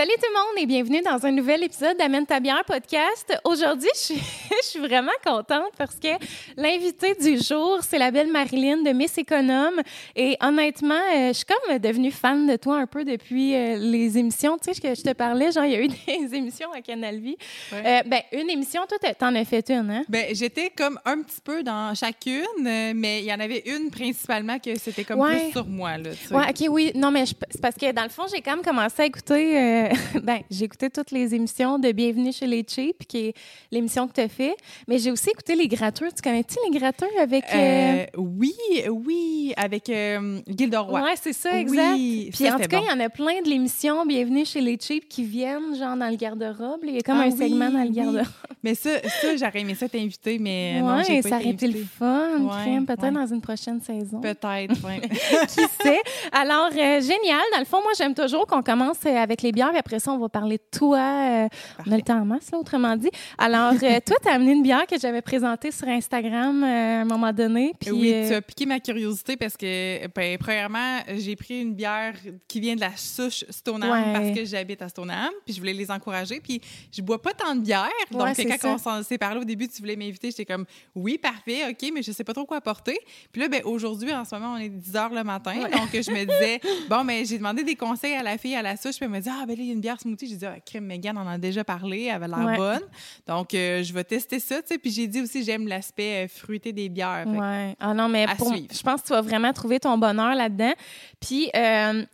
Salut tout le monde et bienvenue dans un nouvel épisode d'Amène ta bière podcast. Aujourd'hui, je suis, je suis vraiment contente parce que l'invité du jour, c'est la belle Marilyn de Miss Économe. Et honnêtement, euh, je suis comme devenue fan de toi un peu depuis euh, les émissions. Tu sais, que je te parlais, genre, il y a eu des émissions à Canal Vie. Ouais. Euh, ben, une émission, toi, t'en as fait une, hein? Ben, j'étais comme un petit peu dans chacune, mais il y en avait une principalement que c'était comme Ouais. plus sur moi. Là, tu sais. Ouais, ok, oui. Non, mais c'est parce que dans le fond, j'ai quand même commencé à écouter. euh, ben, j'ai écouté toutes les émissions de Bienvenue chez les Cheap, qui est l'émission que tu as fait. Mais j'ai aussi écouté Les Gratteux. Tu connais-tu Les Gratteux avec. euh, Euh, oui, oui, avec euh, Gilda Roy. Ouais, c'est ça, exact. Oui, Puis ça, en tout cas, bon. il y en a plein de l'émission Bienvenue chez les Cheap qui viennent, genre, dans le garde-robe. Il y a comme Ah un oui, segment dans le oui. garde-robe. Mais ça, ça j'aurais aimé ça t'inviter, mais non, Ouais, j'ai pas ça aurait été le fun, Ouais, peut-être ouais. dans une prochaine saison. Peut-être, ouais. qui sait? Alors, euh, génial. Dans le fond, moi, j'aime toujours qu'on commence euh, avec les bières, après ça, on va parler de toi. euh, on a le temps en masse, là, autrement dit. Alors, euh, toi, tu as amené une bière que j'avais présentée sur Instagram euh, à un moment donné. Puis, oui, tu as piqué ma curiosité parce que, ben, premièrement, j'ai pris une bière qui vient de la souche Stoneham Ouais. parce que j'habite à Stoneham, puis je voulais les encourager. Puis je bois pas tant de bière. Donc, quand ça. on s'en s'est parlé au début, tu voulais m'inviter, j'étais comme, oui, parfait, OK, mais je sais pas trop quoi apporter. Puis là, ben, aujourd'hui, en ce moment, on est 10 heures le matin. Donc, je me disais, bon, mais j'ai demandé des conseils à la fille à la souche, puis elle me dit, ah, ben là, il une bière smoothie. J'ai dit, ah, crème Megan, en a déjà parlé, elle avait l'air Ouais. bonne. Donc, euh, je vais tester ça, tu sais. Puis j'ai dit aussi, j'aime l'aspect euh, fruité des bières. Ouais. Ah non, mais pour- je pense que tu vas vraiment trouver ton bonheur là-dedans. Puis, euh,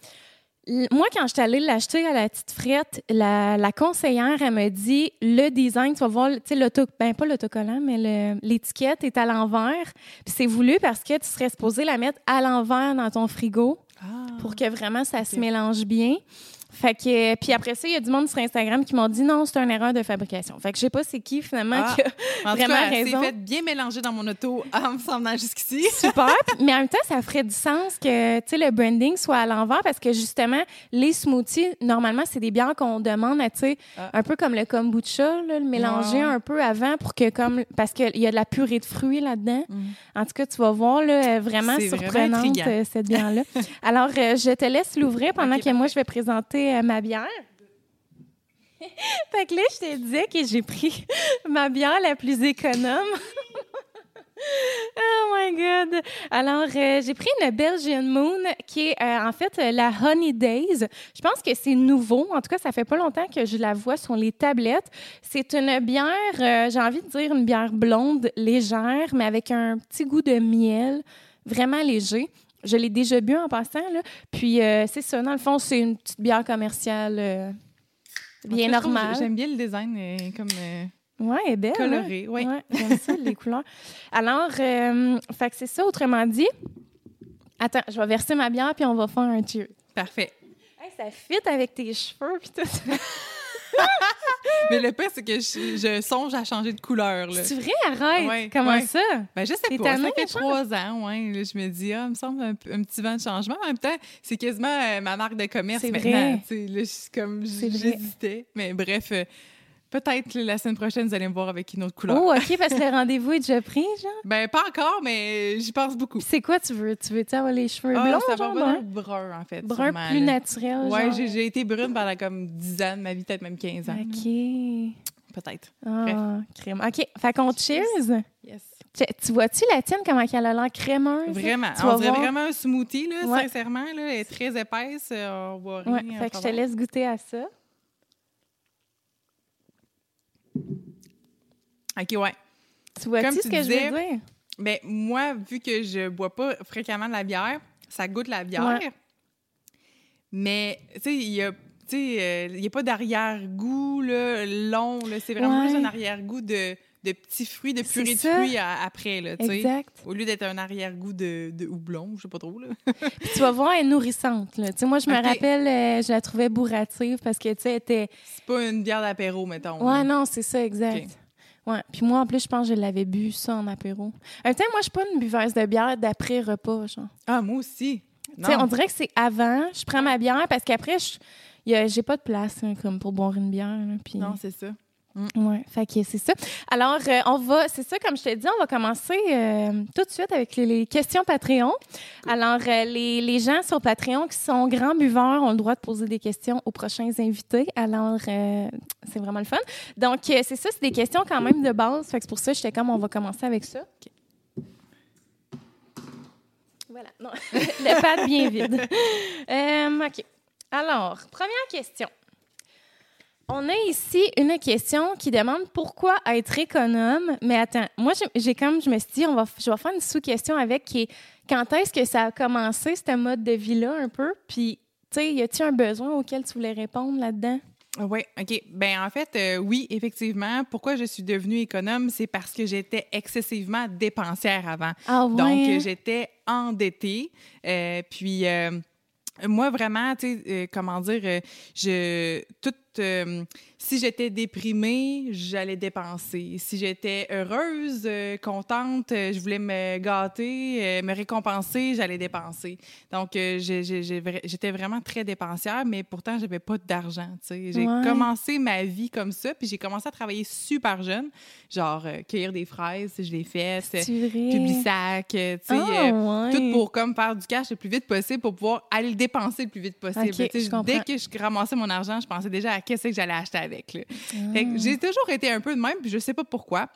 moi, quand je suis allée l'acheter à la petite frette, la, la conseillère, elle me dit le design, tu vas voir, tu sais, l'auto, ben pas l'autocollant, mais l'étiquette est à l'envers. Puis c'est voulu parce que tu serais supposé la mettre à l'envers dans ton frigo Ah. pour que vraiment ça se mélange bien. Fait que, puis après ça, il y a du monde sur Instagram qui m'ont dit non, c'est une erreur de fabrication. Fait que je sais pas c'est qui finalement Ah. qui a En tout vraiment cas, raison. fait bien mélanger dans mon auto en me s'en venant jusqu'ici. Super. Mais en même temps, ça ferait du sens que tu sais, le branding soit à l'envers parce que justement, les smoothies, normalement, c'est des bières qu'on demande à, tu sais, Ah. un peu comme le kombucha, là, le mélanger Ouais. un peu avant pour que, comme, parce qu'il y a de la purée de fruits là-dedans. Mhm. En tout cas, tu vas voir, là, vraiment surprenante, euh, cette bière-là. Alors, euh, je te laisse l'ouvrir pendant que moi, je vais présenter euh, ma bière. fait que là, je te disais que j'ai pris ma bière la plus économe. oh my God! Alors, euh, j'ai pris une Belgian Moon qui est euh, en fait la Honey Days. Je pense que c'est nouveau. En tout cas, ça fait pas longtemps que je la vois sur les tablettes. C'est une bière, j'ai envie de dire une bière blonde légère, mais avec un petit goût de miel, vraiment léger. Je l'ai déjà bu en passant. Là. Puis, euh, c'est ça. Dans le fond, c'est une petite bière commerciale euh, bien normale. J'aime bien le design euh, comme Ouais, elle est belle. hein? coloré. Oui. Ouais, j'aime ça, les couleurs. Alors, fait que c'est ça, autrement dit. Attends, je vais verser ma bière, puis on va faire un cheer. Parfait. Hey, ça fit avec tes cheveux, puis tout. Mais le pire, c'est que je, je songe à changer de couleur. Là. C'est vrai, arrête. Ouais, Comment ouais. ça? Ben, je sais pas. Ça fait trois ans. Ouais. Là, je me dis, ah, il me semble un, petit vent de changement. En même temps, c'est quasiment euh, ma marque de commerce C'est maintenant. vrai. Là, je suis comme, C'est vrai. j'hésitais. Mais bref, euh, peut-être la semaine prochaine, vous allez me voir avec une autre couleur. Oh, OK, parce que le rendez-vous est déjà pris, genre? Ben, pas encore, mais j'y pense beaucoup. C'est quoi tu veux? Tu veux-tu avoir les cheveux Ah, blonds, ça va brun? brun, en fait. Brun sûrement, plus là. naturel, Ouais, genre? j'ai, j'ai été brune pendant comme 10 ans de ma vie, peut-être même 15 ans. OK. Peut-être. Ah, crème. OK, fait qu'on cheers. Yes. Tu, tu vois-tu la tienne, comment elle a l'air crémeuse? Vraiment. Tu On dirait voir. vraiment un smoothie, là, Ouais. sincèrement. Là, elle est très épaisse. On voit rien. Ouais, fait que je te laisse goûter à ça. OK, ouais. Tu vois-tu Comme ce tu que je disais, veux dire? Ben, moi, vu que je bois pas fréquemment de la bière, ça goûte la bière. Ouais. Mais, tu sais, il y a. Tu sais, euh, il n'y a pas d'arrière-goût là, long. là. C'est vraiment Ouais. juste un arrière-goût de, de petits fruits, de purée de fruits à- après. Là. Exact. Au lieu d'être un arrière-goût de, de houblon, je sais pas trop. Là. Puis tu vas voir, elle est nourrissante. Là. Moi, je me rappelle, euh, je la trouvais bourrative parce que, tu sais, elle était... C'est pas une bière d'apéro, mettons. Ouais, là. non, c'est ça, exact. Ouais. Puis moi, en plus, je pense que je l'avais bu, ça, en apéro. Un temps, moi, je suis pas une buveuse de bière d'après-repas, genre. Ah, moi aussi. On dirait que c'est avant, je prends ma bière parce qu'après, j'ai pas de place hein, comme pour boire une bière. là, puis... Non, c'est ça. Ouais, fait que c'est ça. Alors, euh, on va, c'est ça, comme je t'ai dit, on va commencer euh, tout de suite avec les, les questions Patreon. Alors, euh, les, les gens sur Patreon qui sont grands buveurs ont le droit de poser des questions aux prochains invités. Alors, c'est vraiment le fun. Donc, c'est ça, c'est des questions quand même de base. Fait que c'est pour ça que j'étais comme, on va commencer avec ça. Voilà, non, le pad bien vide. OK. Alors, première question. On a ici une question qui demande pourquoi être économe. Mais attends, moi, j'ai- comme, je me suis dit, on va, je vais faire une sous-question avec qui est quand est-ce que ça a commencé, ce mode de vie-là, un peu? Puis, tu sais, y a-t-il un besoin auquel tu voulais répondre là-dedans? Oui, OK. Ben en fait, euh, oui, effectivement. Pourquoi je suis devenue économe, c'est parce que j'étais excessivement dépensière avant. Ah, ouais? Donc, euh, j'étais endettée. Euh, puis, euh, moi, vraiment, tu sais, comment dire, je. Toute. Euh, si j'étais déprimée, j'allais dépenser. Si j'étais heureuse, euh, contente, euh, je voulais me gâter, me récompenser, j'allais dépenser. Donc, j'étais vraiment très dépensière, mais pourtant, j'avais pas d'argent. J'ai Ouais. commencé ma vie comme ça, puis j'ai commencé à travailler super jeune, genre cueillir des fraises, je l'ai fait. Publisac, tu sais, Ah, ouais. tout pour comme faire du cash le plus vite possible pour pouvoir aller le dépenser le plus vite possible. Dès que je ramassais mon argent, je pensais déjà à qu'est-ce que j'allais acheter avec. là. Que j'ai toujours été un peu de même, puis je sais pas pourquoi.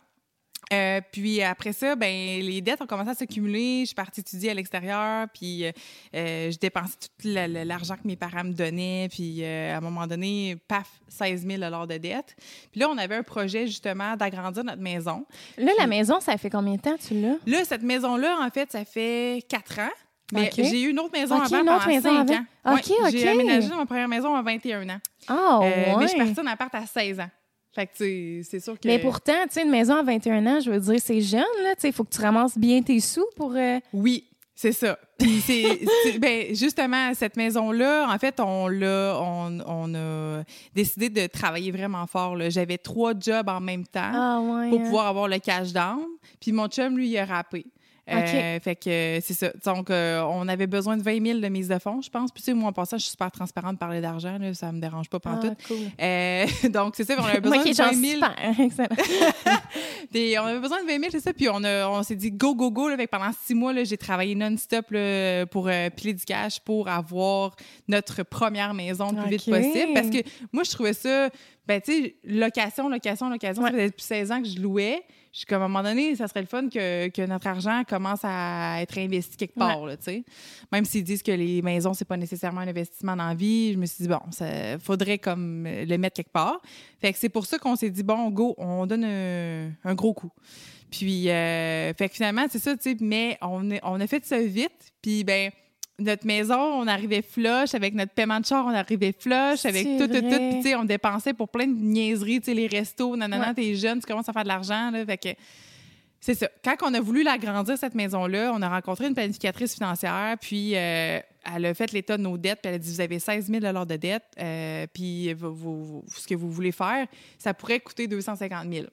Euh, puis après ça, ben les dettes ont commencé à s'accumuler. Je suis partie étudier à l'extérieur, puis euh, euh, je dépensais tout la- la- l'argent que mes parents me donnaient. Puis euh, à un moment donné, paf, 16 000 de dettes. Puis là, on avait un projet justement d'agrandir notre maison. Là, la maison, ça fait combien de temps tu l'as? Là, cette maison-là, en fait, ça fait quatre ans. Mais j'ai eu une autre maison OK, avant une autre pendant maison avant. ans. OK, Ouais, J'ai aménagé dans ma première maison à 21 ans. Ah, Euh, ouais. Mais je suis partie en appart à 16 ans. Fait que, c'est sûr que... Mais pourtant, tu sais, une maison à 21 ans, je veux dire, c'est jeune, là. Tu sais, il faut que tu ramasses bien tes sous pour. euh, Oui, c'est ça. Puis c'est, c'est- ben, justement, cette maison-là, en fait, on l'a, on, on a décidé de travailler vraiment fort. là. J'avais trois jobs en même temps Ah, ouais. pour hein. pouvoir avoir le cash down. Puis mon chum, lui, il a rappé. Euh, fait que euh, c'est ça. Donc, euh, on avait besoin de 20 000 de mise de fonds, je pense. Puis, tu sais, moi, en passant, je suis super transparente de parler d'argent. Là, ça me dérange pas Ah, pantoute. cool. Donc, c'est ça. On avait besoin Moi qui de 20 genre 000. super. Excellent. Puis on avait besoin de 20 000, c'est ça. Puis on, a- on s'est dit go, go, go. Là, Fait que pendant six mois, là, j'ai travaillé non-stop là, pour euh, piler du cash pour avoir notre première maison le plus vite possible. Parce que moi, je trouvais ça, ben, tu sais, location, location, location. Ouais. Ça faisait depuis 16 ans que je louais. Je suis comme, à un moment donné, ça serait le fun que, que notre argent commence à être investi quelque part, là, tu sais. Même s'ils disent que les maisons, c'est pas nécessairement un investissement dans la vie, je me suis dit, bon, ça faudrait comme le mettre quelque part. Fait que c'est pour ça qu'on s'est dit, bon, go, on donne un, un gros coup. Puis, euh, fait que finalement, c'est ça, tu sais, mais on, est- on a fait ça vite. Puis, ben, notre maison, on arrivait flush avec notre paiement de char, on arrivait flush avec tout, tout, tout. Puis, tu sais, on dépensait pour plein de niaiseries, tu sais, les restos, nanana, Ouais. t'es jeune, tu commences à faire de l'argent, là. Fait que c'est ça. Quand on a voulu l'agrandir, cette maison-là, on a rencontré une planificatrice financière, puis euh, elle a fait l'état de nos dettes, puis elle a dit Vous avez 16 000 de dettes, euh, puis vous- ce que vous voulez faire, ça pourrait coûter 250 000.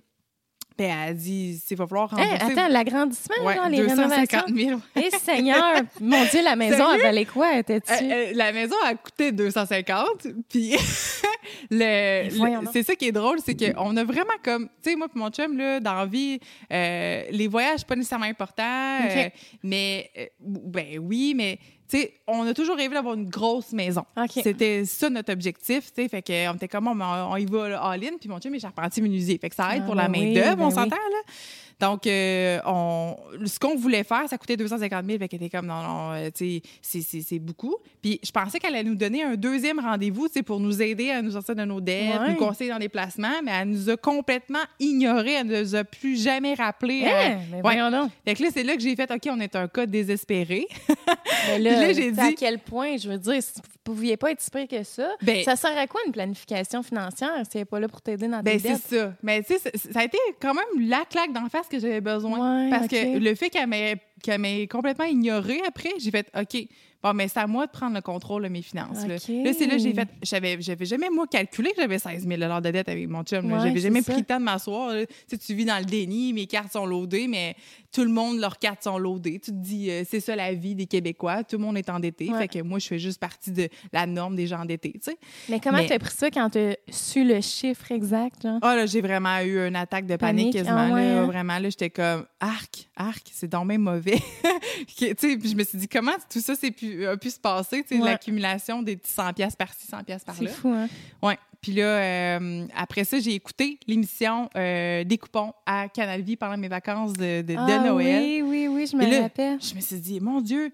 Puis elle a dit Il va falloir rembourser. attends, l'agrandissement, Ouais, genre, les rénovations. 250 000. Eh, Seigneur! Mon Dieu, la maison, Sérieux? elle valait quoi? Étais-tu? Euh, euh, la maison a coûté 250, puis le, le- c'est ça qui est drôle, c'est qu'on a vraiment comme, tu sais, moi puis mon chum, là, dans la vie, euh, les voyages, pas nécessairement importants, OK. euh, mais, euh, ben oui, mais, sais, on a toujours rêvé d'avoir une grosse maison. OK. C'était ça notre objectif, tu sais, fait qu'on était comme, on, on y va all-in, puis mon chum est charpentier menuisier, fait que ça aide Ah, pour la ben oui, main-d'œuvre, ben on oui. s'entend, là. Donc, euh, on, ce qu'on voulait faire, ça coûtait 250 000. Fait qu'elle était comme, non, non, euh, c'est- c'est c'est beaucoup. Puis, je pensais qu'elle allait nous donner un deuxième rendez-vous, pour nous aider à nous sortir de nos dettes, Ouais. nous conseiller dans les placements, mais elle nous a complètement ignorés. Elle ne nous a plus jamais rappelé. Hein? euh, Mais ouais. voyons donc. Fait que là, c'est là que j'ai fait, OK, on est un cas désespéré. Mais là, là, j'ai sais, à dit- quel point, je veux dire, si vous pouviez pas être si pire que ça, Ben- ça sert à quoi une planification financière si elle n'est pas là pour t'aider dans tes Ben, c'est dettes? ça. Mais tu sais, ça a été quand même la claque d'en face que j'avais besoin. Ouais, Parce que le fait qu'elle m'ait qu'elle m'ait complètement ignorée après, j'ai fait OK, Bon, mais c'est à moi de prendre le contrôle de mes finances. Là, OK. Là, c'est là que j'ai fait. J'avais, j'avais jamais, moi, calculé que j'avais 16 000 de dette avec mon chum. Ouais, j'avais c'est jamais ça. pris le temps de m'asseoir. Tu sais, tu vis dans le déni, mes cartes sont loadées, mais tout le monde, leurs cartes sont loadées. Tu te dis, euh, c'est ça la vie des Québécois. Tout le monde est endetté. Ouais. Fait que moi, je fais juste partie de la norme des gens endettés, tu sais. Mais comment Mais- t'as pris ça quand t'as su le chiffre exact, genre? Ah, là, j'ai vraiment eu une attaque de panique, Panique, quasiment. ah ouais, là. hein? Vraiment, là, j'étais comme, arc, arc, c'est donc même mauvais. Tu sais, puis je me suis dit, comment tout ça s'est pu, a pu se passer, tu sais, Ouais. l'accumulation des petits 100 pièces par-ci, 100 pièces C'est par-là. fou, hein? Ouais. Puis là, euh, après ça, j'ai écouté l'émission euh, des coupons à Canal Vie pendant mes vacances de, de, de Ah, Noël. Oui, oui, oui, je me là, rappelle. Je me suis dit, mon Dieu,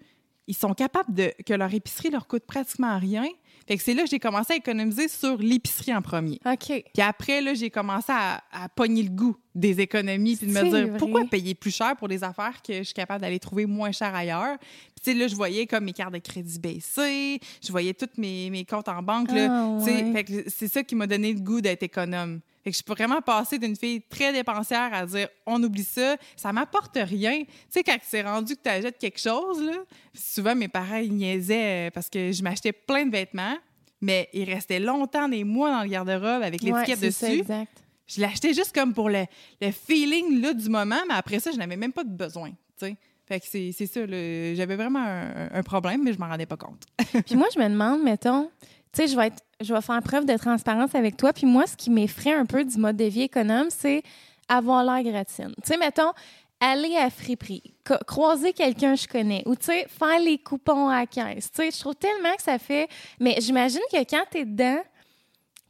ils sont capables de que leur épicerie leur coûte pratiquement rien. Fait que c'est là que j'ai commencé à économiser sur l'épicerie en premier. OK. Puis après, là, j'ai commencé à, à pogner le gogoût des économies puis de me dire vrai. pourquoi payer plus cher pour des affaires que je suis capable d'aller trouver moins cher ailleurs? Puis tu sais, là, je voyais comme mes cartes de crédit baisser, je voyais tous mes, mes comptes en banque. Là, Ah, ouais. c'est ça qui m'a donné le goût d'être économe. Fait que je peux vraiment passer d'une fille très dépensière à dire on oublie ça, ça m'apporte rien. Tu sais, quand c'est rendu que tu achètes quelque chose, là, souvent mes parents ils niaisaient euh, parce que je m'achetais plein de vêtements, mais il restait longtemps des mois dans le garde-robe avec Ouais, l'étiquette ça, dessus. exact. Je l'achetais juste comme pour le, feeling là, du moment, mais après ça, je n'avais même pas de besoin. tu sais. Fait que c'est ça. J'avais vraiment un, problème, mais je m'en rendais pas compte. Puis moi, je me demande, mettons, tu sais, je vais être, je vais faire preuve de transparence avec toi. Puis moi, ce qui m'effraie un peu du mode de vie économe, c'est avoir l'air gratine. Tu mettons, aller à friperie, croiser quelqu'un que je connais, ou tu faire les coupons à la caisse. Tu sais, je trouve tellement que ça fait. Mais j'imagine que quand t'es dedans,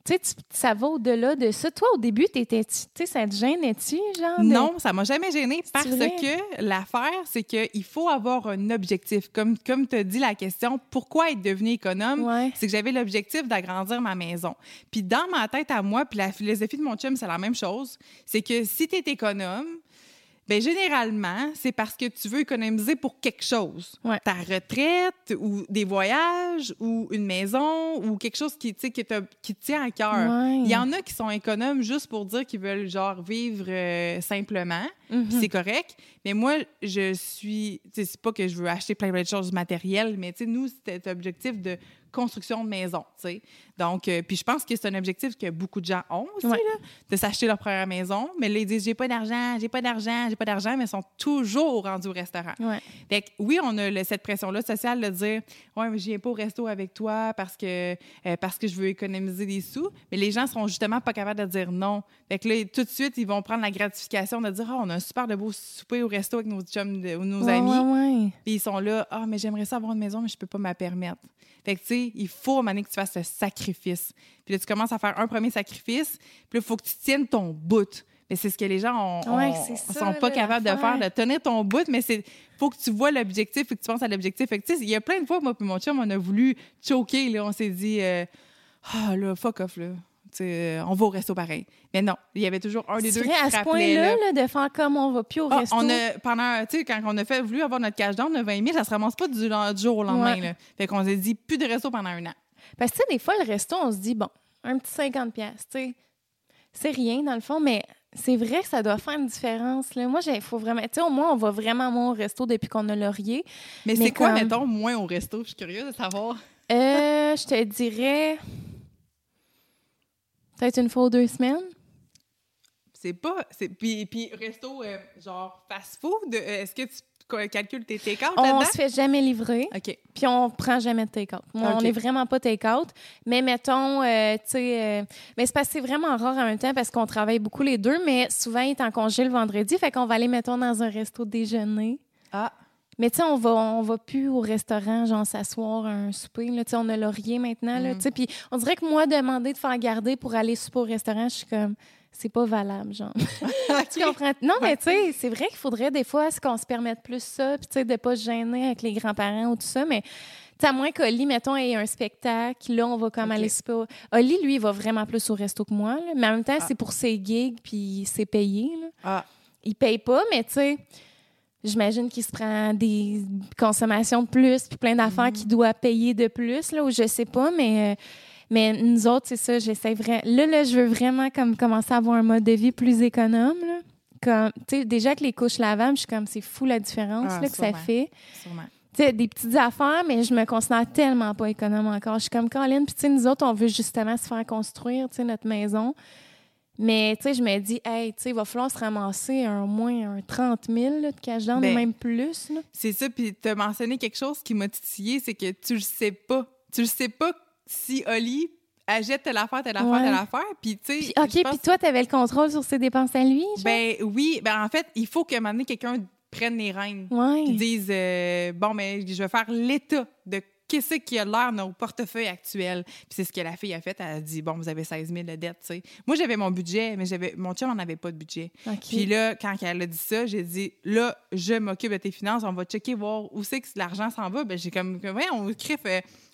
tu sais, ça va au-delà de ça. Toi, au début, t'étais, tu sais, ça te gênait-tu, genre? de- Non, ça m'a jamais gênée parce que l'affaire, c'est qu'il faut avoir un objectif. Comme, comme tu as dit la question, pourquoi être devenu économe? Ouais. C'est que j'avais l'objectif d'agrandir ma maison. Puis dans ma tête à moi, puis la philosophie de mon chum, c'est la même chose. C'est que si tu es économe, ben généralement, c'est parce que tu veux économiser pour quelque chose. Ouais. Ta retraite ou des voyages ou une maison ou quelque chose qui, qui, te, qui te tient à cœur. Ouais. Il y en a qui sont économes juste pour dire qu'ils veulent genre vivre euh, simplement. Mhm. C'est correct. Mais moi, je suis. C'est pas que je veux acheter plein, de choses matérielles, mais tu sais, nous, c'était un objectif de construction de maison. tu sais. Donc, euh, puis je pense que c'est un objectif que beaucoup de gens ont aussi, Ouais. là, de s'acheter leur première maison. Mais là, ils disent j'ai pas d'argent, j'ai pas d'argent, j'ai pas d'argent, mais ils sont toujours rendus au restaurant. Ouais. Fait que oui, on a le- cette pression-là sociale de dire Ouais, mais je viens pas au resto avec toi parce que, euh, parce que je veux économiser des sous. Mais les gens seront justement pas capables de dire non. Fait que là, tout de suite, ils vont prendre la gratification de dire Ah, on a un super de beau souper au resto avec nos chums de- ou nos Ouais, amis. Puis ils sont là, ah, mais j'aimerais ça avoir une maison, mais je peux pas me la permettre. Fait que, tu sais, il faut, à que tu fasses ce sacrifice. Puis là, tu commences à faire un premier sacrifice, puis là, il faut que tu tiennes ton bout. Mais c'est ce que les gens Ouais, ça, sont pas capables de faire, de tenir ton bout, mais c'est faut que tu vois l'objectif et que tu penses à l'objectif. Fait que, tu sais, il y a plein de fois, moi et mon chum, on a voulu choquer, là, on s'est dit, euh, ah, là, fuck off, là. Euh, on va au resto pareil. Mais non, il y avait toujours un des deux qui à ce point-là, là, de faire comme on va plus au Ah, resto. on a, pendant, tu sais, quand on a fait, voulu avoir notre cash down de 20 000, ça se ramasse pas du, du jour au lendemain. Ouais. Là. Fait qu'on s'est dit plus de resto pendant un an. Parce que, tu sais, des fois, le resto, on se dit, bon, un petit 50$, piastres, tu sais, c'est rien dans le fond, mais c'est vrai que ça doit faire une différence. Là. Moi, il faut vraiment. Tu sais, au moins, on va vraiment moins au resto depuis qu'on a laurier. Mais, Mais c'est quoi, mettons, moins au resto? Je suis curieuse de savoir. Euh, je te dirais. Peut-être une fois ou deux semaines? C'est pas. Puis, puis resto, euh, genre fast-food, euh, est-ce que tu calcules tes take-out On se fait jamais livrer, OK. puis on prend jamais de take-out. On n'est vraiment pas take-out. Mais mettons, euh, tu sais, euh, mais c'est parce que c'est vraiment rare en même temps parce qu'on travaille beaucoup les deux, mais souvent, il est en congé le vendredi, fait qu'on va aller, mettons, dans un resto déjeuner. Ah, Mais tu sais, on va, on va plus au restaurant, genre s'asseoir à un souper. Là, Tu sais, on a laurier maintenant. Là, Mm. Puis on dirait que moi, demander de faire garder pour aller souper au restaurant, je suis comme, c'est pas valable, genre. tu comprends? Non, mais tu sais, c'est vrai qu'il faudrait des fois qu'on se permette plus ça, puis tu sais, de pas se gêner avec les grands-parents ou tout ça, mais tu sais, à moins qu'Oli, mettons, ait un spectacle, là, on va comme aller au- Oli, lui, il va vraiment plus au resto que moi, là, mais en même temps, Ah. c'est pour ses gigs, puis c'est payé, là ah. il paye pas, mais tu sais, j'imagine qu'il se prend des consommations de plus, puis plein d'affaires qu'il doit payer de plus, là, ou je sais pas, mais, euh, mais nous autres, c'est ça, j'essaie vraiment. Là, là, je veux vraiment comme commencer à avoir un mode de vie plus économe, là. Comme, tu sais, déjà que les couches lavables, je suis comme, c'est fou la différence Ah, là, que ça fait. Sûrement. tu sais, des petites affaires, mais je me considère tellement pas économe encore. Je suis comme Colin, puis nous autres, on veut justement se faire construire, notre maison. Mais, tu sais, je me dis, hey, tu sais, il va falloir se ramasser un, au moins un 30 000 là, de cash down, Ben, même plus. C'est ça, puis tu as mentionné quelque chose qui m'a titillé, c'est que tu le sais pas. Tu le sais pas si Oli achète telle affaire, telle affaire, telle affaire, puis tu sais... OK, pense- puis toi, tu avais le contrôle sur ses dépenses à lui, genre? Ben oui, ben en fait, il faut qu'à un moment donné, quelqu'un prenne les rênes. ouais. Qui dise, euh, bon, mais je vais faire l'état de qu'est-ce qui a l'air dans nos portefeuilles actuels? Puis c'est ce que la fille a fait. Elle a dit, bon, vous avez 16 000 de dette, tu sais. Moi, j'avais mon budget, mais j'avais mon chum n'en avait pas de budget. Puis là, quand elle a dit ça, j'ai dit, là, je m'occupe de tes finances, on va checker, voir où c'est que l'argent s'en va. Ben, j'ai comme, ouais, on criffe,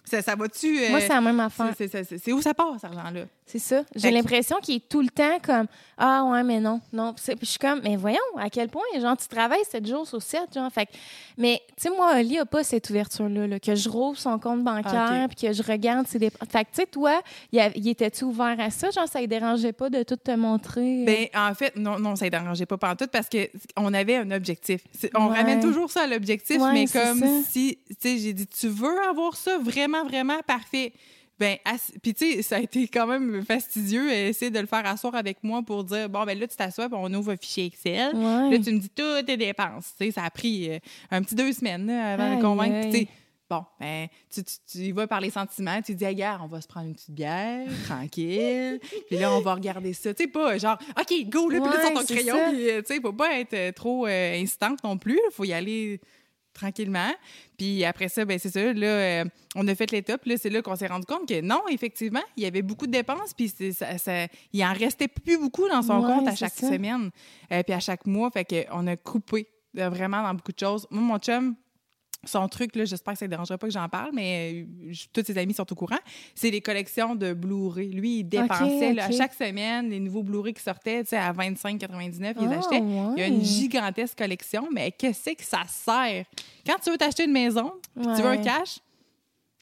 ça, ça va-tu. euh, Moi, c'est la même affaire. c'est où ça part, cet argent-là? C'est ça. J'ai l'impression qu'il est tout le temps comme Ah ouais, mais non, non. Puis je suis comme, mais voyons, à quel point, genre, tu travailles 7 jours sur 7, genre. Fait mais, tu sais, moi, Oli a pas cette ouverture-là, là, que je rouvre son compte bancaire, Ah, OK. puis que je regarde ses dépenses. Fait que, tu sais, toi, il, était-tu ouvert à ça? Genre, ça ne dérangeait pas de tout te montrer? euh? Ben, en fait, non, non, ça ne dérangeait pas pantoute parce que on avait un objectif. On Ouais. ramène toujours ça à l'objectif, Ouais, mais comme ça. si, tu sais, j'ai dit, tu veux avoir ça vraiment, vraiment parfait. Ben, ass- puis tu sais, ça a été quand même fastidieux, euh, essayer de le faire asseoir avec moi pour dire, bon, ben là, tu t'assois, puis on ouvre un fichier Excel. Ouais. Là, tu me dis toutes tes dépenses. Tu sais, ça a pris euh, un petit deux semaines là, avant de Aïe, convaincre. Tu sais. Bon, ben, tu, tu, tu y vas par les sentiments, tu dis, ah, gars, on va se prendre une petite bière, tranquille, puis là, on va regarder ça. Tu sais, pas genre, OK, go, là, puis là, sors ton crayon, euh, tu sais, faut pas être trop euh, non plus, il faut y aller tranquillement. Puis après ça, ben c'est ça, là, euh, on a fait l'étape, là, c'est là qu'on s'est rendu compte que non, effectivement, il y avait beaucoup de dépenses, puis c'est- ça, ça- il en restait plus beaucoup dans son Ouais, compte à chaque ça. semaine, euh, puis à chaque mois, fait qu'on a coupé euh, vraiment dans beaucoup de choses. Moi, mon chum, son truc, là, j'espère que ça ne dérangerait pas que j'en parle, mais euh, je- tous ses amis sont au courant, c'est les collections de Blu-ray. Lui, il dépensait là, à chaque semaine les nouveaux Blu-ray qui sortaient, tu sais, à 25,99, il les achetait. Il y a une gigantesque collection, mais qu'est-ce que ça sert? Quand tu veux t'acheter une maison, tu veux un cash,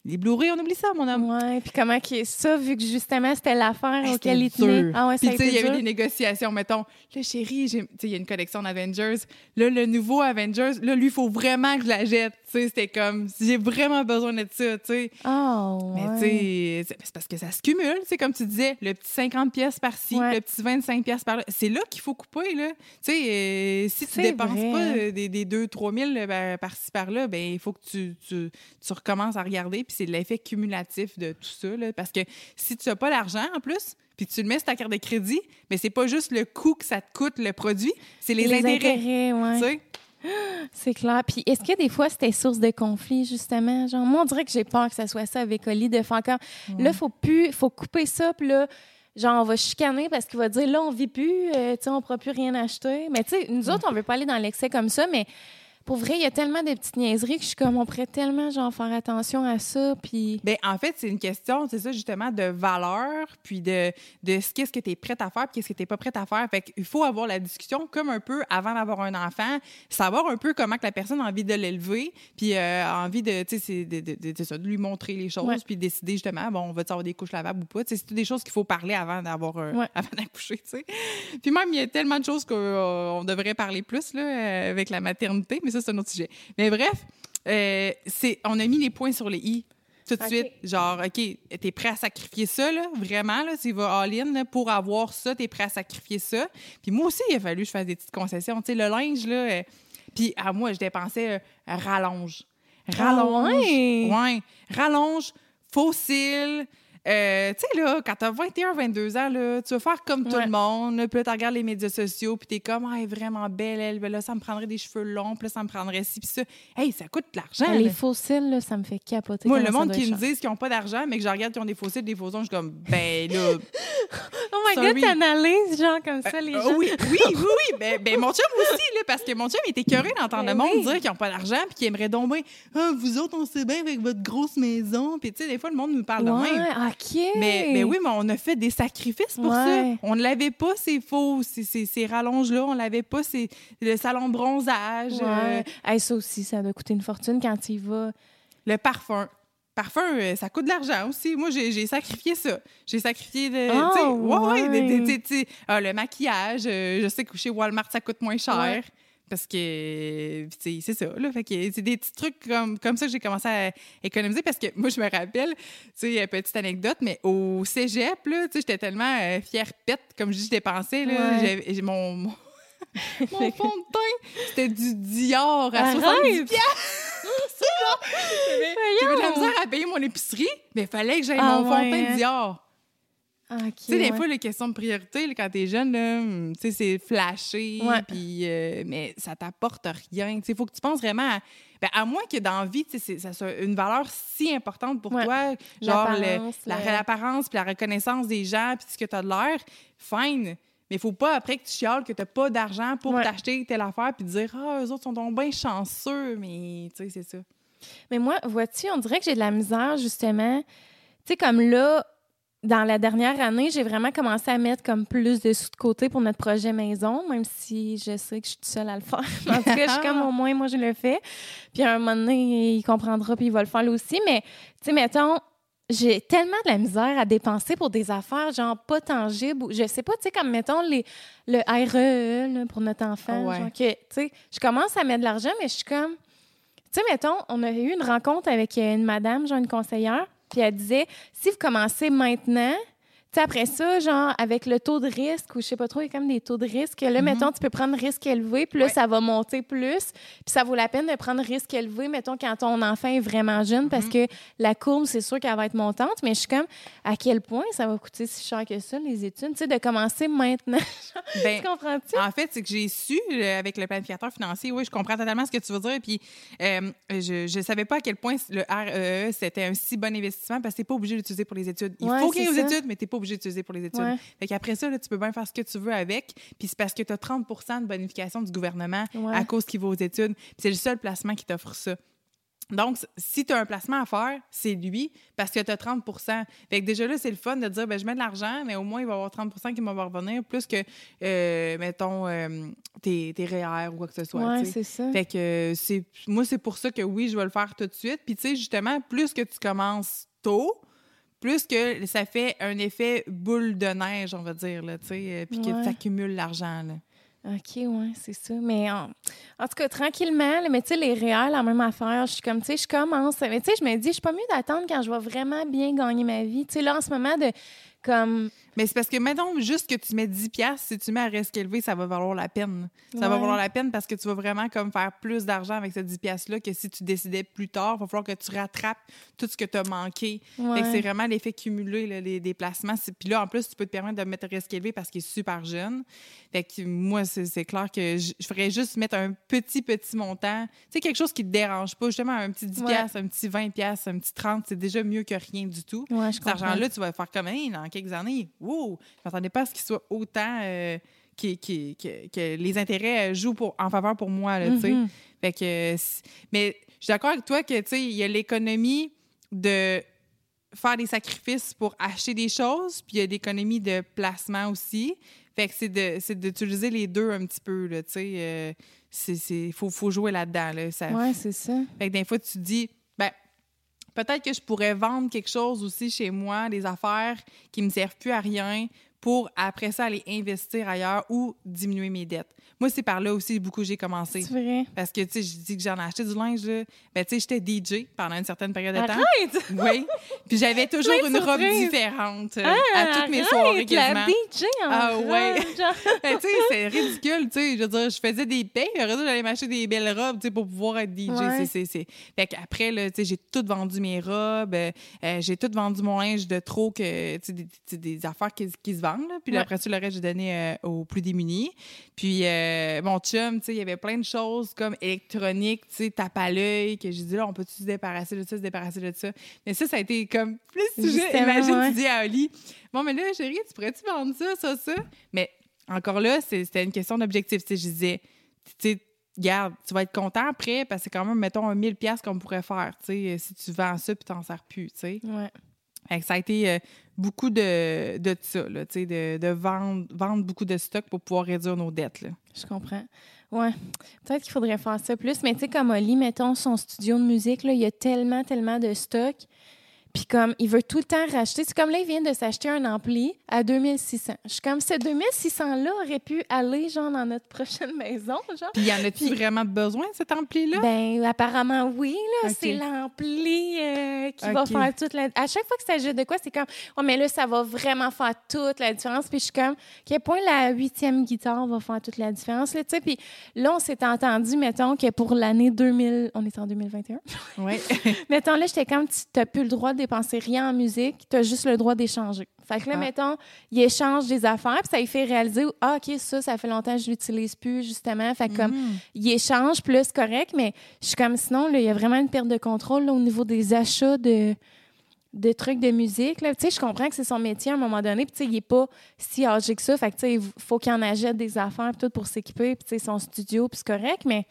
les Blu-ray, on oublie ça, mon homme. Ouais, puis comment que ça, vu que justement c'était l'affaire Ah, auquel il tenait. Ah ouais, ça Puis, a tu sais, été il y avait dur. des négociations. Mettons, là, chérie, j'ai- tu sais, il y a une collection d'Avengers. Là, le nouveau Avengers, là, lui, il faut vraiment que je la jette. Tu sais, c'était comme, j'ai vraiment besoin de ça, tu sais. Ah, Mais ouais. tu sais, c'est parce que ça se cumule, c'est comme tu disais, le petit 50 pièces par-ci, Ouais. le petit 25 pièces par-là. C'est là qu'il faut couper, là. Tu sais, euh, si tu dépenses vrai, pas euh, des, des 2-3 000 euh, ben, par-ci, par-là, ben il faut que tu, tu, tu recommences à regarder, puis c'est l'effet cumulatif de tout ça, là. Parce que si tu n'as pas l'argent, en plus, puis tu le mets sur ta carte de crédit, mais c'est pas juste le coût que ça te coûte, le produit, c'est les, intérêts. ouais. C'est clair. Puis est-ce que des fois c'était source de conflit justement, genre moi on dirait que j'ai peur que ça soit ça avec Oli de faire là faut plus faut couper ça puis là genre on va chicaner parce qu'il va dire là on vit plus, euh, tu sais on pourra plus rien acheter. Mais tu sais nous autres on veut pas aller dans l'excès comme ça mais pour vrai, il y a tellement de petites niaiseries que je suis comme, on pourrait tellement, genre, faire attention à ça, puis... Ben, en fait, c'est une question, c'est ça, justement, de valeur, puis de, de ce qu'est-ce que tu es prête à faire, puis qu'est-ce que tu n'es pas prête à faire. Fait qu'il faut avoir la discussion comme un peu avant d'avoir un enfant, savoir un peu comment que la personne a envie de l'élever, puis euh, a envie de, tu sais, de, de, de- de ça, de lui montrer les choses, Ouais. puis décider, justement, bon, on va avoir des couches lavables ou pas? C'est toutes des choses qu'il faut parler avant d'avoir un- Ouais. avant d'accoucher, tu sais. Puis même, il y a tellement de choses qu'on devrait parler plus, là, euh, avec la maternité, mais ça, c'est un autre sujet. Mais bref, euh, c'est, on a mis les points sur les i tout de suite. Genre, OK, t'es prêt à sacrifier ça, là, vraiment, là, tu vas all-in pour avoir ça, t'es prêt à sacrifier ça. Puis moi aussi, il a fallu que je fasse des petites concessions. Tu sais, le linge, là, euh, puis à moi, je dépensais euh, rallonge. Rallonge. Ah ouais? Ouais. Rallonge, fossile. Euh, tu sais, là, quand t'as 21, 22 ans, là, tu vas faire comme tout Ouais. le monde. Puis là, tu regardes les médias sociaux, puis t'es comme, ah, elle est vraiment belle, elle. Ben là, ça me prendrait des cheveux longs, puis là, ça me prendrait ci, puis ça. Hey, ça coûte de l'argent. les fossiles, là, ça me fait capoter. Moi, le monde qui me cher. disent qu'ils n'ont pas d'argent, mais que je regarde qu'ils ont des fossiles, des faux ongles, je suis comme, ben là. Oh my Sorry. God, t'analyses, genre, comme ça, les Euh, gens. oui, oui, oui, oui. Ben, ben, mon chum aussi, là, parce que mon chum était écœuré d'entendre Ben le monde oui. dire qu'ils n'ont pas d'argent puis qu'ils aimeraient donc ah, vous autres, on sait bien avec votre grosse maison. Puis, tu sais, des fois, le monde nous parle de même. Ouais, OK. Mais, mais oui, mais on a fait des sacrifices pour ça. On ne l'avait pas, ces faux, ces, ces, ces rallonges-là. On l'avait pas, ces, le salon bronzage, euh, Ouais. Hey, ça aussi, ça doit coûter une fortune quand tu y vas. le parfum. Parfum, euh, ça coûte de l'argent aussi. Moi, j'ai sacrifié ça. J'ai sacrifié ouais, ouais, de- de- ah, le maquillage. euh, je sais que chez Walmart, ça coûte moins cher. Ouais. Parce que, c'est ça, là. Fait que c'est des petits trucs comme, comme ça que j'ai commencé à économiser parce que moi, je me rappelle, tu sais, petite anecdote, mais au cégep, là, tu sais, j'étais tellement euh, fière pète, comme je dépensais, là. Ouais. J'ai mon, mon, mon fond de teint, c'était du Dior à Arrête! 70 piastres. J'avais j'avais de la misère à payer mon épicerie, mais il fallait que j'aille Ah mon fond de teint hein? Dior. Tu sais, des ouais. fois, les questions de priorité, là, quand t'es jeune, tu sais, c'est flashé, puis, euh, mais ça t'apporte rien. Tu il faut que tu penses vraiment à... ben, à moins que dans la vie, tu ça soit une valeur si importante pour Ouais. toi, genre L'apparence, le- puis la reconnaissance des gens, puis ce que t'as de l'air, fine. Mais il faut pas, après que tu chiales, que t'as pas d'argent pour Ouais. t'acheter telle affaire, puis dire « Ah, eux autres sont donc bien chanceux », mais tu sais, c'est ça. Mais moi, vois-tu, on dirait que j'ai de la misère, justement. Tu sais, comme là, dans la dernière année, j'ai vraiment commencé à mettre comme plus de sous de côté pour notre projet maison, même si je sais que je suis toute seule à le faire. en tout cas, je suis comme au moins, moi, je le fais. Puis à un moment donné, il comprendra, puis il va le faire lui aussi. Mais, tu sais, mettons, j'ai tellement de la misère à dépenser pour des affaires, genre pas tangibles. ou Je sais pas, tu sais, comme mettons les, le REE là, pour notre enfant. Ouais. Genre que, tu sais, je commence à mettre de l'argent, mais je suis comme. Tu sais, mettons, on a eu une rencontre avec une madame, genre une conseillère, puis elle disait si vous commencez maintenant, sais, après ça, genre, avec le taux de risque, ou je sais pas trop, il y a comme des taux de risque. Là, mettons, tu peux prendre risque élevé, puis là, Ouais. ça va monter plus. Puis ça vaut la peine de prendre risque élevé, mettons, quand ton enfant est vraiment jeune, parce que la courbe, c'est sûr qu'elle va être montante. Mais je suis comme, à quel point ça va coûter si cher que ça, les études? Tu sais, de commencer maintenant. Ben, tu comprends-tu? En fait, c'est que j'ai su euh, avec le planificateur financier, oui, je comprends totalement ce que tu veux dire. Puis, euh, je ne savais pas à quel point le REE, c'était un si bon investissement parce que tu n'es pas obligé d'utiliser pour les études. Il Ouais, faut qu'il y ait aux études, mais tu n'es pas obligé d'utiliser pour les études. Ouais. Fait qu'après ça, là, tu peux bien faire ce que tu veux avec. Puis c'est parce que tu as 30% de bonification du gouvernement Ouais. à cause qu'il va aux études. Puis c'est le seul placement qui t'offre ça. Donc, si tu as un placement à faire, c'est lui, parce que tu as 30 Fait que déjà là, c'est le fun de dire, ben, je mets de l'argent, mais au moins, il va y avoir 30% qui vont revenir, plus que, euh, mettons, euh, tes, tes REER ou quoi que ce soit. Sais. c'est ça. Fait que c'est moi, c'est pour ça que oui, je vais le faire tout de suite. Puis, tu sais, justement, plus que tu commences tôt, plus que ça fait un effet boule de neige, on va dire, là, tu sais, euh, puis que tu accumules l'argent, là. OK, ouais, c'est ça. Mais en, en tout cas, tranquillement, là, mais tu sais, les réels, la même affaire. Je suis comme, tu sais, je commence. Mais tu sais, je me dis, je suis pas mieux d'attendre quand je vais vraiment bien gagner ma vie. Tu sais, là, en ce moment, de comme. Mais c'est parce que, mettons, juste que tu mets 10 pièces si tu mets à risque élevé, ça va valoir la peine. Ça va valoir la peine parce que tu vas vraiment comme faire plus d'argent avec ces 10 pièces-là que si tu décidais plus tard. Il va falloir que tu rattrapes tout ce que tu as manqué. Ouais. C'est vraiment l'effet cumulé, là, les déplacements. Puis là, en plus, tu peux te permettre de mettre risque élevé parce qu'il est super jeune. Fait que moi, c'est clair que je, je ferais juste mettre un petit, petit montant. Tu sais, quelque chose qui te dérange pas. Justement, un petit 10 Ouais. un petit 20 pièces, un petit 30, c'est déjà mieux que rien du tout. Cet argent-là, tu vas faire comme, hey, dans quelques années, wow, je m'attendais pas à ce qu'il soit autant, euh, qui- qui- que, que les intérêts euh, jouent pour, en faveur pour moi, là. Mhm. Fait que, euh, mais je suis d'accord avec toi que, tu sais, il y a l'économie de faire des sacrifices pour acheter des choses, puis il y a l'économie de placement aussi. Fait que c'est de- d'utiliser les deux un petit peu, là, tu sais. euh, c'est- c'est- faut, faut jouer là-dedans, là. Ça, Ouais, c'est ça. fait que des fois, tu dis, peut-être que je pourrais vendre quelque chose aussi chez moi, des affaires qui me servent plus à rien pour après ça aller investir ailleurs ou diminuer mes dettes. Moi, c'est par là aussi beaucoup j'ai commencé. C'est vrai. Parce que, tu sais, je dis que j'en ai acheté du linge, là. Ben, tu sais, j'étais DJ pendant une certaine période de temps. Arrête! Oui. Puis j'avais toujours une robe différente euh, Ah, à toutes mes soirées La quasiment. DJ en Ah, robe, ouais. Ben, tu sais, c'est ridicule, tu sais. Je veux dire, je faisais des payes, j'allais m'acheter des belles robes, tu sais, pour pouvoir être DJ. Ouais. C'est, c'est, c'est. Fait qu'après, là, tu sais, j'ai tout vendu mes robes, euh, euh, j'ai tout vendu mon linge de trop, que, tu sais, des, affaires qui, qui se vendent, là. Puis Ouais. après ça, le reste, j'ai donné euh, aux plus démunis. Puis euh, mon chum, tu sais, il y avait plein de choses comme électronique, tu sais, tape à l'œil, que j'ai dit, là, on peut-tu se débarrasser de ça, se débarrasser de ça? Mais ça, ça a été comme plus sujet. Imagine, ouais. tu dis à Oli, bon, mais là, chérie, tu pourrais-tu vendre ça, ça, ça? Mais encore là, c'était une question d'objectif. Tu sais, je disais, tu sais, garde, tu vas être content après parce que c'est quand même, mettons, un 1000 pièces qu'on pourrait faire, tu sais, si tu vends ça puis t'en sers plus, tu sais. Ouais. Ça a été euh, beaucoup de, de ça, là, de, de vendre, vendre beaucoup de stock pour pouvoir réduire nos dettes, là. Je comprends. Ouais. Peut-être qu'il faudrait faire ça plus. Mais tu sais, comme Oli, mettons son studio de musique, là, il y a tellement, tellement de stock. Puis comme, il veut tout le temps racheter. C'est comme là, il vient de s'acheter un ampli à 2600. Je suis comme, ce 2600-là aurait pu aller, genre, dans notre prochaine maison, genre. Puis y en a-tu vraiment besoin, cet ampli-là? Ben, apparemment, oui, là. C'est l'ampli euh, qui va faire toute la... À chaque fois que ça jette de quoi, c'est comme, oh, mais là, ça va vraiment faire toute la différence. Puis je suis comme, quel point la huitième guitare va faire toute la différence, là, tu sais. Puis là, on s'est entendu, mettons, que pour l'année 2000... On est en 2021? Oui. Mettons, là, j'étais comme, tu n'as plus le droit de dépenser rien en musique, tu as juste le droit d'échanger. Fait que là, Ah. mettons, il échange des affaires, puis ça lui fait réaliser, ah, OK, ça, ça fait longtemps que je l'utilise plus, justement. Fait que comme, Mhm. il échange, c'est correct, mais je suis comme, sinon, il y a vraiment une perte de contrôle là, au niveau des achats de de trucs de musique. Tu sais, je comprends que c'est son métier à un moment donné, puis tu sais, il est pas si âgé que ça. Fait que, tu sais, il faut qu'il en achète des affaires, tout pour s'équiper, puis tu sais, son studio, puis c'est correct, mais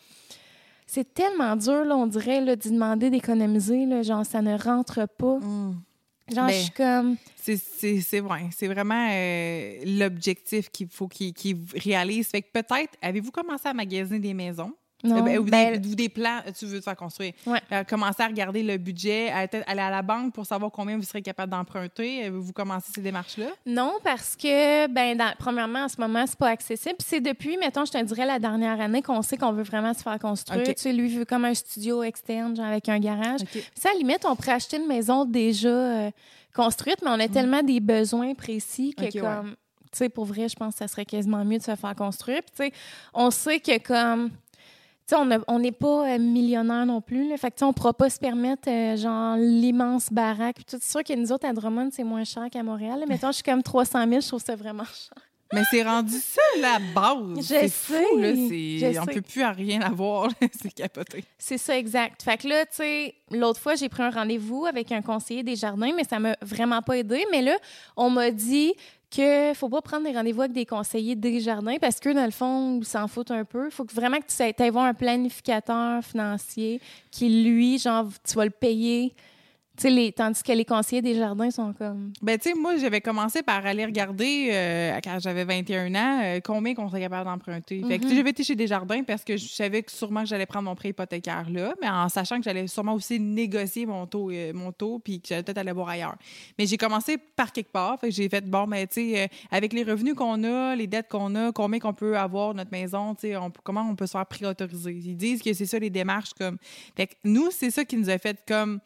c'est tellement dur, là, on dirait, d'y demander d'économiser, genre, ça ne rentre pas. Mm. Genre, je suis comme... C'est- vrai. C'est vraiment euh, l'objectif qu'il faut qu'il qu'il réalise. Fait que peut-être, avez-vous commencé à magasiner des maisons? Non, Euh, ou, ben, des, ou des plans, tu veux te faire construire. Ouais. Euh, commencer à regarder le budget, à aller à la banque pour savoir combien vous serez capable d'emprunter. Euh, Vous commencez ces démarches-là? Non, parce que, ben, dans- premièrement, en ce moment, c'est pas accessible. Puis c'est depuis, mettons, je te dirais, la dernière année qu'on sait qu'on veut vraiment se faire construire. Tu sais, lui veut comme un studio externe, genre avec un garage. OK. Ça, à la limite, on pourrait acheter une maison déjà euh, construite, mais on a tellement des besoins précis que, Mm. Ouais. comme, tu sais, pour vrai, je pense que ça serait quasiment mieux de se faire construire. Puis, tu sais, on sait que, comme, tu sais, on n'est pas euh, millionnaire non plus. Là. Fait que, tu sais, on ne pourra pas se permettre, euh, genre, l'immense baraque. C'est sûr que nous autres, à Drummond, c'est moins cher qu'à Montréal. là. Mettons, je suis comme 300 000, je trouve ça vraiment cher. Mais c'est rendu ça, la base. Je C'est sais, fou, là. je On sais. peut plus à rien avoir. c'est capoté. C'est ça, exact. Fait que là, tu sais, l'autre fois, j'ai pris un rendez-vous avec un conseiller des jardins, mais ça m'a vraiment pas aidé. Mais là, on m'a dit que faut pas prendre des rendez-vous avec des conseillers des jardins parce que, dans le fond, ils s'en foutent un peu. Faut que vraiment que tu ailles voir un planificateur financier qui, lui, genre, tu vas le payer. Les, tandis que les conseillers des jardins sont comme... Ben, tu sais, moi, j'avais commencé par aller regarder, euh, quand j'avais 21 ans, euh, combien qu'on serait capable d'emprunter. Fait que, sais, j'avais été chez Desjardins parce que je savais que sûrement que j'allais prendre mon prêt hypothécaire là, mais en sachant que j'allais sûrement aussi négocier mon taux, euh, mon taux puis que j'allais peut-être aller voir ailleurs. Mais j'ai commencé par quelque part. Fait que j'ai fait, bon, ben, tu sais, euh, avec les revenus qu'on a, les dettes qu'on a, combien qu'on peut avoir notre maison, tu sais, comment on peut se faire préautoriser? Ils disent que c'est ça les démarches comme. Fait que nous, c'est ça qui nous a fait comme.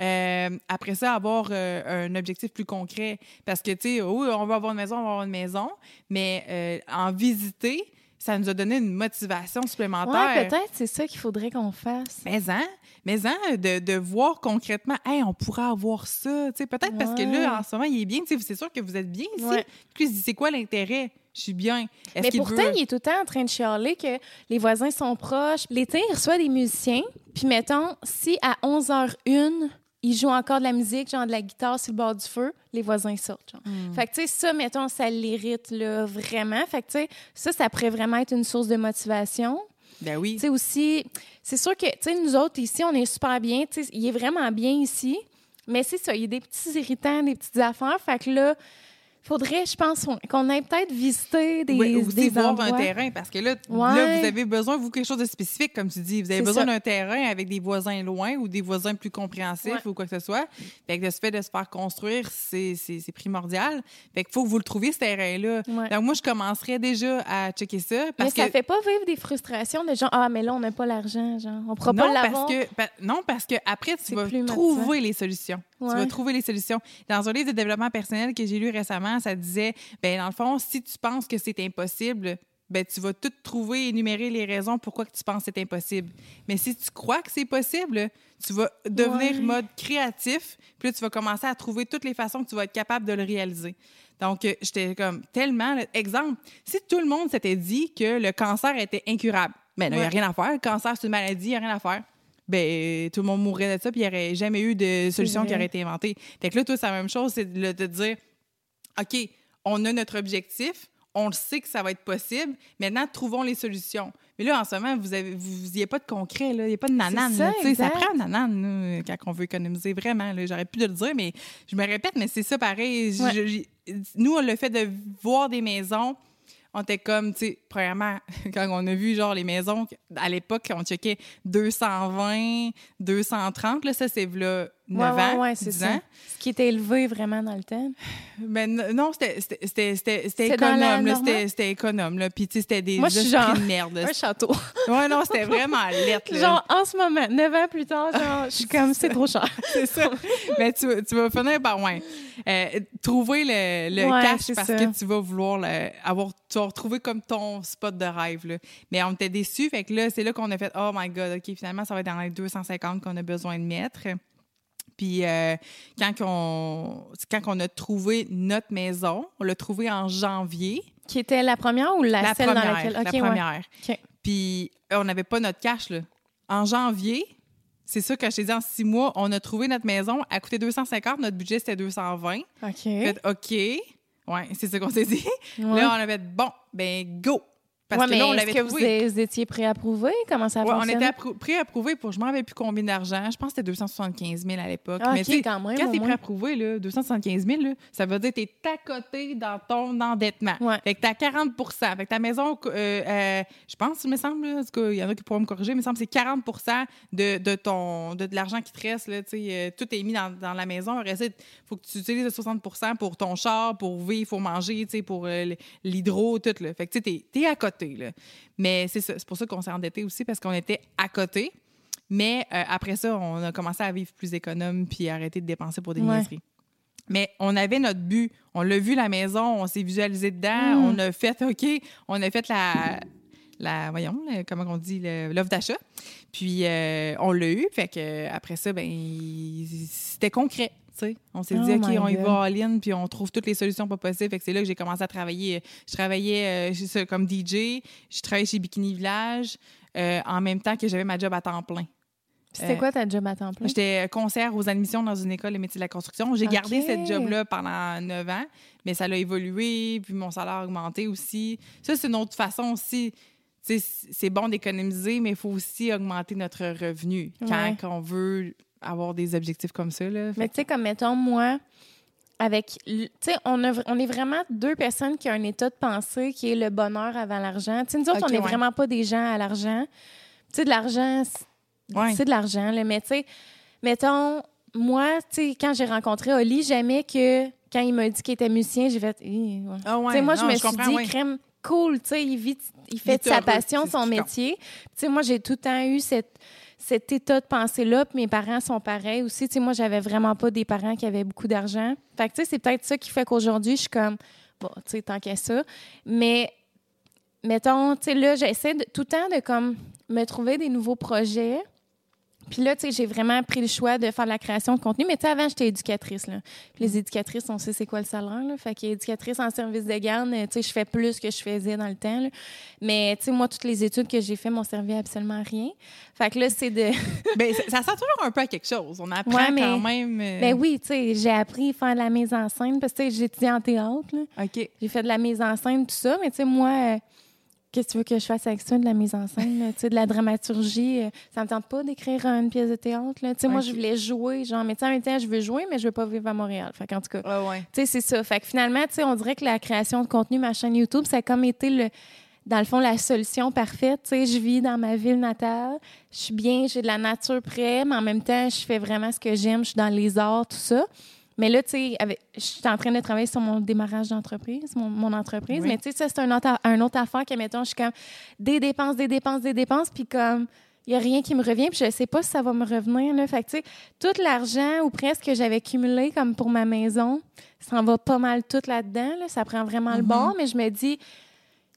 Euh, après ça, avoir euh, un objectif plus concret. Parce que, tu sais, oui, on va avoir une maison, on va avoir une maison, mais euh, en visiter, ça nous a donné une motivation supplémentaire. Ouais, peut-être c'est ça qu'il faudrait qu'on fasse. Mais hein, mais hein, de, de voir concrètement, hey, on pourrait avoir ça, tu sais, peut-être parce que là, en ce moment, il est bien, tu sais, c'est sûr que vous êtes bien ici. Ouais. Puis c'est quoi l'intérêt? Je suis bien. Mais pourtant, veut- il est tout le temps en train de chialer que les voisins sont proches. L'été, il reçoit des musiciens. Puis mettons, si à 11h01, il joue encore de la musique, genre de la guitare sur le bord du feu, les voisins sortent. genre. Hmm. Fait que, tu sais, ça, mettons, ça l'irrite, là, vraiment. Fait que, tu sais, ça, ça pourrait vraiment être une source de motivation. Ben oui. Tu sais, aussi, c'est sûr que, tu sais, nous autres, ici, on est super bien. Tu sais, il est vraiment bien ici. Mais c'est ça, il y a des petits irritants, des petites affaires. Fait que là, faudrait, je pense, qu'on aille peut-être visiter des, Oui, aussi des voir endroits. un terrain, parce que là, Ouais. là, vous avez besoin, vous, quelque chose de spécifique, comme tu dis. Vous avez besoin d'un terrain avec des voisins loin ou des voisins plus compréhensifs Ouais. ou quoi que ce soit. Fait que de ce fait de se faire construire, c'est primordial. Fait qu'il faut que vous le trouviez, ce terrain-là. Ouais. Donc, moi, je commencerais déjà à checker ça. Parce mais ça que fait pas vivre des frustrations de genre ah mais là on n'a pas l'argent genre on pourra non, pas l'avoir. parce que, pa- non, parce que après, tu vas trouver les solutions. Tu Ouais. vas trouver les solutions. Dans un livre de développement personnel que j'ai lu récemment, ça disait, ben dans le fond, si tu penses que c'est impossible, ben tu vas tout trouver, énumérer les raisons pourquoi que tu penses que c'est impossible. Mais si tu crois que c'est possible, tu vas devenir Ouais. mode créatif, puis là, tu vas commencer à trouver toutes les façons que tu vas être capable de le réaliser. Donc, euh, j'étais comme tellement... là, exemple, si tout le monde s'était dit que le cancer était incurable, ben il n'y a rien à faire. Le cancer, c'est une maladie, il n'y a rien à faire. Ben, tout le monde mourrait de ça, puis il n'y aurait jamais eu de solution qui aurait été inventée. Fait que là, toi, c'est la même chose, c'est de, de dire, OK, on a notre objectif, on le sait que ça va être possible, maintenant, trouvons les solutions. Mais là, en ce moment, vous avez, vous n'y a pas de concret, il n'y a pas de nanane. Ça, là, ça prend une nanane là, quand on veut économiser, vraiment. là. J'aurais pu le dire, mais je me répète, mais c'est ça pareil. Je- Ouais. je- nous, le fait de voir des maisons, on était comme, tu sais, premièrement, quand on a vu, genre, les maisons, à l'époque, on checkait 220, 230, là, ça, c'est là, 9 Ouais, ans, ouais, ouais, c'est 10 ça. ans. Ce qui était élevé vraiment dans le temps. Mais n- non, c'était- économe. C'était économe. Là. Puis, tu sais, c'était des Moi, je suis genre- de merde. là. Un château. Ouais, non, c'était vraiment lettre. là. genre, en ce moment, 9 ans plus tard, genre, je suis comme, c'est trop cher. c'est ça. Mais tu, tu vas finir par ouais, euh, trouver le, le cash parce ça. que tu vas vouloir avoir tu vas retrouver comme ton spot de rêve là. Mais on était déçus fait que là c'est là qu'on a fait oh my god, OK, finalement ça va être dans les 250 qu'on a besoin de mettre. Puis euh, quand on quand on a trouvé notre maison, on l'a trouvé en janvier, Qui était la première ou la, la celle première, dans laquelle? la ouais. première. Puis euh, on n'avait pas notre cash là. En janvier, c'est ça que je t'ai dit en six mois, on a trouvé notre maison, elle coûtait 250, notre budget c'était 220. OK. Fait, OK. Ouais, c'est ça qu'on s'est dit. Ouais. Là, on avait dit, bon, ben, go. Parce Ouais, que là, on est-ce l'avait que vous, étiez préapprouvé? Comment ça Ouais, on était approu- pré-approuvé pour, je m'en rappelle plus combien d'argent. Je pense que c'était 275 000 à l'époque. Ah, Mais OK, tu sais, quand même, quand t'es pré-approuvé, là, 275 000, là, ça veut dire que t'es à côté dans ton endettement. Ouais. Fait que t'as 40% Fait que ta maison, euh, euh, je pense, il me semble, là, en tout cas, il y en a qui pourront me corriger, mais il me semble que c'est 40 de, de, ton, de, de l'argent qui te reste. Là, euh, tout est mis dans, dans la maison. Il faut que tu utilises le 60 pour ton char, pour vivre, il faut manger, pour l'hydro, tout. Là. Fait que t'es es à côté. Là. Mais c'est ça, c'est pour ça qu'on s'est endetté aussi, parce qu'on était à côté. Mais euh, après ça, on a commencé à vivre plus économe puis arrêter de dépenser pour des Ouais. niaiseries. Mais on avait notre but. On l'a vu, la maison, on s'est visualisé dedans. Mm. On a fait, OK, on a fait la, la voyons, le- comment on dit, l'offre d'achat. Puis euh, on l'a eu. Fait que après ça, ben c'était concret. On s'est Oh dit, OK, my on y God. va all-in, puis on trouve toutes les solutions pas possibles. Fait que c'est là que j'ai commencé à travailler. Je travaillais euh, comme DJ, je travaillais chez Bikini Village, euh, en même temps que j'avais ma job à temps plein. C'était Euh, quoi ta job à temps plein? J'étais conseillère aux admissions dans une école de métiers de la construction. J'ai gardé OK. cette job-là pendant neuf ans, mais ça l'a évolué, puis mon salaire a augmenté aussi. Ça, c'est une autre façon aussi. C'est bon d'économiser, mais il faut aussi augmenter notre revenu quand Ouais. on veut avoir des objectifs comme ça. Là. Mais tu sais, comme mettons, moi, avec. Tu sais, on, a on est vraiment deux personnes qui ont un état de pensée qui est le bonheur avant l'argent. Tu sais, nous autres, on n'est ouais. vraiment pas des gens à l'argent. Tu sais, de l'argent, c'est Ouais. de l'argent. Mais tu sais, mettons, moi, tu sais, quand j'ai rencontré Oli, jamais que quand il m'a dit qu'il était musicien, j'ai fait. Hi, ouais. Ah ouais, Tu sais, moi, non, je me suis dit, crème, cool, tu sais, il vit, il fait de sa passion son métier. Tu sais, moi, j'ai tout le temps eu cette, cet état de pensée-là, mes parents sont pareils aussi. Tu moi, j'avais vraiment pas des parents qui avaient beaucoup d'argent. Fait c'est peut-être ça qui fait qu'aujourd'hui, je suis comme, bon, tu sais, tant qu'à ça. Mais, mettons, tu sais, là, j'essaie tout le temps de, comme, me trouver des nouveaux projets. Puis là, tu sais, j'ai vraiment pris le choix de faire de la création de contenu. Mais tu sais, avant, j'étais éducatrice, là. Puis les éducatrices, on sait c'est quoi le salaire, là. Fait qu'éducatrice en service de garde, tu sais, je fais plus que je faisais dans le temps, là. Mais, tu sais, moi, toutes les études que j'ai faites m'ont servi à absolument rien. Fait que là, c'est de... Ben, ça, sert toujours un peu à quelque chose. On apprend Ouais, mais- quand même. euh, ben oui, tu sais, j'ai appris à faire de la mise en scène parce que, tu sais, j'ai étudié en théâtre, là. OK. J'ai fait de la mise en scène, tout ça. Mais, tu sais, moi... euh, Qu'est-ce que tu veux que je fasse avec ça, de la mise en scène, tu sais, de la dramaturgie? euh, ça me tente pas d'écrire une pièce de théâtre, là. Tu sais, moi, je voulais jouer, genre, mais tu sais, en même temps, je veux jouer, mais je veux pas vivre à Montréal. Fait qu'en tout cas, Ouais, ouais. tu sais, c'est ça. Fait que finalement, tu sais, on dirait que la création de contenu, ma chaîne YouTube, ça a comme été le, dans le fond, la solution parfaite. Tu sais, je vis dans ma ville natale, je suis bien, j'ai de la nature près, mais en même temps, je fais vraiment ce que j'aime, je suis dans les arts, tout ça. Mais là, tu sais, je suis en train de travailler sur mon démarrage d'entreprise, mon, mon entreprise. Oui. Mais tu sais, ça, c'est un autre, un autre affaire que, mettons, je suis comme des dépenses, des dépenses, des dépenses, puis comme il n'y a rien qui me revient, puis je sais pas si ça va me revenir. Là. Fait que, tu sais, tout l'argent ou presque que j'avais cumulé comme pour ma maison, ça en va pas mal tout là-dedans. Là. Ça prend vraiment le Mhm. bord, mais je me dis,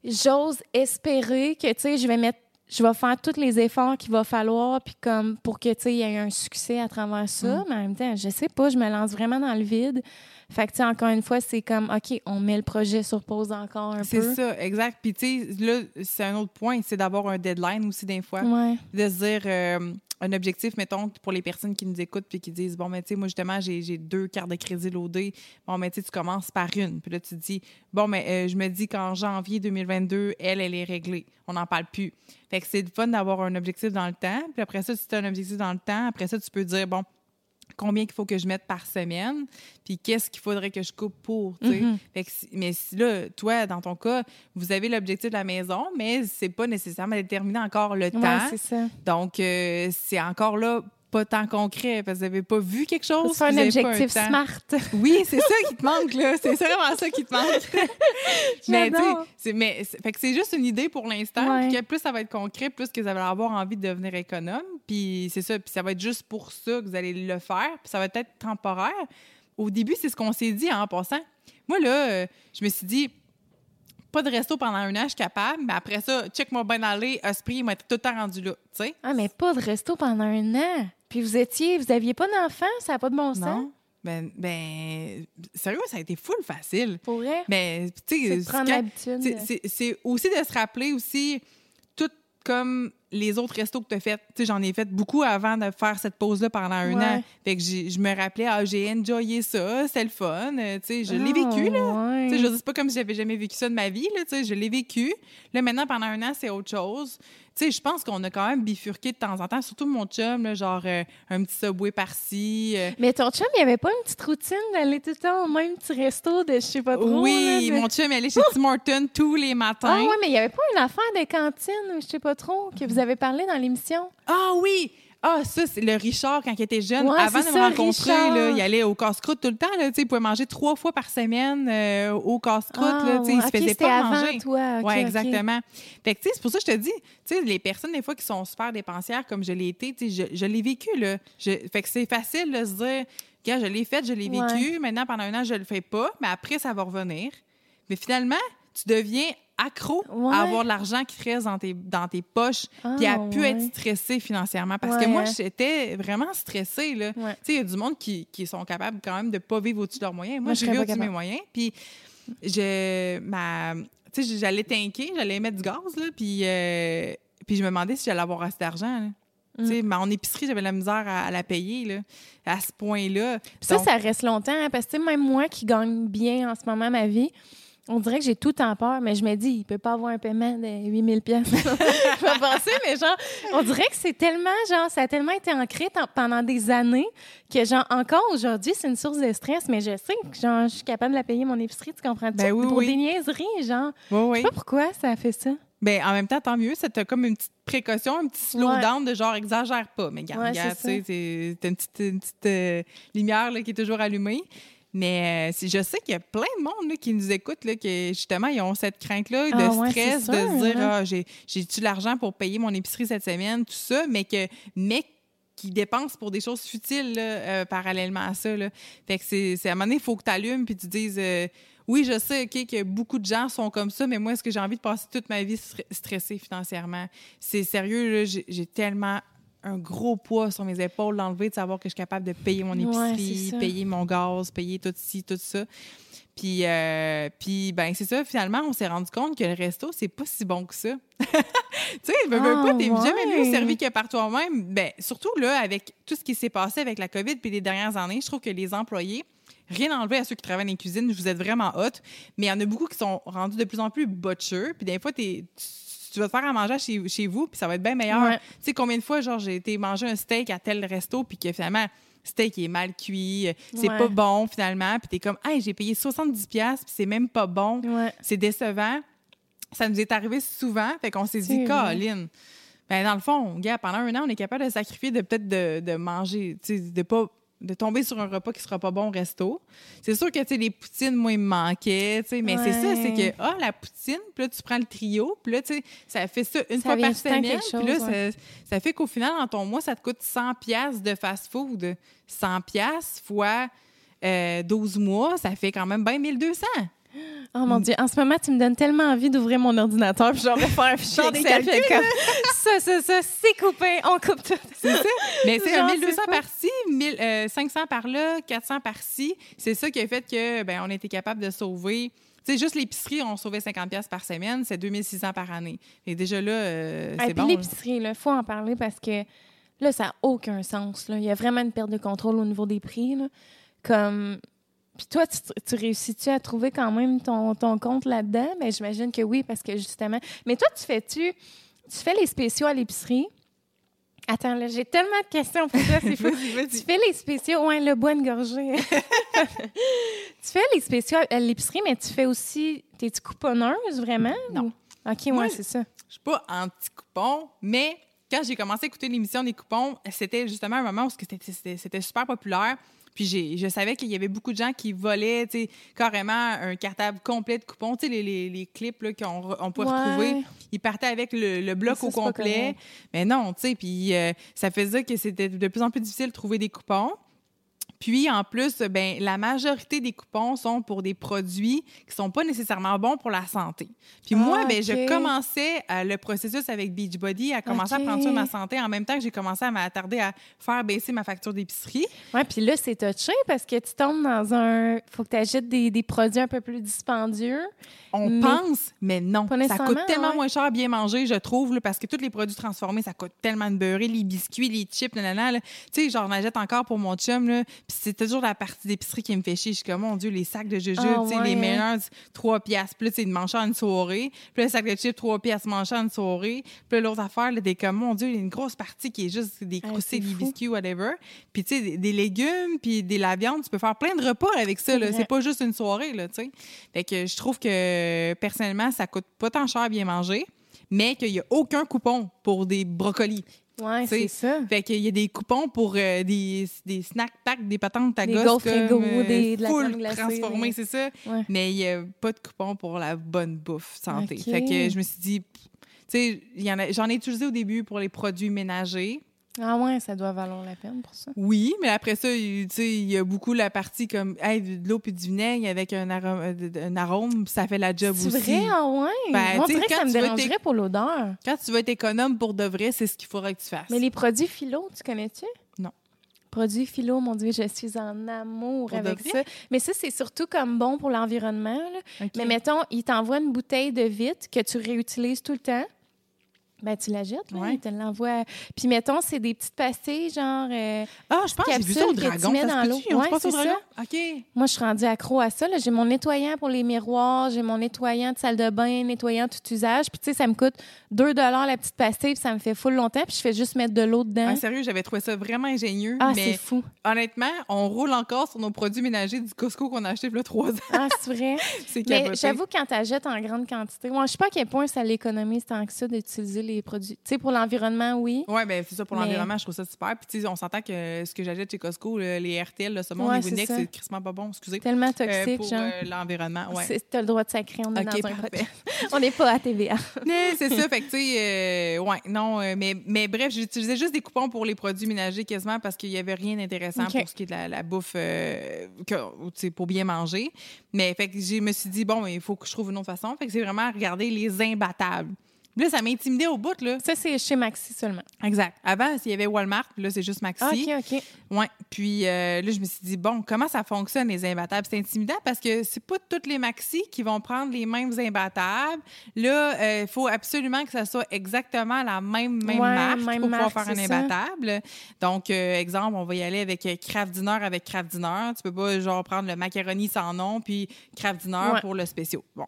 j'ose espérer que, tu sais, je vais mettre je vais faire tous les efforts qu'il va falloir puis comme pour que tu sais il y ait un succès à travers ça Mm. mais en même temps je sais pas je me lance vraiment dans le vide fait que tu sais encore une fois c'est comme ok on met le projet sur pause encore un C'est peu ça, exact. Puis, tu sais, là, c'est un autre point, c'est d'avoir un deadline aussi, des fois. ouais de se dire euh, un objectif, mettons, pour les personnes qui nous écoutent puis qui disent Bon, mais tu sais, moi, justement, j'ai deux cartes de crédit loadées. Bon, mais tu sais, tu commences par une. Puis là, tu dis Bon, mais euh, je me dis qu'en janvier 2022, elle, elle est réglée. On n'en parle plus. Fait que c'est fun d'avoir un objectif dans le temps. Puis après ça, si tu as un objectif dans le temps, après ça, tu peux dire Bon, combien qu'il faut que je mette par semaine, puis qu'est-ce qu'il faudrait que je coupe pour, tu sais. Mhm. Fait que si- mais si là, toi, dans ton cas, vous avez l'objectif de la maison, mais c'est pas nécessairement déterminé encore le ouais temps. c'est ça Donc, euh, c'est encore là pas tant concret parce que vous n'avez pas vu quelque chose. C'est un objectif smart. Oui, c'est ça qui te manque, là. C'est vraiment ça qui te manque. mais, tu sais, J'adore. c'est- mais fait que c'est juste une idée pour l'instant. Ouais. Plus ça va être concret, plus que vous allez avoir envie de devenir économe. Puis c'est ça. Puis ça va être juste pour ça que vous allez le faire. Puis ça va être temporaire. Au début, c'est ce qu'on s'est dit hein, en passant. Moi, là, euh, je me suis dit, pas de resto pendant un an, je suis capable. Mais après ça, check-moi bien aller. Esprit, il m'a tout le temps rendu là. Tu sais? Ah, mais pas de resto pendant un an. Puis vous étiez, vous aviez pas d'enfant, ça n'a pas de bon sens? Non. Ben, ben, sérieux, ça a été full facile. Pour vrai? Mais, tu sais, C'est. C'est- aussi de se rappeler aussi, tout comme les autres restos que tu as fait. Tu sais, j'en ai fait beaucoup avant de faire cette pause-là pendant un an. Fait que je me rappelais, ah, j'ai enjoyé ça, c'est le fun. Euh, tu sais, je l'ai Ah, vécu, là. ouais. Tu sais, je c'est pas comme si j'avais jamais vécu ça de ma vie, là. Tu sais, je l'ai vécu. Là, maintenant, pendant un an, c'est autre chose. Tu sais, je pense qu'on a quand même bifurqué de temps en temps, surtout mon chum, là, genre euh, un petit subway par-ci. euh, Mais ton chum, il n'y avait pas une petite routine d'aller tout le temps au même petit resto de je sais pas trop. oui, là, de- mon chum, il allait chez Tim Hortons tous les matins. Ah ouais, mais il n'y avait pas une affaire de cantine je sais pas trop que vous avez parlé dans l'émission? Ah oui! Ah, ça, c'est le Richard quand il était jeune. Ouais, Avant de me ça, rencontrer, là, il allait au casse-croûte tout le temps. Là, il pouvait manger trois fois par semaine euh, au casse-croûte. sais, ouais. il se faisait pas avant manger. toi. exactement. Fait que, tu sais, c'est pour ça que je te dis, les personnes, des fois, qui sont super dépensières comme je l'ai été, je, je l'ai vécu, là. Je- fait que c'est facile de se dire, je l'ai fait, je l'ai vécu. Maintenant, pendant un an, je le fais pas, mais après, ça va revenir. Mais finalement, tu deviens accro Ouais. à avoir de l'argent qui reste dans tes, dans tes poches, Ah, puis à pu ouais. être stressé financièrement. Parce que moi, j'étais vraiment stressée, là. Tu sais, il y a du monde qui, qui sont capables quand même de pas vivre au-dessus de leurs moyens. Moi, Moi, je pas au-dessus de mes moyens. Puis, je, ma, tu sais, j'allais tanker, j'allais mettre du gaz, là, puis, euh, puis je me demandais si j'allais avoir assez d'argent, là. Mm. sais, mon épicerie, j'avais la misère à, à la payer, là, à ce point-là. Ça, Donc, ça reste longtemps, hein, parce que même moi qui gagne bien en ce moment ma vie, on dirait que j'ai tout en peur, mais je me dis, il peut pas avoir un paiement de 8000 pièces. je vais penser, mais genre, on dirait que c'est tellement, genre, ça a tellement été ancré pendant des années que, genre, encore aujourd'hui, c'est une source de stress, mais je sais que, genre, je suis capable de la payer mon épicerie, tu comprends-tu? Ben oui, Pour oui. des niaiseries, genre. oui, oui. Je sais pas pourquoi ça a fait ça. Ben, en même temps, tant mieux. C'était comme une petite précaution, un petit slowdown de genre, exagère pas. Mais regarde, Ouais, regarde, c'est tu sais, t'as une petite, une petite, euh, lumière là, qui est toujours allumée. Mais euh, c'est- je sais qu'il y a plein de monde là, qui nous écoute, là, que justement, ils ont cette crainte-là de Ah ouais, stress, de se dire, hein. ah, j'ai- j'ai-tu de l'argent pour payer mon épicerie cette semaine, tout ça, mais que, mais qui dépensent pour des choses futiles là, euh, parallèlement à ça. Là. Fait que c'est à un moment donné, il faut que tu allumes puis tu dises euh, oui, je sais OK, que beaucoup de gens sont comme ça, mais moi, est-ce que j'ai envie de passer toute ma vie stre- stressée financièrement? C'est sérieux, j'ai tellement un gros poids sur mes épaules d'enlever de savoir que je suis capable de payer mon épicerie, payer mon gaz, payer tout ci, tout ça. Puis, euh, puis ben, c'est ça, finalement, on s'est rendu compte que le resto, c'est pas si bon que ça. tu sais, veux, veux Ah, pas, t'es jamais ouais. mieux servi que par toi-même. Ben, surtout là, avec tout ce qui s'est passé avec la COVID puis les dernières années, je trouve que les employés, rien enlevé à ceux qui travaillent dans les cuisines, vous êtes vraiment hot, mais il y en a beaucoup qui sont rendus de plus en plus butchers. Puis des fois, t'es- tu, tu vas te faire à manger chez, chez vous, puis ça va être bien meilleur. Ouais. Tu sais, combien de fois, genre, j'ai été manger un steak à tel resto, puis que finalement, le steak est mal cuit, euh, c'est Ouais. pas bon finalement, puis t'es comme, hey, j'ai payé 70$, puis c'est même pas bon, Ouais. c'est décevant. Ça nous est arrivé souvent, fait qu'on s'est dit. Colin. Ben, dans le fond, gars, pendant un an, on est capable de sacrifier, de peut-être de, de manger, tu sais, de pas de tomber sur un repas qui sera pas bon au resto. C'est sûr que, tu les poutines, moi, ils me manquaient, tu sais, mais c'est ça, c'est que, ah, la poutine, puis là, tu prends le trio, puis là, tu sais, ça fait ça une Ça fois par semaine, puis là, ouais. ça, ça fait qu'au final, dans ton mois, ça te coûte 100 pièces de fast-food. 100 pièces fois euh, 12 mois, ça fait quand même bien 1200. Oh mon Dieu, en ce moment, tu me donnes tellement envie d'ouvrir mon ordinateur puis genre de faire un fichier des comme ça, ça, ça, c'est coupé, on coupe tout. C'est ça. Mais c'est un Genre, 1200 c'est pas- par-ci, 1000, euh, 500 par-là, 400 par-ci. C'est ça qui a fait que ben on était capable de sauver. Tu sais, juste l'épicerie, on sauvait 50 pièces par semaine, c'est 2600 par année. Et déjà là, euh, Et c'est bon. l'épicerie, il faut en parler parce que là, ça n'a aucun sens. Là. Il y a vraiment une perte de contrôle au niveau des prix. là. Comme. Puis toi, tu, tu réussis-tu à trouver quand même ton, ton compte là-dedans? Mais j'imagine que oui, parce que justement. Mais toi, tu fais-tu. Tu fais les spéciaux à l'épicerie? Attends, là, j'ai tellement de questions pour toi, c'est fou. Tu fais les spéciaux, ouais, le bois de gorgée. tu fais les spéciaux à l'épicerie, mais tu fais aussi. T'es-tu couponneuse vraiment? Non. ou- OK, ouais, Moi, c'est ça. Je suis pas anti-coupon, mais quand j'ai commencé à écouter l'émission des coupons, c'était justement un moment où c'était super populaire. Puis j'ai- je savais qu'il y avait beaucoup de gens qui volaient tu sais, carrément un cartable complet de coupons. Tu sais, les, les, les clips là, qu'on on peut Ouais. retrouver. Ils partaient avec le, le bloc Ça, au complet. Mais non, tu sais, puis euh, ça faisait que c'était de plus en plus difficile de trouver des coupons. Puis, en plus, ben, la majorité des coupons sont pour des produits qui sont pas nécessairement bons pour la santé. Puis moi, ben, je commençais euh, le processus avec Beachbody à commencer à prendre soin de ma santé en même temps que j'ai commencé à m'attarder à faire baisser ma facture d'épicerie. Ouais, puis là, c'est touché parce que tu tombes dans un. faut que tu achètes des, des produits un peu plus dispendieux. On Mais- pense, mais non. Pas Ça coûte tellement ouais. moins cher à bien manger, je trouve, là, parce que tous les produits transformés, ça coûte tellement de beurré, les biscuits, les chips, nanana. Tu sais, j'en achète encore pour mon chum, là, puis c'est toujours la partie d'épicerie qui me fait chier. Je suis comme, mon Dieu, les sacs de jujubes, Ah, tu sais, ouais, les meilleurs, 3 piastres. Puis là, c'est de manger en une soirée. Puis le sac de chips, 3 piastres, manger en une soirée. Puis l'autre affaire, là, t'es comme, mon Dieu, il y a une grosse partie qui est juste des Ah, croustilles, des biscuits, whatever. Puis tu sais, des, des légumes, puis des la viande, tu peux faire plein de repas avec ça, C'est là. C'est pas juste une soirée, là, tu sais. Fait que je trouve que personnellement, ça coûte pas tant cher à bien manger, mais qu'il y a aucun coupon pour des brocolis. Ouais, C'est- ça. Fait qu'il y a des coupons pour euh, des, des snack packs, des patentes à Des gosse gaufres comme, égaux, euh, des- de la full glacée, transformées, c'est ça. Ouais. Mais il n'y a pas de coupon pour la bonne bouffe santé. Fait que je me suis dit, tu sais, j'en ai utilisé au début pour les produits ménagers. Ah ouais, ça doit valoir la peine pour ça. Oui, mais après ça, il- tu sais, il y a beaucoup la partie comme hey, de l'eau puis du vinaigre avec un arôme, euh, un arôme puis ça fait la job C'est aussi. vrai, ah ouais? Ben, Moi, que quand ça me dérangerait pour l'odeur. Quand tu veux être économe pour de vrai, c'est ce qu'il faudrait que tu fasses. Mais les produits philo, tu connais-tu? Non. Produits philo, mon Dieu, je suis en amour Pour avec ça. Mais ça, c'est surtout comme bon pour l'environnement. Mais mettons, ils t'envoient une bouteille de vitre que tu réutilises tout le temps. Ben, tu la jettes, là, Ouais. te. Puis, mettons, c'est des petites pastilles, genre... euh, Ah, je pense que j'ai vu ça au tu mets Ça dans l'eau. Ouais, c'est dragon? OK. Moi, je suis rendue accro à ça. là. J'ai mon nettoyant pour les miroirs, j'ai mon nettoyant de salle de bain, nettoyant tout usage. Puis, tu sais, ça me coûte 2 la petite pastille, puis ça me fait full longtemps. Puis, je fais juste mettre de l'eau dedans. Ah, sérieux, j'avais trouvé ça vraiment ingénieux. ah, mais c'est fou. honnêtement, on roule encore sur nos produits ménagers du Costco qu'on a acheté il y a trois ans. Ah, c'est vrai? c'est Mais j'avoue, quand tu en grande quantité, moi, je sais pas à quel point ça l'économise tant que ça d'utiliser les produits. Tu sais, pour l'environnement, oui. Oui, ben c'est ça pour Mais- l'environnement, je trouve ça super. Puis tu sais, on s'entend que ce que j'achète chez Costco, le- les RTL, le saumon, Ouais, les Windex, c'est crissement pas bon, excusez. Tellement Euh, toxique, pour genre. euh, l'environnement, ouais. T'as le droit de sacrer, on est OK, dans un parfait. On n'est pas à TVA. Mais c'est ça, fait que, tu sais, euh, ouais, non, euh, mais, mais bref, j'utilisais juste des coupons pour les produits ménagers quasiment parce qu'il y avait rien d'intéressant pour ce qui est de la, la bouffe, euh, que- pour bien manger. Mais, fait que je me suis dit, bon, il faut que je trouve une autre façon. Fait que c'est vraiment regarder les imbattables. Là, ça m'intimidait au bout, là. Ça, c'est chez Maxi seulement. Exact. Avant, s'il y avait Walmart, puis là, c'est juste Maxi. Ah, OK, OK. Ouais. Puis euh, là, je me suis dit, bon, comment ça fonctionne, les imbattables? C'est intimidant parce que c'est pas toutes les maxi qui vont prendre les mêmes imbattables. Là, il faut absolument que ça soit exactement la même, même Ouais, marque même pour marque, pouvoir faire un ça. imbattable. Donc, euh, exemple, on va y aller avec euh, Kraft Dinner avec Kraft Dinner. Tu peux pas, genre, prendre le macaroni sans nom puis Kraft Dinner Ouais. pour le spécial. Bon.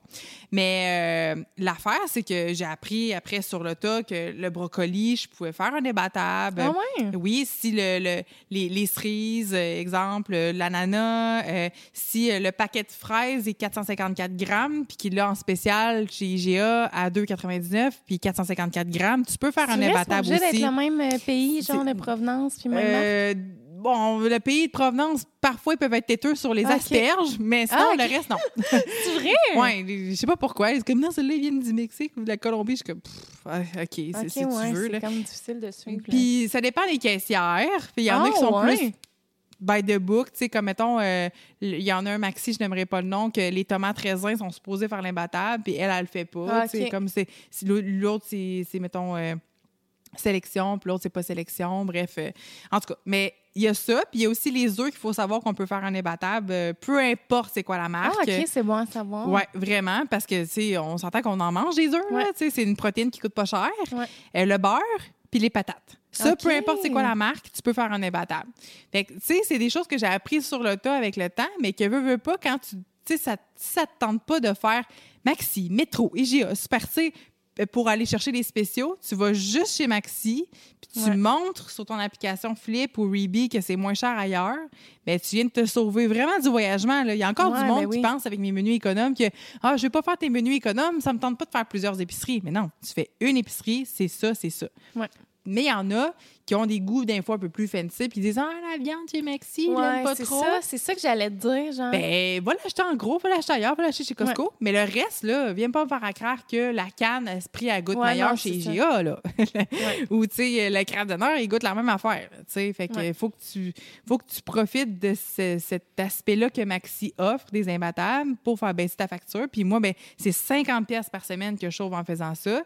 Mais euh, l'affaire, c'est que j'ai appris après sur le tas que le brocoli, je pouvais faire un imbattable. Ah ouais? Oui, si le, le- les, les cerises, euh, exemple, euh, l'ananas, euh, si le paquet de fraises est 454 grammes, puis qu'il est en spécial chez IGA à 2,99, puis 454 grammes, tu peux faire un Tu restes imbattable obligé d'être aussi. le même pays, genre C'est- de provenance, puis même marque? Euh, bon, le pays de provenance, parfois, ils peuvent être têteux sur les asperges, mais sinon, Ah, le reste, non. C'est vrai? les- je sais pas pourquoi. C'est comme, non, celle-là, ils viennent du Mexique ou de la Colombie. Je suis comme, ah, OK, c'est si ouais, tu veux. c'est comme difficile de suivre. Puis ça dépend des caissières. Puis il y en a Ah, qui sont ouais. plus by the book, tu sais, comme mettons, euh, il y en a un maxi, je n'aimerais pas le nom, que les tomates raisins sont supposés faire l'imbattable, puis elle, elle le fait pas. Ah, tu sais, ok. Comme c'est l'autre, c'est, c'est, mettons, euh, sélection, puis l'autre, c'est pas sélection. Bref, euh, en tout cas, mais il y a ça, puis il y a aussi les œufs qu'il faut savoir qu'on peut faire un imbattable, euh, peu importe c'est quoi la Ah, marque. OK, c'est bon à savoir. Ouais, vraiment, parce que, tu sais, on s'entend qu'on en mange des œufs, Ouais. tu sais, c'est une protéine qui coûte pas cher. Ouais. Euh, le beurre, puis les patates. Ça, peu importe c'est quoi la marque, tu peux faire un imbattable. Fait que, tu sais, c'est des choses que j'ai apprises sur le tas avec le temps, mais que veux, veux pas, quand tu, tu sais, ça, ça te tente pas de faire Maxi, Métro, IGA, Super C, pour aller chercher les spéciaux, tu vas juste chez Maxi, puis tu Ouais. montres sur ton application Flip ou Reebee que c'est moins cher ailleurs, ben tu viens de te sauver vraiment du voyagement. Là. Il y a encore Ouais, du monde ben qui oui. pense avec mes menus économes que ah, je vais pas faire tes menus économes, ça me tente pas de faire plusieurs épiceries. Mais non, tu fais une épicerie, c'est ça, c'est ça. Ouais. Mais il y en a qui ont des goûts d'un fois un peu plus fancy, puis qui disent Ah, la viande chez Maxi, je l'aime pas c'est trop. ça, c'est ça que j'allais te dire, genre. Ben, va l'acheter en gros, va l'acheter ailleurs, va l'acheter chez Costco. Mais le reste, là, viens pas me faire à croire que la canne, elle se prie à goûte Ouais, meilleure non, chez ça. IGA, là. Ouais. Ou, tu sais, le crabe d'honneur, il goûte la même affaire. Tu sais, fait que Ouais. faut que tu faut que tu profites de ce- cet aspect-là que Maxi offre, des imbattables, pour faire baisser ta facture. Puis moi, ben, c'est 50 pièces par semaine que je sauve en faisant ça.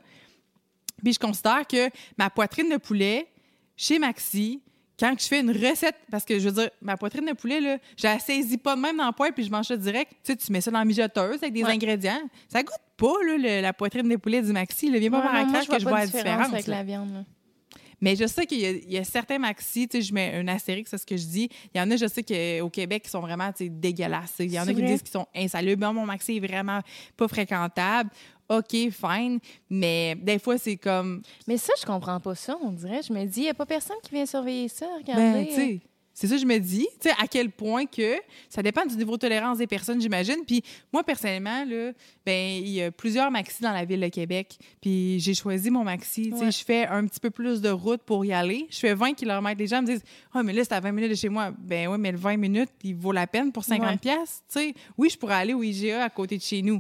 Puis je considère que ma poitrine de poulet chez Maxi, quand je fais une recette, parce que je veux dire, ma poitrine de poulet, là, je la saisis pas de même dans le poêle puis je mange ça direct. Tu sais, tu mets ça dans la mijoteuse avec des Ouais. ingrédients. Ça goûte pas, là, le- la poitrine de poulet du Maxi. Là. Viens pas voir un crash que je vois la différence. avec là. la viande. là. Mais je sais qu'il y, a- il y a certains maxi, tu sais, je mets un astérix, c'est ce que je dis. Il y en a, je sais qu'au Québec, qui sont vraiment tu sais, dégueulasses. Il y en a qui disent qu'ils sont insalubres. Bon, mon maxi est vraiment pas fréquentable. OK, fine. Mais des fois, c'est comme. Mais ça, je comprends pas ça, on dirait. Je me dis, il n'y a pas personne qui vient surveiller ça. Regardez. Ben, tu sais, c'est ça que je me dis. Tu sais, à quel point que ça dépend du niveau de tolérance des personnes, j'imagine. Puis moi, personnellement, là, ben, il y a plusieurs maxi dans la ville de Québec. Puis j'ai choisi mon maxi. Tu sais, Ouais. je fais un petit peu plus de route pour y aller. Je fais 20 km. Les gens me disent, ah, mais là, c'est à 20 minutes de chez moi. Ben oui, mais le 20 minutes, il vaut la peine pour 50 Ouais. pièces. Tu sais, oui, je pourrais aller au IGA à côté de chez nous.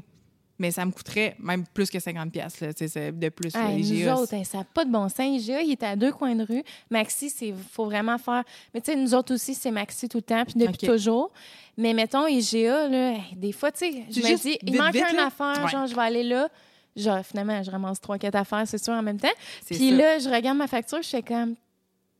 Mais ça me coûterait même plus que 50 pièces c'est de plus. Ah, nous autres, hein, ça n'a pas de bon sens. IGA, il est à deux coins de rue. Maxi, il faut vraiment faire. Mais tu sais, nous autres aussi, c'est Maxi tout le temps, puis depuis toujours. Mais mettons, IGA, là, des fois, tu sais, je C'est me dis, il manque une là? affaire, Ouais. genre, je vais aller là. Genre, finalement, je ramasse trois, quatre affaires, c'est sûr, en même temps. c'est Puis là, je regarde ma facture, je fais comme,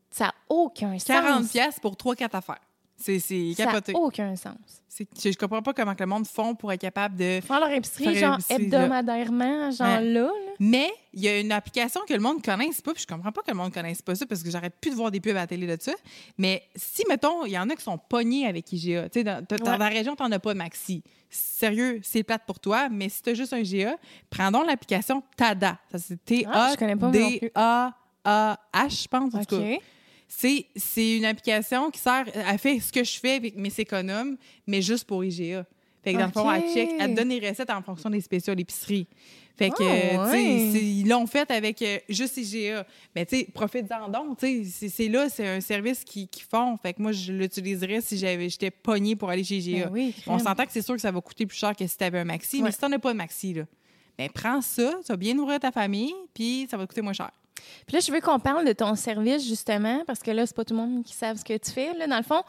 ça n'a aucun 40 sens. pièces pour 3-4 affaires. C'est c'est Ça n'a capoté. aucun sens. Je, je comprends pas comment que le monde font pour être capable de. Faire leur épicerie, Faire genre, épicerie, hebdomadairement, genre Ouais. là, là. Mais il y a une application que le monde ne connaisse pas, puis je comprends pas que le monde ne connaisse pas ça parce que j'arrête plus de voir des pubs à la télé de ça. Mais si, mettons, il y en a qui sont pognés avec IGA, tu sais, dans, t'as- dans Ouais. ta région, tu n'en as pas maxi. Sérieux, c'est plate pour toi, mais si tu as juste un IGA, prends donc l'application TADA. Ça, c'est Ah, je connais pas, moi non plus. T-A-A-H, je pense, en tout cas. C'est, c'est une application qui sert, elle fait ce que je fais avec mes économes, mais juste pour IGA. Fait que dans le fond, elle check, elle te donne les recettes en fonction des spéciaux à l'épicerie. Fait que, euh, tu sais, c'est- ils l'ont fait avec euh, juste IGA. Mais tu sais, profite-en donc. Tu sais, c'est, là, c'est un service qu'ils qui font. Fait que moi, je l'utiliserais si j'avais, j'étais pognée pour aller chez IGA. Ben oui, On s'entend que c'est sûr que ça va coûter plus cher que si tu avais un maxi, mais si tu n'en as pas de maxi, là, ben prends ça, ça va bien nourrir ta famille, puis ça va te coûter moins cher. Puis là, je veux qu'on parle de ton service, justement, parce que là, c'est pas tout le monde qui savent ce que tu fais. Là, dans le fond,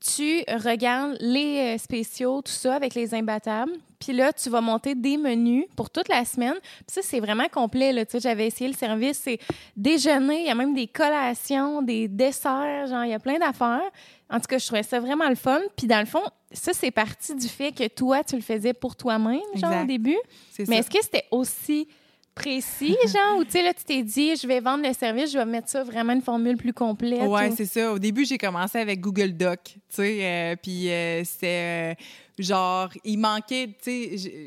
tu regardes les euh, spéciaux, tout ça, avec les imbattables. Puis là, tu vas monter des menus pour toute la semaine. Puis ça, c'est vraiment complet. Là. Tu sais, J'avais essayé le service. C'est déjeuner, il y a même des collations, des desserts, genre, il y a plein d'affaires. En tout cas, je trouvais ça vraiment le fun. Puis dans le fond, ça, c'est parti du fait que toi, tu le faisais pour toi-même, genre, Exact. au début. C'est Mais ça. est-ce que c'était aussi précis, genre, ou tu sais, là, tu t'es dit, je vais vendre le service, je vais mettre ça vraiment une formule plus complète? Ouais, ou- c'est ça. Au début, j'ai commencé avec Google Doc, tu sais, euh, puis euh, c'était euh, genre, il manquait, tu sais,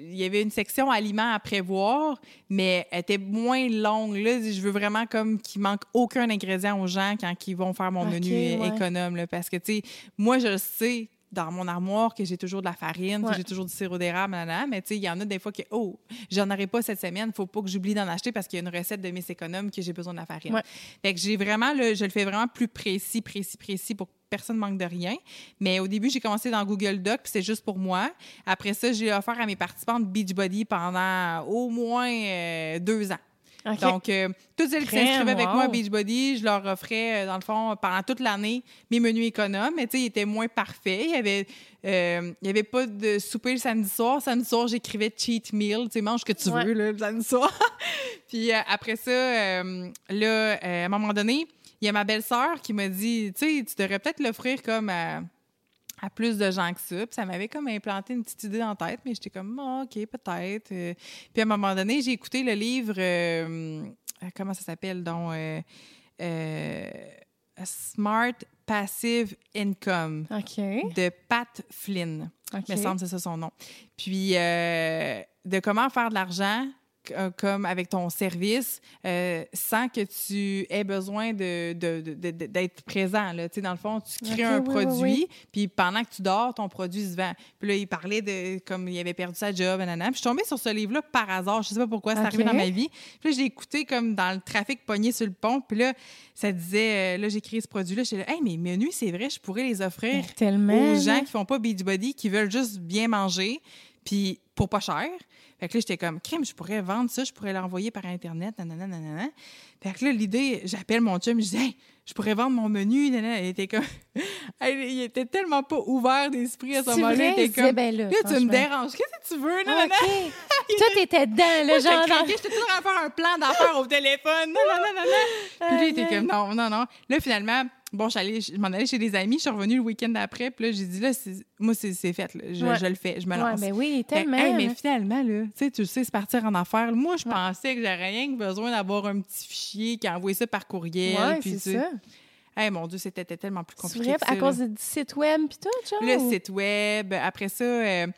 il y avait une section aliments à prévoir, mais elle était moins longue. Là, je veux vraiment comme qu'il manque aucun ingrédient aux gens quand ils vont faire mon menu euh, ouais. économe, là, parce que, tu sais, moi, je sais dans mon armoire que j'ai toujours de la farine, que j'ai toujours du sirop d'érable, mais tu sais, il y en a des fois que, oh, j'en aurai pas cette semaine, faut pas que j'oublie d'en acheter parce qu'il y a une recette de Miss Économe que j'ai besoin de la farine. Ouais. Fait que j'ai vraiment, le, je le fais vraiment plus précis, précis, précis pour que personne manque de rien. Mais au début, j'ai commencé dans Google Doc, puis c'est juste pour moi. Après ça, j'ai offert à mes participantes Beachbody pendant au moins euh, deux ans. Donc, euh, toutes celles qui s'inscrivaient avec moi à. Beachbody, je leur offrais, euh, dans le fond, pendant toute l'année, mes menus économes. Mais tu sais, ils étaient moins parfaits. Il y avait, euh, il y avait pas de souper le samedi soir. Samedi soir, j'écrivais cheat meal. Tu sais, mange ce que tu Ouais. veux, là, le samedi soir. Puis euh, après ça, euh, là, euh, à un moment donné, il y a ma belle-sœur qui m'a dit, tu sais, tu devrais peut-être l'offrir comme à, à plus de gens que ça. Puis ça m'avait comme implanté une petite idée en tête, mais j'étais comme, Ah, OK, peut-être. Euh, Puis à un moment donné, j'ai écouté le livre, euh, euh, comment ça s'appelle, donc, euh, Smart Passive Income de Pat Flynn. OK. Il me semble que c'est ça son nom. Puis, de comment faire de l'argent comme avec ton service euh, sans que tu aies besoin de, d'être présent. Là. Tu sais, Dans le fond, tu crées un oui, produit, puis pendant que tu dors, ton produit se vend. Puis là, il parlait de comme il avait perdu sa job, nanana. Puis je suis tombée sur ce livre-là par hasard. Je sais pas pourquoi, c'est Ok. arrivé dans ma vie. Puis là, j'ai écouté comme dans le trafic pogné sur le pont. Puis là, ça disait, euh, là, j'ai créé ce produit-là. J'étais là, hey, mes menus, c'est vrai, je pourrais les offrir Tellement. aux gens qui font pas Beachbody, qui veulent juste bien manger, puis pour pas cher. Fait que là, j'étais comme, crème, je pourrais vendre ça, je pourrais l'envoyer par Internet, nanana, nanana. Fait que là, l'idée, j'appelle mon chum, je dis, hey, je pourrais vendre mon menu, nanana. Il était comme, il était tellement pas ouvert d'esprit à ce moment-là. Il était comme, ben là, là, tu me déranges, qu'est-ce que tu veux, Ah, nanana? OK. Toi, t'étais dedans, le genre. j'étais toujours à faire un plan d'affaires au téléphone. Non. Puis là, il était comme, non, non, non. Là, finalement, bon, je m'en allais chez des amis. Je suis revenue le week-end d'après. Puis là, j'ai dit, là, c'est- moi, c'est fait. là. Je, Ouais. je le fais. Je me Ouais, lance. ben oui, Fait que, tellement. hey, mais finalement, là, tu sais, tu sais, c'est partir en affaires. Moi, je Ouais. pensais que j'aurais rien que besoin d'avoir un petit fichier qui envoie ça par courriel. Ouais, puis c'est ça. Hey, mon Dieu, c'était tellement plus C'est compliqué. vrai, que à ça, cause du site web puis tout, genre? Le ou- site web. Après ça, euh, tu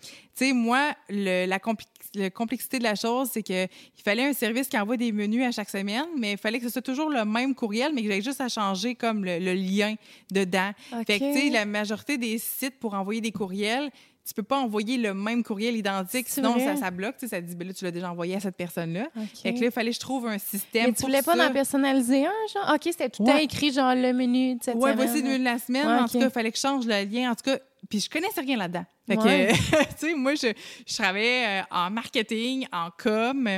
sais, moi, le- la, compli- la complexité de la chose, c'est que il fallait un service qui envoie des menus à chaque semaine, mais il fallait que ce soit toujours le même courriel, mais que j'avais juste à changer comme le, le lien dedans. Fait que, tu sais, la majorité des sites pour envoyer des courriels, tu peux pas envoyer le même courriel identique, sinon ça, ça bloque. Tu sais, ça dit, ben là, tu l'as déjà envoyé à cette personne-là. OK. Fait que là, il fallait que je trouve un système Mais tu voulais pas ça. d'en personnaliser un, genre? OK, c'était tout le temps Ouais. écrit, genre, le menu de cette Ouais, semaine. voici le menu de la semaine. Ouais, en tout cas, il fallait que je change le lien. En tout cas, puis je connaissais rien là-dedans. Fait Ouais. que, tu sais, moi, je, je travaillais euh, en marketing, en com,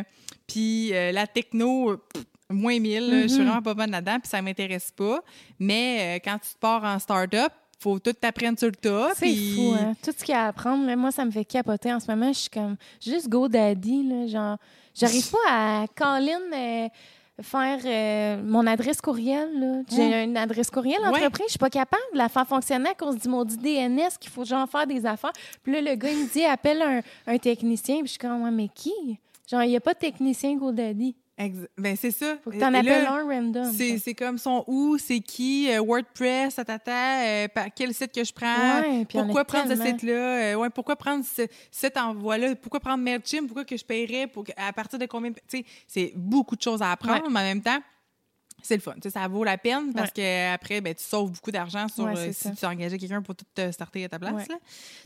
puis euh, la techno, pff, moins 1000. là, Je suis Mhm. vraiment pas bonne là-dedans, puis ça m'intéresse pas. Mais euh, quand tu te pars en start-up, faut tout t'apprendre sur le tas. C'est fou, hein? Tout ce qu'il y a à apprendre, là, moi, ça me fait capoter. En ce moment, je suis comme juste GoDaddy, là, genre... J'arrive pas à Colin euh, faire euh, mon adresse courriel. J'ai une adresse courriel entreprise, je suis pas capable de la faire fonctionner à cause du maudit DNS qu'il faut genre faire des affaires. Puis là, le gars, il me dit, appelle un, un technicien. Puis je suis comme, Ouais, mais qui? Genre, il n'y a pas de technicien GoDaddy. Ben, c'est ça. Faut que t'en appelles là, un random. C'est, c'est comme son où, c'est qui, euh, WordPress, tatata, euh, par quel site que je prends, Ouais, pourquoi prendre ce site-là, euh, ouais, pourquoi prendre ce, cet envoi-là, pourquoi prendre MailChimp, pourquoi que je paierais, pour, à partir de combien, tu sais, c'est beaucoup de choses à apprendre, Ouais. mais en même temps, c'est le fun. Tu sais, ça vaut la peine parce que après, ben, tu sauves beaucoup d'argent sur Ouais, euh, si ça. tu engageais quelqu'un pour tout te starter à ta place. Ouais.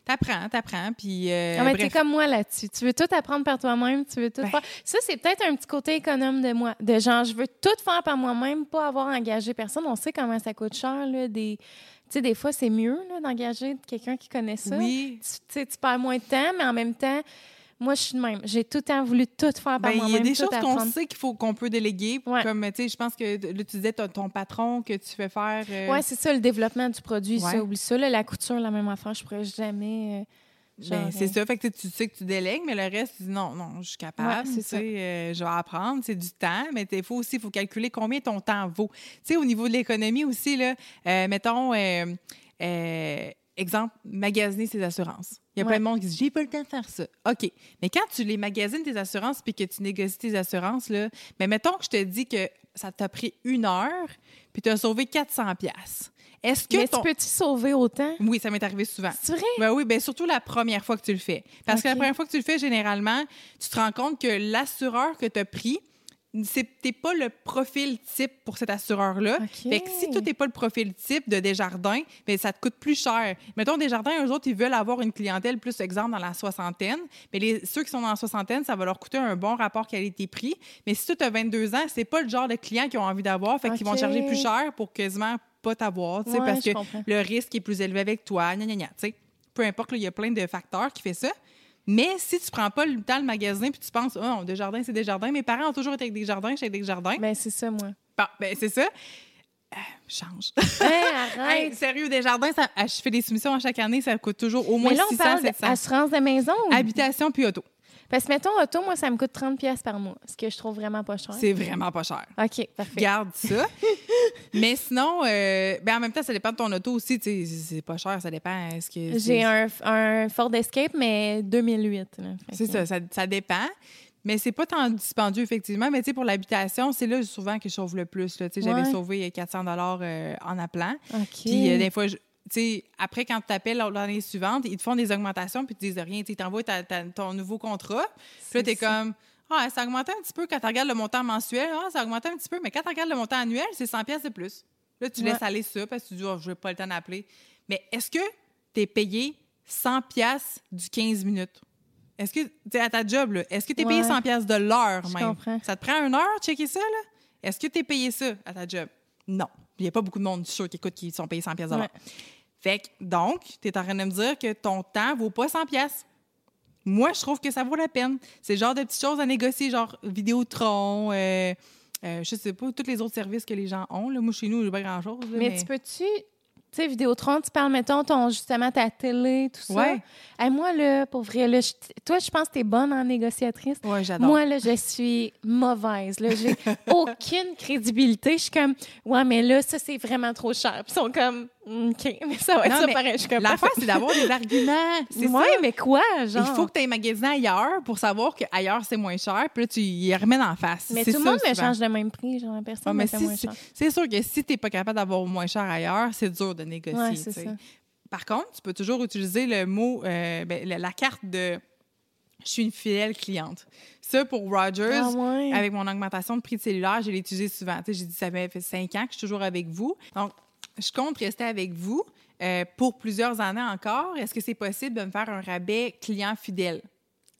T'apprends, t'apprends, puis euh, Ah, mais t'es comme moi là-dessus. Tu veux tout apprendre par toi-même, tu veux tout Ben. faire. Ça, c'est peut-être un petit côté économe de moi. De genre, je veux tout faire par moi-même, pas avoir engagé personne. On sait comment ça coûte cher, là. Des... Tu sais, des fois, c'est mieux d'engager quelqu'un qui connaît ça. Oui, tu perds moins de temps, mais en même temps, moi, je suis de même. J'ai tout le temps voulu tout faire par Ben, il y moi-même. a des choses qu'on sait qu'il faut qu'on peut déléguer. Ouais. Comme, tu sais, je pense que là, tu disais ton, ton patron que tu fais faire. euh, Ouais, c'est ça, le développement du produit, Ouais. ça, oublie ça. là. la couture, la même affaire, je pourrais jamais. euh, ben, c'est ça. Fait que tu sais, que tu délègues, mais le reste, tu dis non, non, je suis capable. Ouais, sais, euh, je vais apprendre. C'est du temps, mais il faut aussi faut calculer combien ton temps vaut. Tu sais, au niveau de l'économie aussi, là, euh, mettons, euh, exemple, magasiner ses assurances. Il y a Ouais. plein de monde qui dit j'ai pas le temps de faire ça. OK. Mais quand tu les magasines tes assurances puis que tu négocies tes assurances, là, mais mettons que je te dis que ça t'a pris une heure puis tu as sauvé 400 pièces. Est-ce que Mais ton... tu peux-tu sauver autant? Oui, ça m'est arrivé souvent. C'est vrai? Ben oui, ben surtout la première fois que tu le fais. Parce que la première fois que tu le fais, généralement, tu te rends compte que l'assureur que tu as pris, t'es pas le profil type pour cet assureur-là. Fait que si toi, t'es pas le profil type de Desjardins, ben ça te coûte plus cher. Mettons, Desjardins, eux autres, ils veulent avoir une clientèle plus, exemple, dans la soixantaine. Mais les, ceux qui sont dans la soixantaine, ça va leur coûter un bon rapport qualité-prix. Mais si tu as 22 ans, c'est pas le genre de client qu'ils ont envie d'avoir. Fait qu'ils vont te charger plus cher pour quasiment pas t'avoir, tu sais, Ouais, parce que comprends. le risque est plus élevé avec toi, gna, gna, gna, tu sais. Peu importe, il y a plein de facteurs qui font ça. Mais si tu prends pas le temps le magasin puis tu penses, oh, Desjardins, c'est Desjardins. Mes parents ont toujours été avec des jardins, j'étais avec des jardins. Ben, c'est ça, moi. Bon, ben, c'est ça. Euh, change. Hein, arrête! Hey, sérieux, Desjardins, ça, ah, je fais des soumissions à chaque année, ça coûte toujours au moins Mais là, on 600, parle 700. d'assurance de maison. Habitation puis auto. Parce que, mettons, auto, moi, ça me coûte 30 pièces par mois, ce que je trouve vraiment pas cher. C'est vraiment pas cher. OK, parfait. Garde ça. Mais sinon, euh, ben en même temps, ça dépend de ton auto aussi. C'est pas cher, ça dépend. Est-ce que J'ai un, un Ford Escape, mais 2008. là. Fait C'est que- ça, ça, ça dépend. Mais c'est pas tant dispendieux, effectivement. Mais tu sais, pour l'habitation, c'est là souvent que je sauve le plus. J'avais sauvé 400 dollars en appelant. OK. Puis euh, des fois, je- tu sais, après, quand tu t'appelles l'année suivante, ils te font des augmentations puis ils te disent rien. Ils t'envoient ton nouveau contrat. Puis là, t'es comme, Ah, ça a augmenté un petit peu quand tu regardes le montant mensuel. Ah, ça a augmenté un petit peu, mais quand tu regardes le montant annuel, c'est 100 pièces de plus. Là, tu Ouais. laisses aller ça parce que tu dis, oh, je n'ai pas le temps d'appeler. Mais est-ce que tu es payé 100 pièces du 15 minutes? Est-ce que, tu à ta job, est-ce que tu es payé Ouais. 100 pièces de l'heure Je même? comprends. Ça te prend une heure, checker ça, là? Est-ce que tu es payé ça à ta job? Non. Il n'y a pas beaucoup de monde, sûr, qui écoute, qui sont payés 100 pièces. Ouais. Fait que, donc, tu es en train de me dire que ton temps vaut pas 100 pièces. Moi, je trouve que ça vaut la peine. C'est le genre de petites choses à négocier, genre Vidéotron, euh, euh, je sais pas, tous les autres services que les gens ont. Là. Moi, chez nous, j'ai pas grand-chose. là, Mais, tu peux-tu, tu sais, Vidéotron, tu parles, mettons, ton, justement, ta télé, tout ça. Ouais. Hey, moi, là, pour vrai, là, je- toi, je pense que t'es bonne en négociatrice. Ouais, j'adore. Moi, là, je suis mauvaise. Là, j'ai aucune crédibilité. Je suis comme, ouais, mais là, ça, c'est vraiment trop cher. Puis ils sont comme, OK, mais ça va être Non, ça pareil. Je L'affaire, c'est d'avoir des arguments. C'est ouais, ça. mais quoi, genre? Il faut que tu aies magasin ailleurs pour savoir qu'ailleurs, c'est moins cher. Puis là, tu y remets en face. Mais tout le monde me change le même prix. Genre, personne Ouais, mais si- moins c'est cher. c'est sûr que si tu n'es pas capable d'avoir moins cher ailleurs, c'est dur de négocier. Ouais, ça. Par contre, tu peux toujours utiliser le mot, euh, ben, la, carte de je suis une fidèle cliente. Ça, pour Rogers, Ah ouais. avec mon augmentation de prix de cellulaire, je l'ai utilisé souvent. J'ai dit, ça fait cinq ans que je suis toujours avec vous. Donc, je compte rester avec vous euh, pour plusieurs années encore. Est-ce que c'est possible de me faire un rabais client fidèle?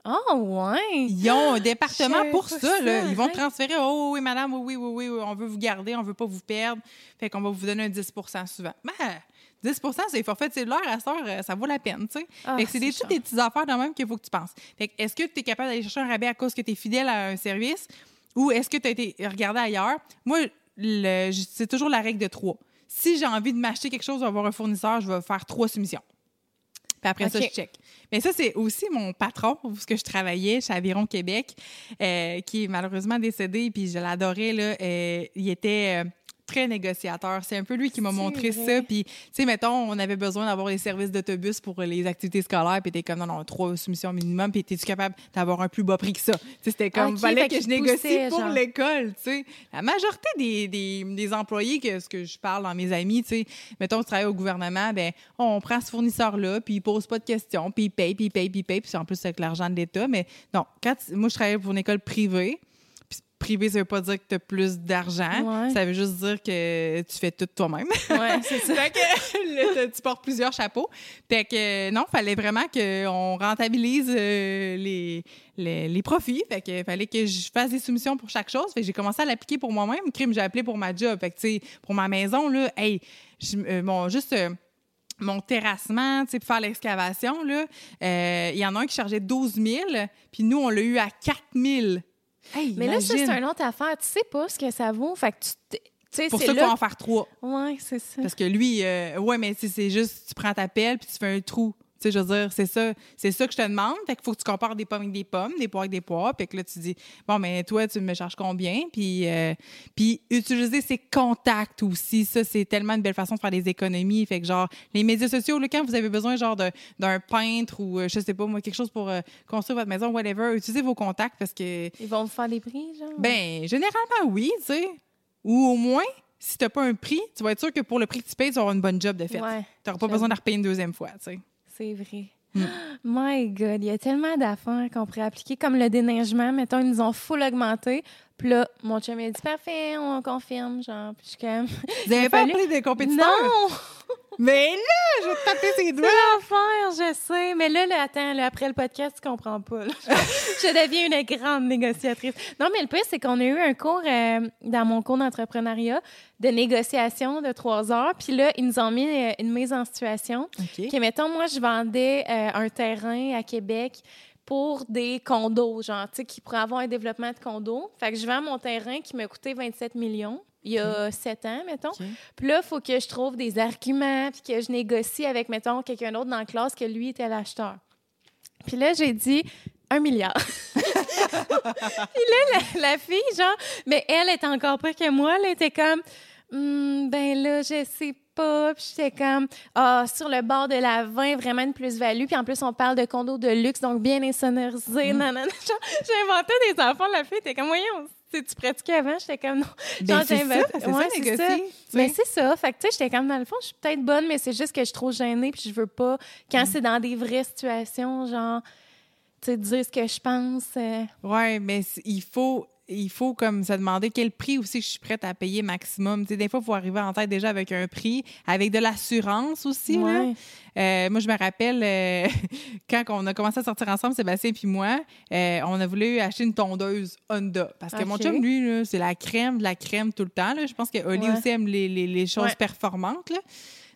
Oh, ouais. Ils ont un département pour ça. là. ça, Ils vont hein. transférer. Oh oui, madame, oui, oui, oui, oui, on veut vous garder, on veut pas vous perdre. Fait qu'on va vous donner un 10% souvent. Ben, 10% c'est forfait de cellulaire à heure, euh, ça vaut la peine, tu sais. Ah, fait que c'est des, toutes des petites affaires de même qu'il faut que tu penses. Fait que est-ce que tu es capable d'aller chercher un rabais à cause que tu es fidèle à un service ou est-ce que tu as été regardé ailleurs? Moi, c'est toujours la règle de trois. Si j'ai envie de m'acheter quelque chose ou avoir un fournisseur, je vais faire trois soumissions. Puis après ça, je check. Mais ça, c'est aussi mon patron, où ce que je travaillais chez Aviron Québec, euh, qui est malheureusement décédé, puis je l'adorais, là. euh, il était euh, très négociateur. C'est un peu lui qui m'a montré vrai. ça. Puis, tu sais, mettons, on avait besoin d'avoir les services d'autobus pour les activités scolaires, puis t'es comme, non, non, trois soumissions minimum, puis t'es-tu capable d'avoir un plus bas prix que ça? Tu sais, c'était comme, Ok, fallait que je négocie pour l'école, tu sais. La majorité des, des, des employés, que ce que je parle dans mes amis, tu sais, mettons, tu travailles au gouvernement, ben on prend ce fournisseur-là, puis il pose pas de questions, puis il paye, puis il paye, puis il paye, puis c'est en plus avec l'argent de l'État. Mais non, quand moi, je travaillais pour une école privée, privé, ça veut pas dire que tu as plus d'argent. Ouais. Ça veut juste dire que tu fais tout toi-même. Ouais, c'est ça. Fait que là, tu portes plusieurs chapeaux. Fait que non, fallait vraiment qu'on rentabilise euh, les, les, les profits. Fait que fallait que je fasse des soumissions pour chaque chose. Fait que j'ai commencé à l'appliquer pour moi-même. Crime, j'ai appelé pour ma job. Fait que, tu sais, pour ma maison, là, hey, je- euh, bon, juste. euh, mon terrassement, tu sais, pour faire l'excavation, là, il y en a un qui chargeait 12 000, puis nous, on l'a eu à 4 000. Hey, Mais là, ça, c'est une autre affaire. Tu sais pas ce que ça vaut. Fait que tu. t- Tu sais, Pour c'est ça qu'il faut en faire trois. Ouais, c'est ça. Parce que lui, euh, ouais, mais c'est- c'est juste, tu prends ta pelle puis tu fais un trou. Tu sais, je veux dire, c'est ça, c'est ça que je te demande. Fait qu'il faut que tu compares des pommes avec des pommes, des poires avec des poires. Puis que là, tu dis, bon, mais toi, tu me charges combien? Puis, euh, puis utiliser ses contacts aussi. Ça, c'est tellement une belle façon de faire des économies. Fait que, genre, les médias sociaux, là, quand vous avez besoin, genre, d'un peintre ou, euh, je sais pas, moi, quelque chose pour euh, construire votre maison, whatever, utilisez vos contacts parce que, Ils vont me faire des prix, genre? ben, généralement, oui, tu sais. Ou au moins, si tu n'as pas un prix, tu vas être sûr que pour le prix que tu payes, tu vas avoir une bonne job de fait. Ouais, tu n'auras pas besoin de repayer une deuxième fois, tu sais. C'est vrai. Mm. My God, il y a tellement d'affaires qu'on pourrait appliquer, comme le déneigement. Mettons, ils nous ont full augmenté. Puis là, mon chum, il a dit parfait, on confirme, genre. Puis je suis comme. Vous avez pas fallu- appelé des compétiteurs? Non! Mais là, je vais te taper ses C'est doigts. l'enfer, je sais. Mais là, là attends, là, après le podcast, tu comprends pas. là. je deviens une grande négociatrice. Non, mais le pire, c'est qu'on a eu un cours euh, dans mon cours d'entrepreneuriat de négociation de trois heures. Puis là, ils nous ont mis euh, une mise en situation. OK. Que, mettons, moi, je vendais euh, un terrain à Québec pour des condos, genre, tu sais, qui pourraient avoir un développement de condos. Fait que je vends mon terrain qui m'a coûté 27 millions il y a sept ans, mettons. Puis là, il faut que je trouve des arguments, puis que je négocie avec, mettons, quelqu'un d'autre dans la classe que lui était l'acheteur. Puis là, j'ai dit un milliard. puis là, la, la fille, genre, mais elle est encore pire que moi. Elle était comme, Hmm, ben là, je sais pas. Puis j'étais comme, ah, sur le bord de la 20, vraiment une plus-value. Puis en plus, on parle de condos de luxe, donc bien insonorisés. nanana. Genre, J'ai inventé des enfants. La fille était comme, voyons, tu pratiquais avant? J'étais comme, non. Ben, c'est ça, c'est Ouais, ça, Mais c'est ça. Fait que, tu sais, j'étais comme, dans le fond, je suis peut-être bonne, mais c'est juste que je suis trop gênée, puis je veux pas, quand c'est dans des vraies situations, genre, tu sais, dire ce que je pense. euh. Ouais, mais il faut, il faut comme se demander quel prix aussi je suis prête à payer maximum. Des fois, il faut arriver en tête déjà avec un prix, avec de l'assurance aussi. là. Euh, moi, je me rappelle euh, quand on a commencé à sortir ensemble, Sébastien puis moi, euh, on a voulu acheter une tondeuse Honda. Parce que mon chum, lui, c'est la crème de la crème tout le temps. là. Je pense que Oli Ouais. aussi aime les, les- les choses Ouais. performantes. là.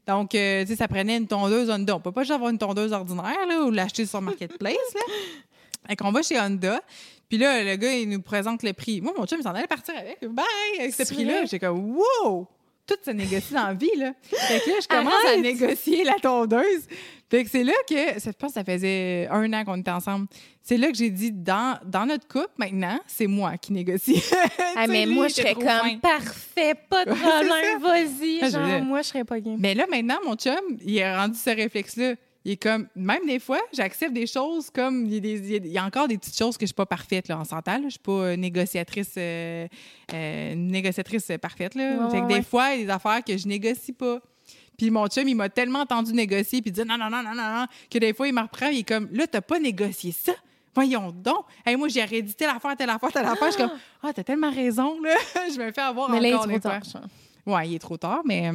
Donc, euh, tu sais, ça prenait une tondeuse Honda. On peut pas juste avoir une tondeuse ordinaire là, ou l'acheter sur Marketplace. Là. Fait qu'on va chez Honda. Puis là, le gars, il nous présente le prix. Moi, mon chum, il s'en allait partir avec. Bye! Avec ce prix-là. J'étais comme, wow! Tout se négocie dans la vie, là. Fait que là, je commence à négocier la tondeuse. Fait que c'est là que, je pense que ça faisait un an qu'on était ensemble. C'est là que j'ai dit, dans, dans notre couple, maintenant, c'est moi qui négocie. Ah, mais lui, moi, je serais comme fin. parfait, pas de problème, vas-y. Ah, je Genre, moi, je serais pas game. Mais là, maintenant, mon chum, il a rendu ce réflexe-là. Il est comme, même des fois, j'accepte des choses comme, il y, a des- il y a- il y a encore des petites choses que je suis pas parfaite, là, en s'entend. Je suis pas euh, négociatrice, euh, euh, négociatrice parfaite, là. Ouais, fait que ouais, des fois, il y a des affaires que je négocie pas. Puis mon chum, il m'a tellement entendu négocier, puis dire non, non, non, non, non, non, que des fois, il me reprend, il est comme, là, t'as pas négocié ça? Voyons donc. Hey, moi, j'ai arrêté telle affaire, telle affaire, telle affaire. Je suis comme, ah, t'as tellement raison, là. je me fais avoir Mais là, il est encore trop tard. Ouais, il est trop tard, mais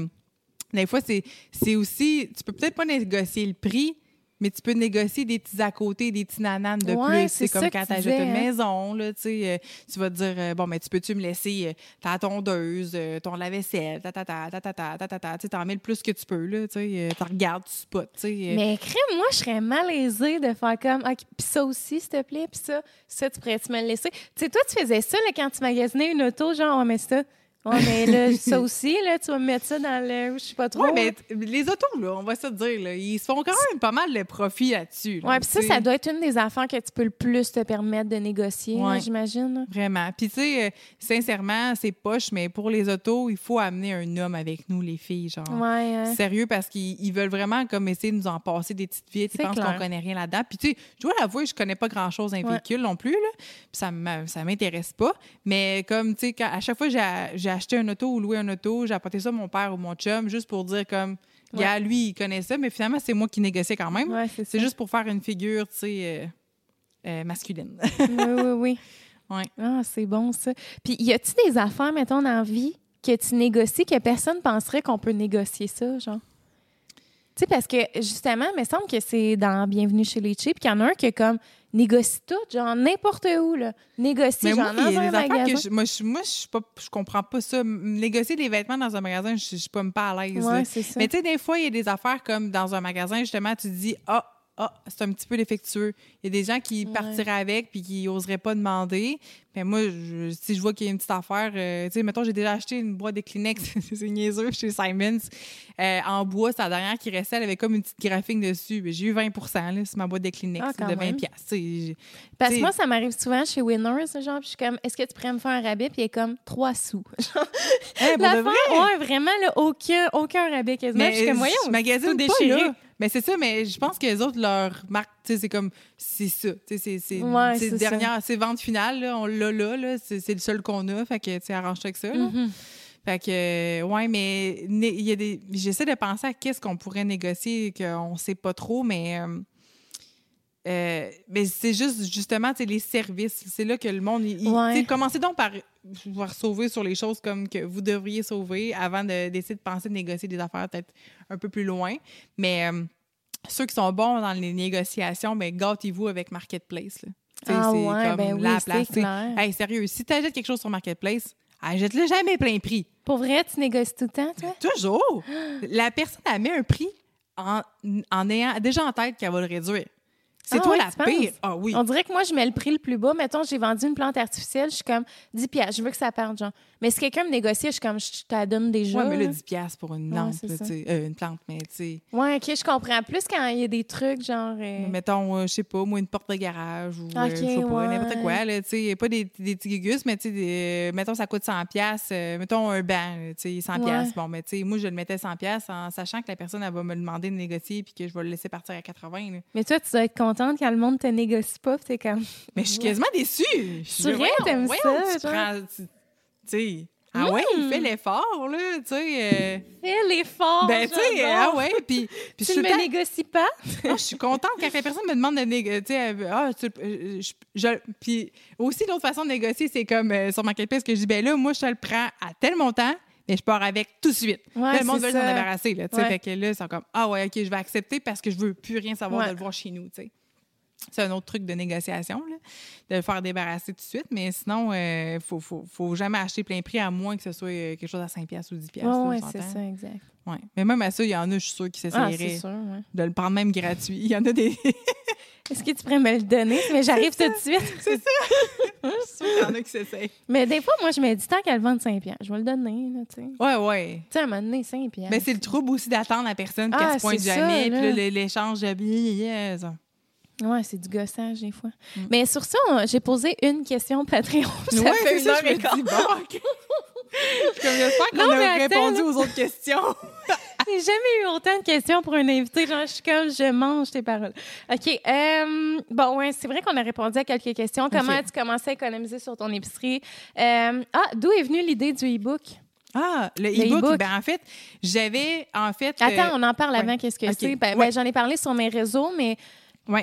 des fois, c'est, aussi. Tu peux peut-être pas négocier le prix, mais tu peux négocier des petits à côté, des petits nananes de Ouais, plus. c'est comme quand tu achètes une hein. maison, là, euh, tu vas te dire, euh, bon, mais tu peux-tu me laisser euh, ta tondeuse, ton lave-vaisselle, ta ta ta ta ta ta ta ta ta, tu t'en mets le plus que tu peux, là, tu regardes, tu spots, Mais crème, moi, je serais malaisée de faire comme, OK, puis ça aussi, s'il te plaît, puis ça, ça, tu pourrais-tu me le laisser? Tu sais, toi, tu faisais ça là, quand tu magasinais une auto, genre, ouais, mais ça, ouais, mais là, ça aussi, là, tu vas me mettre ça dans le, je sais pas trop. Ouais, mais les autos, là, on va se dire, là, ils se font quand même pas mal de profit là-dessus. là, Ouais, puis ça, ça doit être une des affaires que tu peux le plus te permettre de négocier, Ouais. j'imagine. Vraiment. Puis, tu sais, euh, sincèrement, c'est poche, mais pour les autos, il faut amener un homme avec nous, les filles, genre. Ouais, hein. Sérieux, parce qu'ils ils veulent vraiment comme essayer de nous en passer des petites vites. Ils pensent qu'on connaît rien là-dedans. Puis, tu sais, je dois l'avouer, je connais pas grand-chose d'un Ouais. véhicule non plus, là. Puis, ça m'intéresse pas. Mais comme, tu sais, à chaque fois, j'ai j'ai acheté un auto ou loué un auto, j'ai apporté ça à mon père ou mon chum, juste pour dire comme, Ouais. gars, lui, il connaît ça, mais finalement, c'est moi qui négociais quand même. Ouais, c'est juste pour faire une figure, tu sais, euh, euh, masculine. oui, oui, oui. Ouais. Ah, c'est bon, ça. Puis, y a-tu des affaires, mettons, la vie que tu négocies que personne penserait qu'on peut négocier ça, genre? Tu sais, parce que, justement, il me semble que c'est dans Bienvenue chez les Chips qu'il y en a un qui est comme négocie tout, genre n'importe où, là. Négocie, Mais genre moi, dans un magasin. que je, moi, je, moi, je suis pas, je comprends pas ça. Négocier des vêtements dans un magasin, je, je suis pas, pas à l'aise. Ouais, c'est ça. Mais tu sais, des fois, il y a des affaires comme dans un magasin, justement, tu te dis, ah, ah, c'est un petit peu défectueux. Il y a des gens qui Ouais. partiraient avec puis qui oseraient pas demander. Mais moi, je- si je vois qu'il y a une petite affaire, euh, tu sais, mettons, j'ai déjà acheté une boîte de Kleenex, c'est niaiseux, chez Simons, euh, en bois, c'est la dernière qui restait, elle avait comme une petite graphique dessus. J'ai eu 20 là, sur ma boîte de Kleenex Ah, de 20 même. piastres. Tu sais, j'ai- Parce que t'sais- moi, ça m'arrive souvent chez Winners, genre, puis je suis comme, est-ce que tu pourrais me faire un rabais? Puis il est comme, trois sous. Genre, Hey, pour la de fin, vrai? ouais, vraiment, là, aucun, aucun rabais quasiment. Je suis comme, voyons, tout pas, déchiré. là. Mais c'est ça, mais je pense que les autres, leur marque, tu sais, c'est comme, c'est ça. Tu sais, c'est, Ouais, dernière, c'est vente finale, là, on l'a là, là, c'est, le seul qu'on a, fait que, tu sais, arrange-toi avec ça, là. Mhm. Fait que, euh, ouais, mais il y a des, j'essaie de penser à qu'est-ce qu'on pourrait négocier, qu'on sait pas trop, mais, euh, euh, mais c'est juste, justement, tu sais, les services. C'est là que le monde, il, Ouais. commencez donc par pouvoir sauver sur les choses comme que vous devriez sauver avant de- d'essayer de penser de négocier des affaires peut-être un peu plus loin. Mais euh, ceux qui sont bons dans les négociations, ben gâtez-vous avec Marketplace. là. Ah c'est ouais, comme ben oui, la c'est place. clair. Hey, sérieux, si tu achètes quelque chose sur Marketplace, achète-le jamais plein prix. Pour vrai, tu négocies tout le temps, toi? Toujours. La personne, elle met un prix en, en ayant déjà en tête qu'elle va le réduire. C'est Ah toi ouais, la pire. Ah oui. On dirait que moi, je mets le prix le plus bas. Mettons, j'ai vendu une plante artificielle, je suis comme 10 piastres, je veux que ça parte, genre. Mais si quelqu'un me négocie, je suis comme, je te la donne déjà. Ouais, mais là, là. 10 piastres pour une lampe, là. Euh, une plante, mais tu sais. Ouais, OK, je comprends. Plus quand il y a des trucs, genre... euh, Mettons, euh, je sais pas, moi, une porte de garage ou euh, Ok, je sais pas, ouais. n'importe quoi, là, tu sais. Pas des, des petits gugus, mais tu sais, mettons, ça coûte 100 piastres. mettons, un banc, tu sais, 100 Ouais. piastres. Bon, mais tu sais, moi, je le mettais 100 piastres en sachant que la personne, elle va me demander de négocier puis que je vais le laisser partir à 80, là. Mais toi, tu dois être contente quand le monde te négocie pas, t'es comme... Mais je suis quasiment déçue. Je suis vrai, t'aimes ça, tu prends- tu sais, Ah ouais, il Hmm. fait l'effort, là, tu sais. euh, Fais l'effort. ben, tu sais, ah ouais, puis... Tu ne me temps- négocies pas? Non, je suis contente quand la personne me demande de négocier. Ah, tu- euh, je- je- puis aussi, l'autre façon de négocier, c'est comme euh, sur ma que je dis, ben là, moi, je te le prends à tel montant, mais je pars avec tout de suite. Ouais, Là, le monde veut s'en débarrasser. Là, tu sais. Ouais. Fait que là, ils sont comme, ah ouais, OK, je vais accepter parce que je veux plus rien savoir Ouais. de le voir chez nous. tu sais. C'est un autre truc de négociation, là, de le faire débarrasser tout de suite. Mais sinon, il faut, faut, faut jamais acheter plein prix à moins que ce soit euh, quelque chose à 5$ piastres ou 10$. piastres, Oui, c'est ça, exact. Ouais. Mais même à ça, il y en a, je suis sûre, qui Ah, s'essayeraient sûr, ouais. de le prendre même gratuit. Il y en a des. Est-ce que tu pourrais me le donner? Mais j'arrive tout de suite. C'est ça. je suis sûre qu'il y en a qui s'essayent. Mais des fois, moi, je me dis, tant qu'elle vend 5 piastres, je vais le donner, là, tu sais. Ouais, ouais. Tu sais, à un moment donné, 5 piastres. Mais c'est le trouble aussi d'attendre la personne Ah, qu'elle se pointe jamais. Puis l'échange de billets. Ouais, c'est du gossage, des fois. Mm. Mais sur ça, on- j'ai posé une question Patreon. Ça Ouais, fait une ça, heure et quart. bon, OK. Je suis comme, J'espère qu'on a attends, répondu aux autres questions. J'ai jamais eu autant de questions pour un invité. Genre, je suis comme, je mange tes paroles. OK. euh, bon, ouais, c'est vrai qu'on a répondu à quelques questions. Comment Ok. tu commençais à économiser sur ton épicerie? Euh, ah, d'où est venue l'idée du e-book? Ah, le e-book, ben en fait, j'avais, en fait... Attends, euh, on en parle avant. ouais. Qu'est-ce que Ok. c'est? Ben, Ouais. ben, J'en ai parlé sur mes réseaux, mais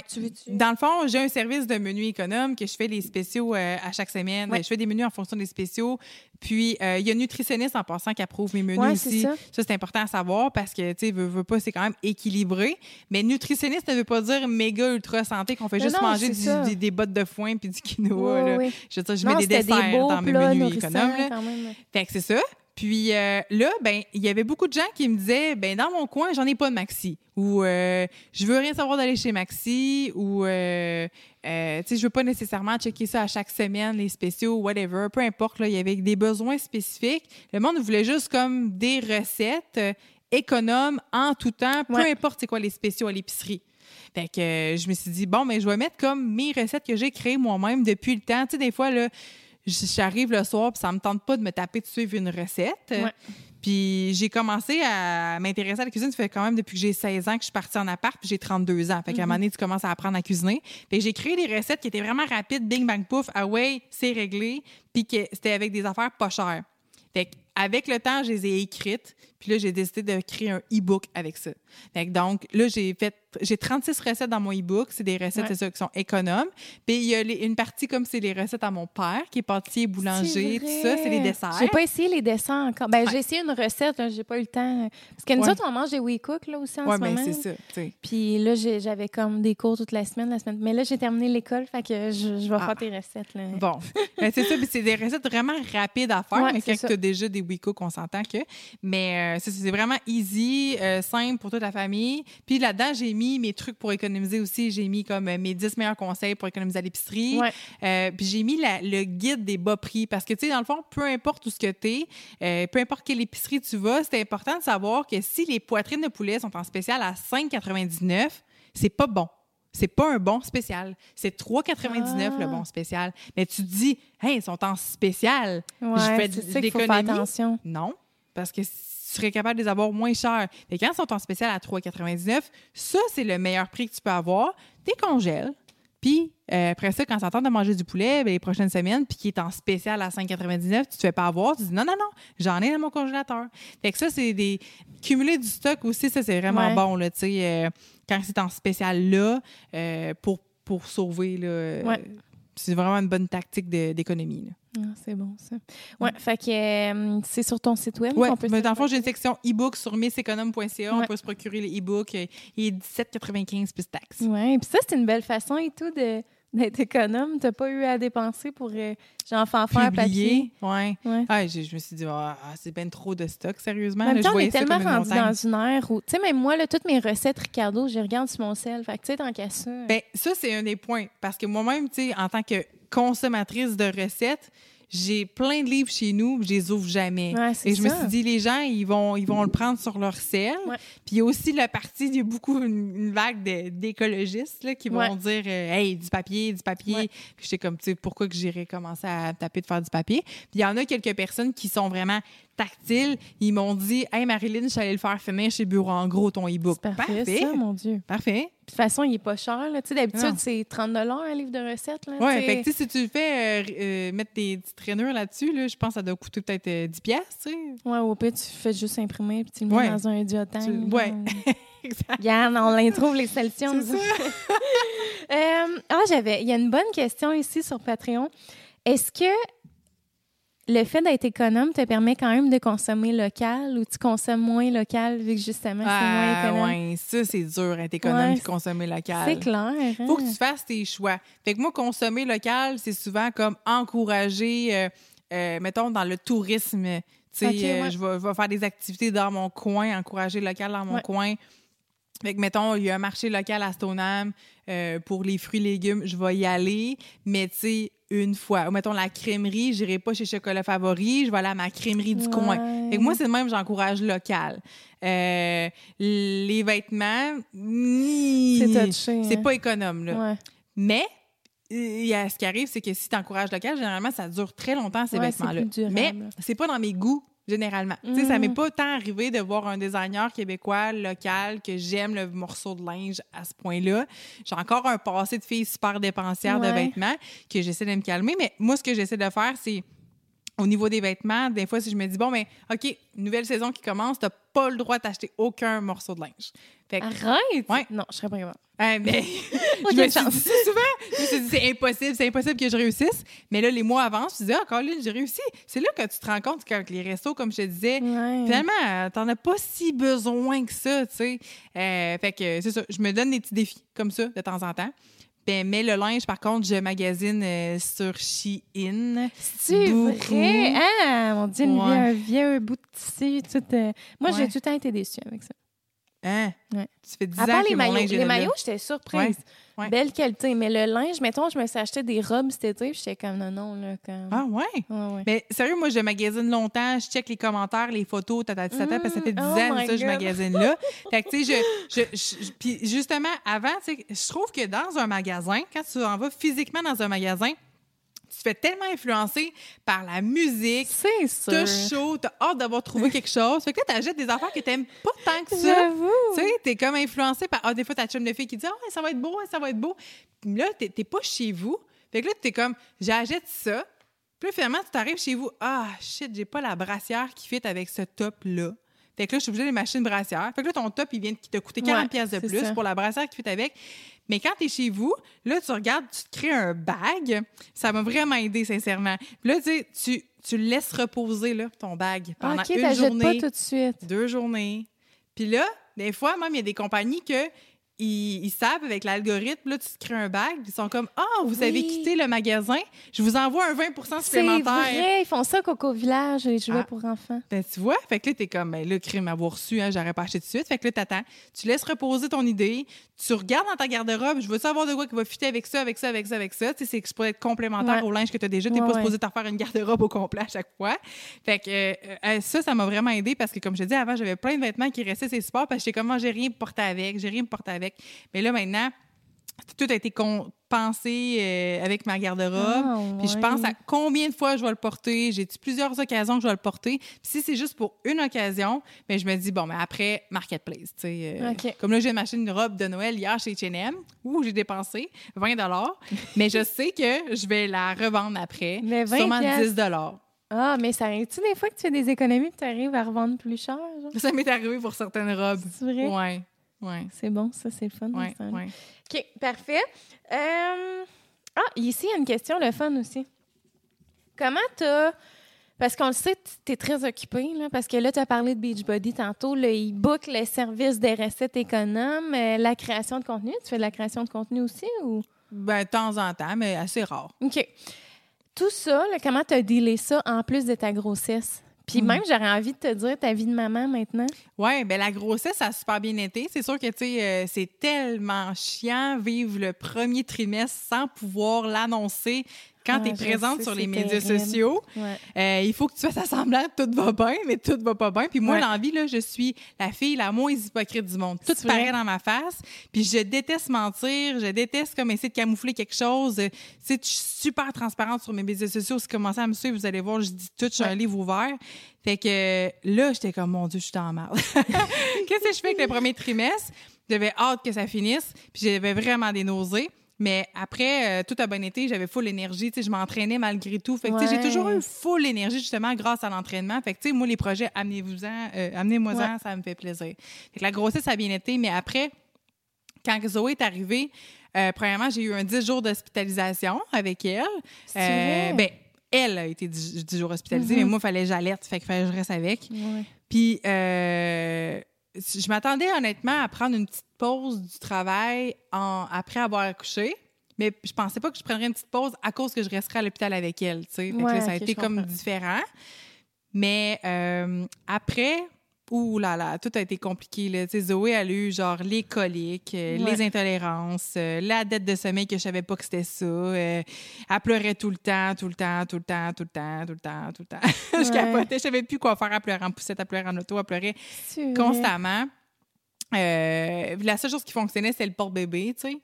tu veux-tu? Dans le fond, j'ai un service de menu économe que je fais les spéciaux euh, à chaque semaine. Ouais. Je fais des menus en fonction des spéciaux. Puis, euh, il y a une nutritionniste en passant qui approuve mes menus Ouais, aussi. ça. c'est important à savoir parce que, tu sais, veux, veux pas, c'est quand même équilibré. Mais nutritionniste ne veut pas dire méga ultra santé qu'on fait juste non, manger du- ça. des, des bottes de foin puis du quinoa. Là. ouais. Je veux dire, je Non, mets des desserts beaux dans mes menus économes. Fait que c'est ça. Puis euh, là, ben, il y avait beaucoup de gens qui me disaient, ben dans mon coin, j'en ai pas de Maxi. Ou euh, je veux rien savoir d'aller chez Maxi. Ou euh, euh, tu sais, je veux pas nécessairement checker ça à chaque semaine, les spéciaux, whatever. Peu importe, là, il y avait des besoins spécifiques. Le monde voulait juste comme des recettes euh, économes en tout temps, peu Ouais. importe c'est quoi les spéciaux à l'épicerie. Fait que euh, je me suis dit, bon, mais je vais mettre comme mes recettes que j'ai créées moi-même depuis le temps. Tu sais, des fois, là, j'arrive le soir puis ça me tente pas de me taper de suivre une recette. Ouais. Puis j'ai commencé à m'intéresser à la cuisine. Ça fait quand même depuis que j'ai 16 ans que je suis partie en appart puis j'ai 32 ans. Fait qu'à un moment donné, tu commences à apprendre à cuisiner. Fait j'ai créé des recettes qui étaient vraiment rapides, bing bang pouf, ah ouais, c'est réglé. Puis que c'était avec des affaires pas chères. Fait avec le temps, je les ai écrites. Puis là, j'ai décidé de créer un e-book avec ça. Donc, là, j'ai fait, j'ai 36 recettes dans mon e-book. C'est des recettes, Ouais. c'est ça, qui sont économes. Puis il y a les- une partie comme c'est les recettes à mon père, qui est pâtissier, boulanger, tout ça. C'est les desserts. J'ai pas essayé les desserts encore. Ben, Ouais. j'ai essayé une recette, j'ai pas eu le temps. Parce que nous Ouais. autres, on mange des We Cook là, aussi en Ouais, ce ben moment. c'est ça. Puis là, j'avais comme des cours toute la semaine, la semaine. Mais là, j'ai terminé l'école, fait que je, je vais Ah. faire tes recettes. Là. Bon, Ben, c'est ça. puis c'est des recettes vraiment rapides à faire, mais c'est quand tu as déjà des WeCook, on s'entend que. Mais euh, c'est vraiment easy, euh, simple pour toute la famille. Puis là-dedans, j'ai mis mes trucs pour économiser aussi. J'ai mis comme euh, mes 10 meilleurs conseils pour économiser à l'épicerie. Ouais. Euh, puis j'ai mis la- le guide des bas prix parce que, tu sais, dans le fond, peu importe où ce que tu es, peu importe quelle épicerie tu vas, c'est important de savoir que si les poitrines de poulet sont en spécial à 5,99, c'est pas bon. C'est pas un bon spécial. C'est 3,99 Ah. le bon spécial. Mais tu te dis, hey, ils sont en spécial. Ouais, je fais de c'est ça qu'il faut faire l'économie. attention. Non, parce que serais capable de les avoir moins chers. Et quand ils sont en spécial à 3,99, ça, c'est le meilleur prix que tu peux avoir. Tu congèles. Puis euh, après ça, quand ça tente de manger du poulet ben, les prochaines semaines, puis qui est en spécial à 5,99, tu te fais pas avoir. Tu dis non, non, non, j'en ai dans mon congélateur. Fait que ça, c'est des. Cumuler du stock aussi, ça, c'est vraiment Ouais. bon, là, tu sais, euh, quand c'est en spécial là, euh, pour, pour sauver, là. Ouais. C'est vraiment une bonne tactique d'économie. Ah, c'est bon, ça. Ouais, fait que euh, c'est sur ton site web Oui, qu'on peut mais se dans le fond, j'ai une section e-book sur misséconome.ca. On Ouais. peut se procurer les e-books. Euh, Il est 17,95 plus taxes. Ouais, puis ça, c'est une belle façon et tout de d'être économe. T'as pas eu à dépenser pour euh, genre faire faire papier? Ouais. Ouais. Ah, je me suis dit, ah, c'est bien trop de stock, sérieusement. En même Là, temps, je on est tellement rendu dans une ère où, tu sais, même moi, là, toutes mes recettes Ricardo, je regarde sur mon sel. Fait que, tu sais, tant qu'à ça. Ben, ça, c'est un des points. Parce que moi-même, tu sais, en tant que consommatrice de recettes, j'ai plein de livres chez nous, je les ouvre jamais. Ouais, Et je me suis dit, les gens, ils vont, ils vont le prendre sur leur sel. Ouais. Puis il y a aussi la partie, il y a beaucoup une, une vague d'écologistes qui vont Ouais. dire euh, Hey, du papier, du papier. Puis j'étais comme, tu sais, pourquoi que j'irais commencer à taper de faire du papier? Puis il y en a quelques personnes qui sont vraiment tactile. Ils m'ont dit Hey Marilyn, je suis allée le faire finir chez Bureau en gros ton e-book. C'est parfait, ça, mon Dieu. Parfait. De toute façon, il est pas cher. D'habitude, Non. c'est 30 un livre de recettes. Sais. fait que si tu le fais euh, euh, mettre tes petites rainures là-dessus, là, je pense que ça doit coûter peut-être euh, 10 piastres. Ouais, au pire, tu fais juste imprimer puis tu le mets Ouais. dans un diotane. Tu-. Exact. Regarde, on l'introuve les solutions. Euh, ah, j'avais. Il y a une bonne question ici sur Patreon. Est-ce que le fait d'être économe te permet quand même de consommer local ou tu consommes moins local vu que justement c'est moins Ah, économe? ouais, ça, c'est dur, être économe Ouais, et consommer local. C'est clair. hein? faut que tu fasses tes choix. Fait que moi, consommer local, c'est souvent comme encourager, euh, euh, mettons, dans le tourisme. Tu sais, euh, ouais. je, vais, faire des activités dans mon coin, encourager local dans mon coin. Fait que, mettons, il y a un marché local à Stoneham euh, pour les fruits et légumes, je vais y aller, mais tu sais, une fois. Ou mettons, la crèmerie, je n'irai pas chez Chocolat Favori, je vais aller à ma crèmerie du coin. Fait que moi, c'est de même, j'encourage local. Euh, les vêtements, C'est c'est hein? pas économe, là. Ouais. Mais y a, ce qui arrive, c'est que si tu encourages local, généralement, ça dure très longtemps, ces Ouais, vêtements-là. Mais c'est pas dans mes goûts, généralement. Tu sais, ça m'est Mhm. pas tant arrivé de voir un designer québécois local que j'aime le morceau de linge à ce point-là. J'ai encore un passé de fille super dépensière de vêtements que j'essaie de me calmer. Mais moi, ce que j'essaie de faire, c'est au niveau des vêtements, des fois, si je me dis, bon, mais OK, nouvelle saison qui commence, t'as pas le droit d'acheter aucun morceau de linge. Fait que, Arrête! Ouais. Non, je serais pas capable. hein, mais je me suis dit ça souvent. Je me suis dit, c'est impossible, c'est impossible que je réussisse. Mais là, les mois avancent, je me dis, ah, Colin, j'ai réussi. C'est là que tu te rends compte qu'avec les restos, comme je te disais, Ouais. finalement, euh, t'en as pas si besoin que ça, tu sais. Euh, fait que c'est ça, je me donne des petits défis comme ça de temps en temps. Ben, mais le linge, par contre, je magasine euh, sur Shein. C'est vrai? Ah, mon Dieu, Ouais. un vieux bout de tissu. Tout, euh, Moi, j'ai tout le temps été déçue avec ça. Hein? Ouais. Tu fais 10 À ans part les maillots. linge Les maillots, j'étais surprise. Ouais. Ouais. Belle qualité. Mais le linge, mettons, je me suis acheté des robes cet été, puis j'étais comme non, non, là. Comme... Ah ouais? Mais sérieux, moi, je magasine longtemps, je check les commentaires, les photos, tata, tata, parce que ça fait 10 Mm, ans oh que ça, je magasine là. Fait que, tu sais, je, je, je- Puis justement, avant, tu sais, je trouve que dans un magasin, quand tu en vas physiquement dans un magasin, tu te fais tellement influencer par la musique, C'est sûr. t'as chaud, t'as hâte d'avoir trouvé quelque chose. Fait que là, t'achètes des affaires que t'aimes pas tant que ça. J'avoue. Tu sais, t'es comme influencé par. Ah, des fois, t'as chum de fille qui dit Ah, ouais, ça va être beau, ça va être beau. Puis là, t'es t'es pas chez vous. Fait que là, t'es comme J'achète ça. Puis là, finalement, tu t'arrives chez vous. Ah, shit, j'ai pas la brassière qui fit avec ce top-là. Fait que là, je suis obligée de m'acheter une brassière. Fait que là, ton top, il vient de qui t'a coûté 40$ Ouais, piastres de plus ça. pour la brassière qui fit avec. Mais quand t'es chez vous, là, tu regardes, tu te crées un bag. Ça m'a vraiment aidé, sincèrement. Puis là, tu tu, tu laisses reposer, là, ton bag, pendant une journée pas tout de suite. deux journées. Puis là, des fois, même, il y a des compagnies que ils, ils savent avec l'algorithme, là, tu te crées un bag, ils sont comme Ah, vous avez quitté le magasin, je vous envoie un 20 C'est supplémentaire. vrai, ils font ça Coco Village, les jouets Ah. pour enfants. Ben, tu vois, fait que là, t'es comme, ben, le crime avoir reçu, hein, j'aurais pas acheté tout de suite. Fait que là, t'attends. Tu laisses reposer ton idée. Tu regardes dans ta garde-robe, je veux savoir de quoi qui va fitter avec ça, avec ça, avec ça, avec ça. Tu sais, c'est que ça pourrait être complémentaire Ouais. au linge que t'as déjà. T'es Ouais, pas ouais. supposé t'en faire une garde-robe au complet à chaque fois. Fait que euh, euh, ça, ça m'a vraiment aidé parce que, comme je te dis avant, j'avais plein de vêtements qui restaient ces sports parce que j'étais comme, Ah, j'ai rien porté avec, j'ai rien porté avec. Mais là, maintenant, tout a été pensé euh, avec ma garde-robe. Ah, Puis je pense à combien de fois je vais le porter. J'ai plusieurs occasions que je vais le porter? Puis si c'est juste pour une occasion, mais je me dis, bon, mais après, Marketplace. euh. Comme là, j'ai m'acheté une robe de Noël hier chez H&M où j'ai dépensé 20 mais je sais que je vais la revendre après. Mais 20 sûrement piastres. 10 Ah, mais ça arrive-tu des fois que tu fais des économies et tu arrives à revendre plus cher? genre? Ça m'est arrivé pour certaines robes. C'est vrai? Ouais, ouais, C'est bon, ça, c'est le fun. ouais, ouais. OK, parfait. Euh, Ah, ici, il y a une question, le fun aussi. Comment t'as... Parce qu'on le sait, tu es très occupé, là, parce que là, tu as parlé de Beachbody tantôt. Le e-book, le service des recettes économes, euh, la création de contenu. Tu fais de la création de contenu aussi ou... Ben, de temps en temps, mais assez rare. OK. Tout ça, là, comment tu as dealé ça en plus de ta grossesse? Puis Mm. même, j'aurais envie de te dire ta vie de maman maintenant. Oui, ben la grossesse, ça a super bien été. C'est sûr que, tu sais, euh, c'est tellement chiant vivre le premier trimestre sans pouvoir l'annoncer quand tu es présente sur les médias sociaux, euh, il faut que tu fasses semblant que tout va bien, mais tout va pas bien. Puis moi, l'envie, là, je suis la fille la moins hypocrite du monde. Tout paraît dans ma face. Puis je déteste mentir, je déteste comme essayer de camoufler quelque chose. Tu sais, je suis super transparente sur mes médias sociaux. Si vous commencez à me suivre, vous allez voir, je dis tout, je suis un livre ouvert. Fait que là, j'étais comme, mon Dieu, je suis en mal. Qu'est-ce que je fais avec le premier trimestre? J'avais hâte que ça finisse, puis j'avais vraiment des nausées. Mais après, euh, tout a bien été, j'avais full énergie, je m'entraînais malgré tout. Fait que j'ai toujours eu full énergie justement grâce à l'entraînement. Fait que moi, les projets, amenez-vous-en, euh, amenez-moi-en, ça me fait plaisir. Fait que la grossesse a bien été, mais après, quand Zoé est arrivée, euh, premièrement, j'ai eu un 10 jours d'hospitalisation avec elle. Euh, ben, elle a été 10, jours hospitalisée, mais mhm. moi, il fallait que j'alerte, fait fallait que je reste avec. Puis, euh, je m'attendais honnêtement à prendre une petite pause du travail en, après avoir accouché. Mais je pensais pas que je prendrais une petite pause à cause que je resterais à l'hôpital avec elle. ça a été comme différent. Mais après, Ouh là là, tout a été compliqué. Là. Zoé a eu genre les coliques, euh, les intolérances, euh, la dette de sommeil que je savais pas que c'était ça. Euh, elle pleurait tout le temps, tout le temps, tout le temps, tout le temps, tout le temps, tout le temps. je capotais, je savais plus quoi faire. Elle pleurait en poussette, elle pleurait en auto, elle pleurait constamment. la seule chose qui fonctionnait, c'était le porte-bébé, tu sais.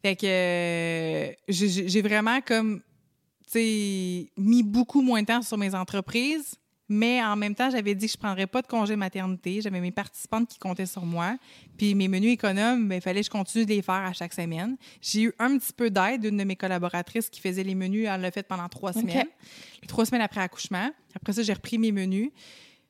Fait que j'ai vraiment comme, tu sais, mis beaucoup moins de temps sur mes entreprises mais en même temps, j'avais dit que je ne prendrais pas de congé maternité. J'avais mes participantes qui comptaient sur moi. Puis mes menus économes, ben, il fallait que je continue de les faire à chaque semaine. J'ai eu un petit peu d'aide d'une de mes collaboratrices qui faisait les menus. Elle l'a fait pendant trois semaines. trois semaines après accouchement. Après ça, j'ai repris mes menus.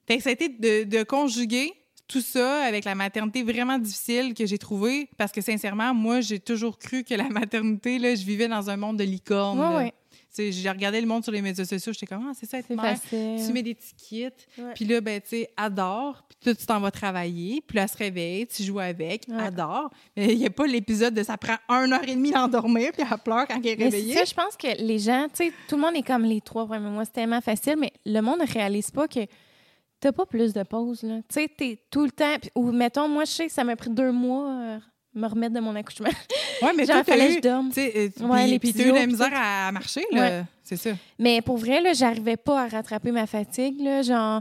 Fait ça a été de, conjuguer tout ça avec la maternité vraiment difficile que j'ai trouvée. Parce que sincèrement, moi, j'ai toujours cru que la maternité, là, je vivais dans un monde de licorne j'ai regardé le monde sur les médias sociaux, j'étais comme, ah, c'est ça, être mère. Tu mets des tickets, puis là, ben, tu sais, adore, puis toi, tu t'en vas travailler, puis là, elle se réveille, tu joues avec, adore. Mais il n'y a pas l'épisode de ça prend une heure et demie d'endormir, puis elle pleure quand elle est réveillée. Ça, je pense que les gens, tu sais, tout le monde est comme les trois premiers mois, c'est tellement facile, mais le monde ne réalise pas que t'as pas plus de pauses, là. Tu sais, t'es tout le temps, ou mettons, moi, je sais que ça m'a pris deux mois. Euh, me remettre de mon accouchement. Oui, mais Genre, toi, fallait que je dorme. Euh, ouais, puis tu as eu la misère à marcher, là. C'est ça. Mais pour vrai, là, j'arrivais pas à rattraper ma fatigue, là. Genre,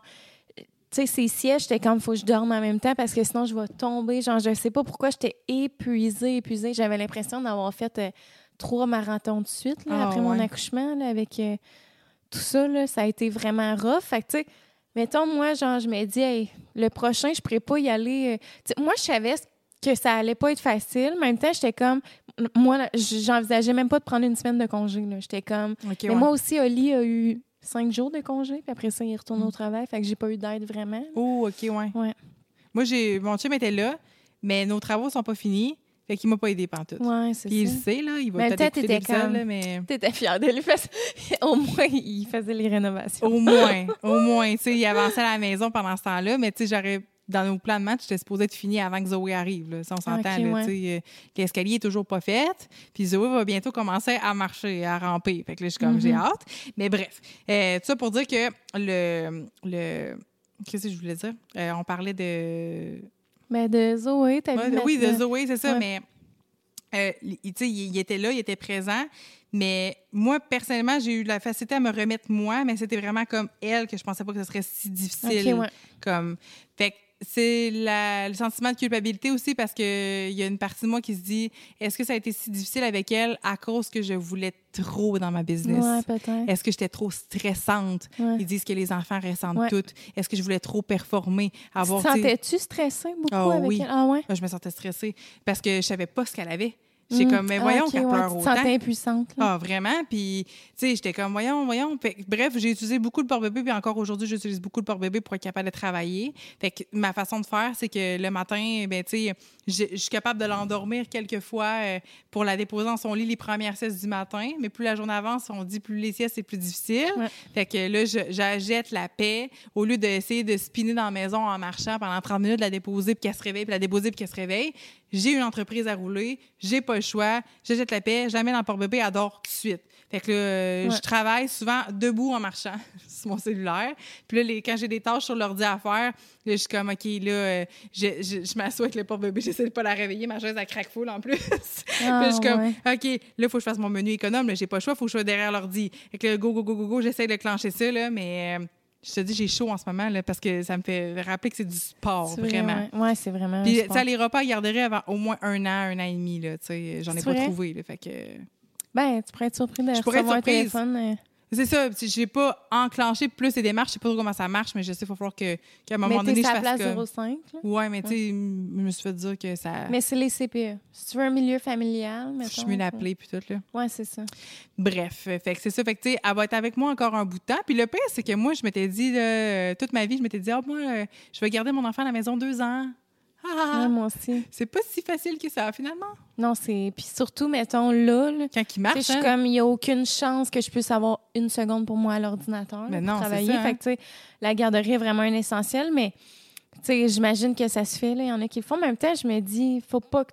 tu sais, ces sièges, j'étais comme, faut que je dorme en même temps parce que sinon, je vais tomber. Genre, je sais pas pourquoi j'étais épuisée, épuisée. J'avais l'impression d'avoir fait euh, trois marathons de suite, là, ah, après mon accouchement, là, avec euh, tout ça, là. Ça a été vraiment rough. Fait que, tu sais, mettons, moi, genre, je me dis, hey, le prochain, je pourrais pas y aller. moi, je savais que ça allait pas être facile. En même temps, j'étais comme, moi, j'envisageais même pas de prendre une semaine de congé. J'étais comme, mais moi aussi, Oli a eu cinq jours de congé, puis après ça, il retourne au mm. travail, fait que j'ai pas eu d'aide vraiment. Oh, OK, ouais. ouais. Moi, j'ai, mon chum était là, mais nos travaux sont pas finis. Fait qu'il m'a pas aidé tout. Ouais, c'est ça. Il sait, là, il va peut-être écouter là, mais... T'étais fière de lui, parce au moins, il faisait les rénovations. Au moins, au moins, tu sais, il avançait à la maison pendant ce temps-là, mais tu sais, j'aurais dans nos plans de match, c'était supposé être fini avant que Zoé arrive. Là. Si on s'entend, euh, l'escalier est toujours pas fait. Puis Zoé va bientôt commencer à marcher, à ramper. Fait que là, je suis comme, j'ai mm-hmm. hâte. Mais bref, euh, tout ça pour dire que le. le Qu'est-ce que je voulais dire? Euh, on parlait de. Mais de Zoé, t'as ouais, Oui, de Zoé, c'est ça. Mais, il, il était là, il était présent. Mais moi, personnellement, j'ai eu la facilité à me remettre moi, mais c'était vraiment comme elle que je pensais pas que ce serait si difficile. Comme, fait c'est le sentiment de culpabilité aussi parce qu'il y a une partie de moi qui se dit est-ce que ça a été si difficile avec elle à cause que je voulais trop dans ma business? Est-ce que j'étais trop stressante? Ils disent que les enfants ressentent tout. Est-ce que je voulais trop performer? Avoir Sentais-tu stressée beaucoup ah avec elle? Ah ouais? Je me sentais stressée parce que je savais pas ce qu'elle avait. J'étais comme, mais voyons qu'elle pleure autant. Tu impuissante. Ah, vraiment? Puis, tu sais, j'étais comme, voyons, voyons. bref, j'ai utilisé beaucoup le porte-bébé, puis encore aujourd'hui, j'utilise beaucoup le porte-bébé pour être capable de travailler. Fait que ma façon de faire, c'est que le matin, ben, tu sais, je suis capable de l'endormir quelquefois euh, pour la déposer dans son lit les premières siestes du matin. Mais plus la journée avance, on dit plus les siestes, c'est plus difficile. Fait que là, j'achète la paix au lieu d'essayer de spinner dans la maison en marchant pendant 30 minutes, la déposer, puis qu'elle se réveille, puis la déposer, puis qu'elle se réveille. J'ai une entreprise à rouler, j'ai pas le choix, j'achète la paix, jamais dans le porte-bébé, adore tout de suite. Fait que là, euh, Ouais. je travaille souvent debout en marchant sur mon cellulaire. Puis là, les, quand j'ai des tâches sur l'ordi à faire, là, je suis comme, OK, là, euh, je, je, je m'assois avec le porte-bébé, j'essaie de pas la réveiller, ma chaise, elle craque full en plus. Puis là, je suis comme, Ah, ouais. OK, là, il faut que je fasse mon menu économe, là, j'ai pas le choix, il faut que je sois derrière l'ordi. Fait que là, go, go, go, go, go, j'essaie de clencher ça, là, mais euh, je te dis, j'ai chaud en ce moment, là, parce que ça me fait rappeler que c'est du sport, vraiment. Ouais, Ouais, c'est vraiment. Puis, tu sais, les repas à garderie avant au moins un an, un an et demi, là, tu sais, j'en ai pas vrai? trouvé, là, fait que... Ben, tu pourrais être surpris de Je recevoir un téléphone. euh, C'est ça, je j'ai pas enclenché plus les démarches, je sais pas trop comment ça marche, mais je sais qu'il va falloir que, qu'à un moment Mais donné, je fasse place comme... 05, là. Ouais, mais tu sais, je me suis fait dire que ça... Mais c'est les CPE. Si tu veux un milieu familial, je mettons. suis mieux l'appeler, puis tout, là. Ouais, c'est ça. Bref, euh, fait que c'est ça. Fait que, tu sais, elle va être avec moi encore un bout de temps. Puis le pire, c'est que moi, je m'étais dit, là, toute ma vie, je m'étais dit, ah, moi, euh, je vais garder mon enfant à la maison deux ans. Ah, ah, ah. Ouais, moi aussi. C'est pas si facile que ça, finalement. Non, c'est. Puis surtout, mettons, là, là Quand il marche, je suis hein? comme, il n'y a aucune chance que je puisse avoir une seconde pour moi à l'ordinateur. Mais non, travailler. ça, hein. Fait que, tu sais, la garderie est vraiment un essentiel, mais, tu sais, j'imagine que ça se fait, là. Il y en a qui le font. Mais en même temps, je me dis, faut pas que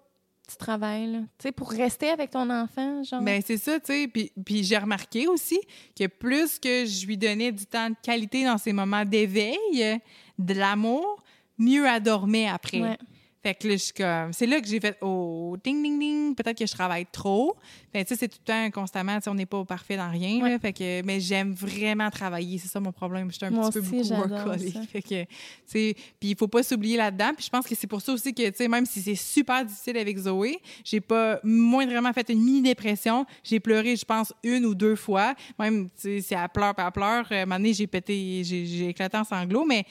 tu travailles, là. Tu sais, pour rester avec ton enfant, genre. Ben, c'est ça, tu sais. Puis, puis j'ai remarqué aussi que plus que je lui donnais du temps de qualité dans ces moments d'éveil, de l'amour, mieux elle dormait après. Ouais. Fait que là, je suis comme. C'est là que j'ai fait Oh, ding, ding, ding. Peut-être que je travaille trop. Fait tu sais, c'est tout le temps constamment. Tu sais, on n'est pas parfait dans rien. Ouais. là. fait que, mais j'aime vraiment travailler. C'est ça mon problème. Je suis un Moi petit peu beaucoup workaholic. Fait que, tu sais, puis il faut pas s'oublier là-dedans. Puis je pense que c'est pour ça aussi que, tu sais, même si c'est super difficile avec Zoé, j'ai pas moindrement fait une mini-dépression. J'ai pleuré, je pense, une ou deux fois. Même, tu sais, si elle pleure, elle pleure. euh, À un moment j'ai pété, j'ai éclaté en sanglots. Mais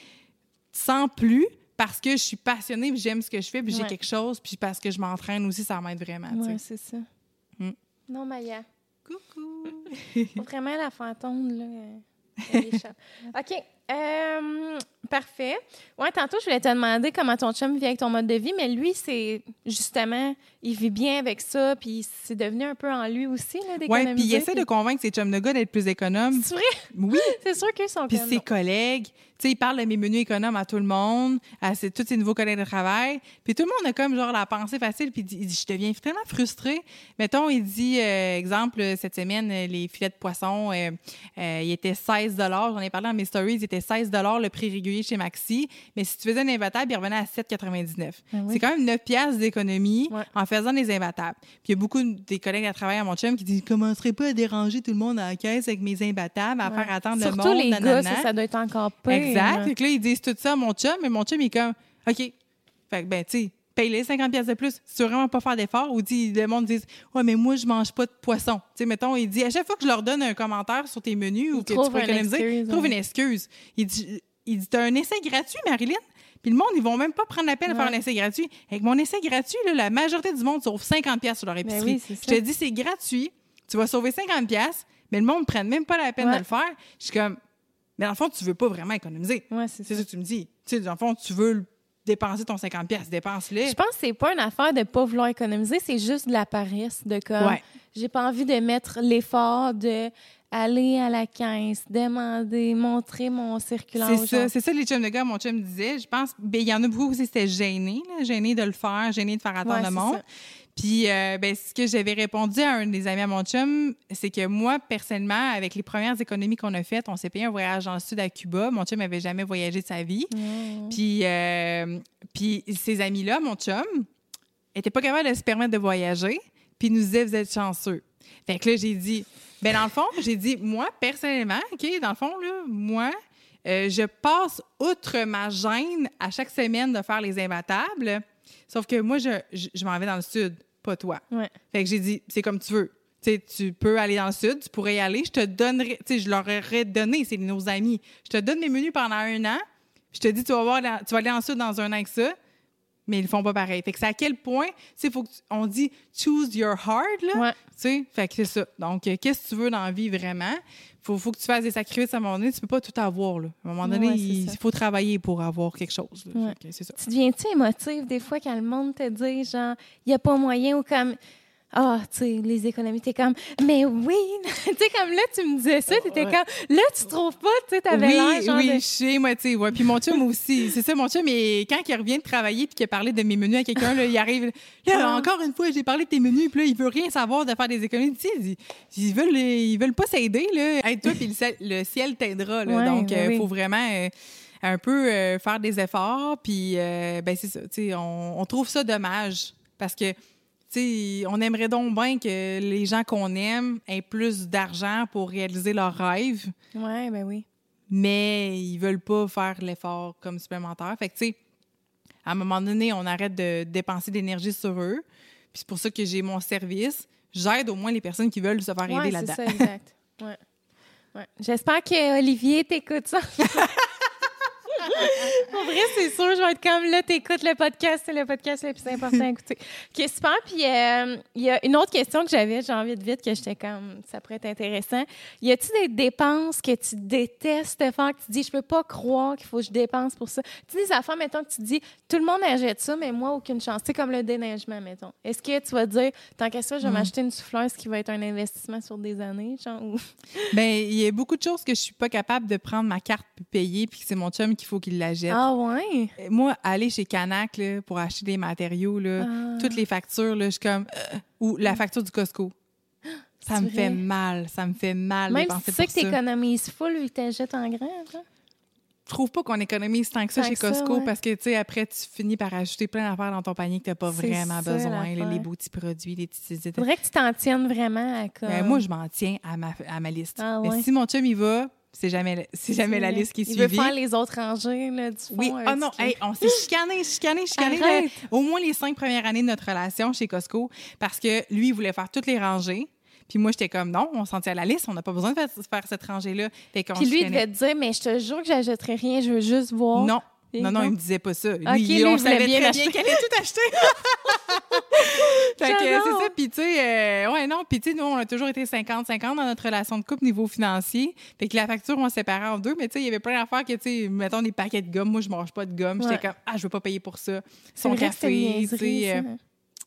sans plus parce que je suis passionnée, puis j'aime ce que je fais, puis j'ai Ouais. quelque chose, puis parce que je m'entraîne aussi, ça m'aide vraiment. Ouais, c'est ça. Mm. Non, Maya. Coucou! Vraiment la fantôme, là. OK. euh, parfait. Ouais, tantôt, je voulais te demander comment ton chum vit avec ton mode de vie, mais lui, c'est justement, il vit bien avec ça, puis c'est devenu un peu en lui aussi, là, d'économiser. puis il essaie de convaincre ses chums de gars d'être plus économes. C'est vrai? Oui, C'est sûr qu'ils sont puis ses non. collègues. Tu sais, il parle de mes menus économes à tout le monde, à ses- tous ses nouveaux collègues de travail. Puis tout le monde a comme genre la pensée facile, puis il dit, je deviens tellement frustrée. Mettons, il dit, euh, exemple, cette semaine, les filets de poisson, euh, euh, ils étaient 16 J'en ai parlé dans mes stories, ils étaient 16 le prix régulier chez Maxi. Mais si tu faisais un imbattable, il revenait à 7,99. Ah oui. C'est quand même 9 piastres d'économie Ouais. en faisant des imbattables. Puis il y a beaucoup des collègues à travail à mon chum qui disent, je commencerai pas à déranger tout le monde à la caisse avec mes imbattables, à Ouais. faire attendre Surtout le monde. les nanana. gars, ça, ça doit être encore pire. Exact. Fait que là, ils disent tout ça à mon chum, mais mon chum, il est comme, OK. Fait que, ben, tu sais, paye-les 50 pièces de plus. Si tu veux vraiment pas faire d'efforts, ou dit, le monde dit, ouais, mais moi, je mange pas de poisson. Tu sais, mettons, il dit, à chaque fois que je leur donne un commentaire sur tes menus ou que tu peux économiser, excuse, trouve ouais. une excuse. Il dit, il dit, t'as un essai gratuit, Marilyn? Puis le monde, ils vont même pas prendre la peine de faire un essai gratuit. Avec mon essai gratuit, là, la majorité du monde sauve 50 pièces sur leur épicerie. Ben oui, c'est je te dis, c'est gratuit. Tu vas sauver 50 pièces, mais le monde ne prenne même pas la peine Ouais. de le faire. Je suis comme, mais dans le fond, tu veux pas vraiment économiser. Ouais, c'est ça. ça que tu me dis. Tu sais, dans le fond, tu veux dépenser ton 50$, pièces, dépense-le. Je pense que c'est pas une affaire de pas vouloir économiser, c'est juste de la paresse, de comme. J'ai pas envie de mettre l'effort de aller à la caisse, demander, montrer mon circulaire. C'est ça, c'est ça les chums de gars, mon chum disait. Je pense, ben, il y en a beaucoup aussi, c'était gêné, là, gêné de le faire, gêné de faire attendre Ouais, le monde. ça. Puis, euh, ben, ce que j'avais répondu à un des amis à mon chum, c'est que moi, personnellement, avec les premières économies qu'on a faites, on s'est payé un voyage dans le sud à Cuba. Mon chum n'avait jamais voyagé de sa vie. Ouais. Puis, euh, puis ces amis-là, mon chum, n'étaient pas capables de se permettre de voyager, puis ils nous disaient, vous êtes chanceux. Fait que là, j'ai dit, ben dans le fond, j'ai dit, moi, personnellement, OK, dans le fond, là, moi, euh, je passe outre ma gêne à chaque semaine de faire les imbattables, sauf que moi, je, je, je m'en vais dans le sud, pas toi. Ouais. Fait que j'ai dit, c'est comme tu veux. Tu sais, tu peux aller dans le sud, tu pourrais y aller, je te donnerai, tu sais, je leur aurais donné, c'est nos amis. Je te donne mes menus pendant un an, je te dis, tu vas, voir, tu vas aller dans le sud dans un an avec ça, mais ils le font pas pareil. Fait que c'est à quel point, tu faut que tu- on dit choose your heart, là. Ouais. Tu sais, fait que c'est ça. Donc, euh, qu'est-ce que tu veux dans la vie vraiment? Faut, faut que tu fasses des sacrifices à un moment donné. Tu peux pas tout avoir, là. À un moment donné, Ouais, il ça. faut travailler pour avoir quelque chose. là. Ouais. Fait que c'est ça. Tu deviens-tu émotive des fois quand le monde te dit, genre, il n'y a pas moyen ou comme. Ah, tu sais, les économies, t'es comme, mais oui, tu sais, comme là, tu me disais ça, t'étais comme, là, tu trouves pas, tu sais, t'avais oui, genre Oui, de- je sais, moi, tu sais, ouais. Puis mon chum aussi. C'est ça, mon chum, mais quand il revient de travailler puis qu'il a parlé de mes menus à quelqu'un, là, il arrive, Là, Ah. encore une fois, j'ai parlé de tes menus, puis là, il veut rien savoir de faire des économies. Tu sais, ils, ils veulent, ils veulent pas s'aider, là. Aide-toi, puis le ciel, le ciel t'aidera, là. Ouais, Donc, ben il oui. faut vraiment euh, un peu euh, faire des efforts, puis, euh, ben, c'est ça, tu sais, on, on trouve ça dommage parce que, on aimerait donc bien que les gens qu'on aime aient plus d'argent pour réaliser leurs rêves Ouais, ben oui. mais ils veulent pas faire l'effort comme supplémentaire. Fait que, tu sais, à un moment donné, on arrête de dépenser d'énergie sur eux. Puis c'est pour ça que j'ai mon service. J'aide au moins les personnes qui veulent se faire Ouais, aider c'est là-dedans. ça, exact. Ouais. Ouais. J'espère que Olivier t'écoute ça. Pour vrai, c'est sûr, je vais être comme là, t'écoutes le podcast, c'est le podcast le plus important à écouter. OK, super. Puis euh, il y a une autre question que j'avais, j'ai envie de vite, que j'étais comme, ça pourrait être intéressant. Y a-tu des dépenses que tu détestes faire, que tu dis, je peux pas croire qu'il faut que je dépense pour ça? Tu des affaires, mettons, que tu dis, tout le monde achète ça, mais moi, aucune chance. C'est comme le déneigement, mettons. Est-ce que tu vas dire, tant qu'à ça, je vais Mm. m'acheter une souffleuse qui va être un investissement sur des années, genre, ou- Ben, il y a beaucoup de choses que je suis pas capable de prendre ma carte puis payer, puis que c'est mon chum qu'il faut qu'il la jette. Ah ouais? Moi, aller chez Canac là, pour acheter des matériaux, là, Ah. toutes les factures, là, je suis comme... euh, ou la facture du Costco. Ça me vrai? fait mal, ça me fait mal Même si tu sais que ça. t'économises full vu que t'achètes en grand, genre. Je trouve pas qu'on économise tant que ça Tant chez que ça, Costco ouais. parce que, tu sais, après, tu finis par ajouter plein d'affaires dans ton panier que t'as pas vraiment ça, besoin. les beaux petits produits, les petits... Faudrait que tu t'en tiennes vraiment à comme... Ben, moi, je m'en tiens à ma, à ma liste. Ah Mais ouais. si mon chum y va, c'est jamais, c'est jamais la liste qui est Il suivie. veut faire les autres rangées, là, du fond. Oui, oh non, hey, on s'est chicané, chicané, chicané. Là, au moins les cinq premières années de notre relation chez Costco parce que lui, il voulait faire toutes les rangées. Puis moi, j'étais comme, non, on s'en tient à la liste, on n'a pas besoin de faire, faire cette rangée-là. Puis lui, il devait te dire, mais je te jure que j'achèterai rien, je veux juste voir. Non, Et non, non, il me disait pas ça. Lui, Ok, lui, on savait bien très bien qu'elle allait tout acheter. fait que c'est ça. Puis tu sais, euh, ouais, non. Puis tu sais, nous, on a toujours été 50-50 dans notre relation de couple niveau financier. Fait que la facture, on séparait en deux. Mais tu sais, il y avait plein d'affaires que, tu sais, mettons des paquets de gomme. Moi, je mange pas de gomme. J'étais Ouais. comme, ah, je veux pas payer pour ça. C'est Son café, tu sais. euh,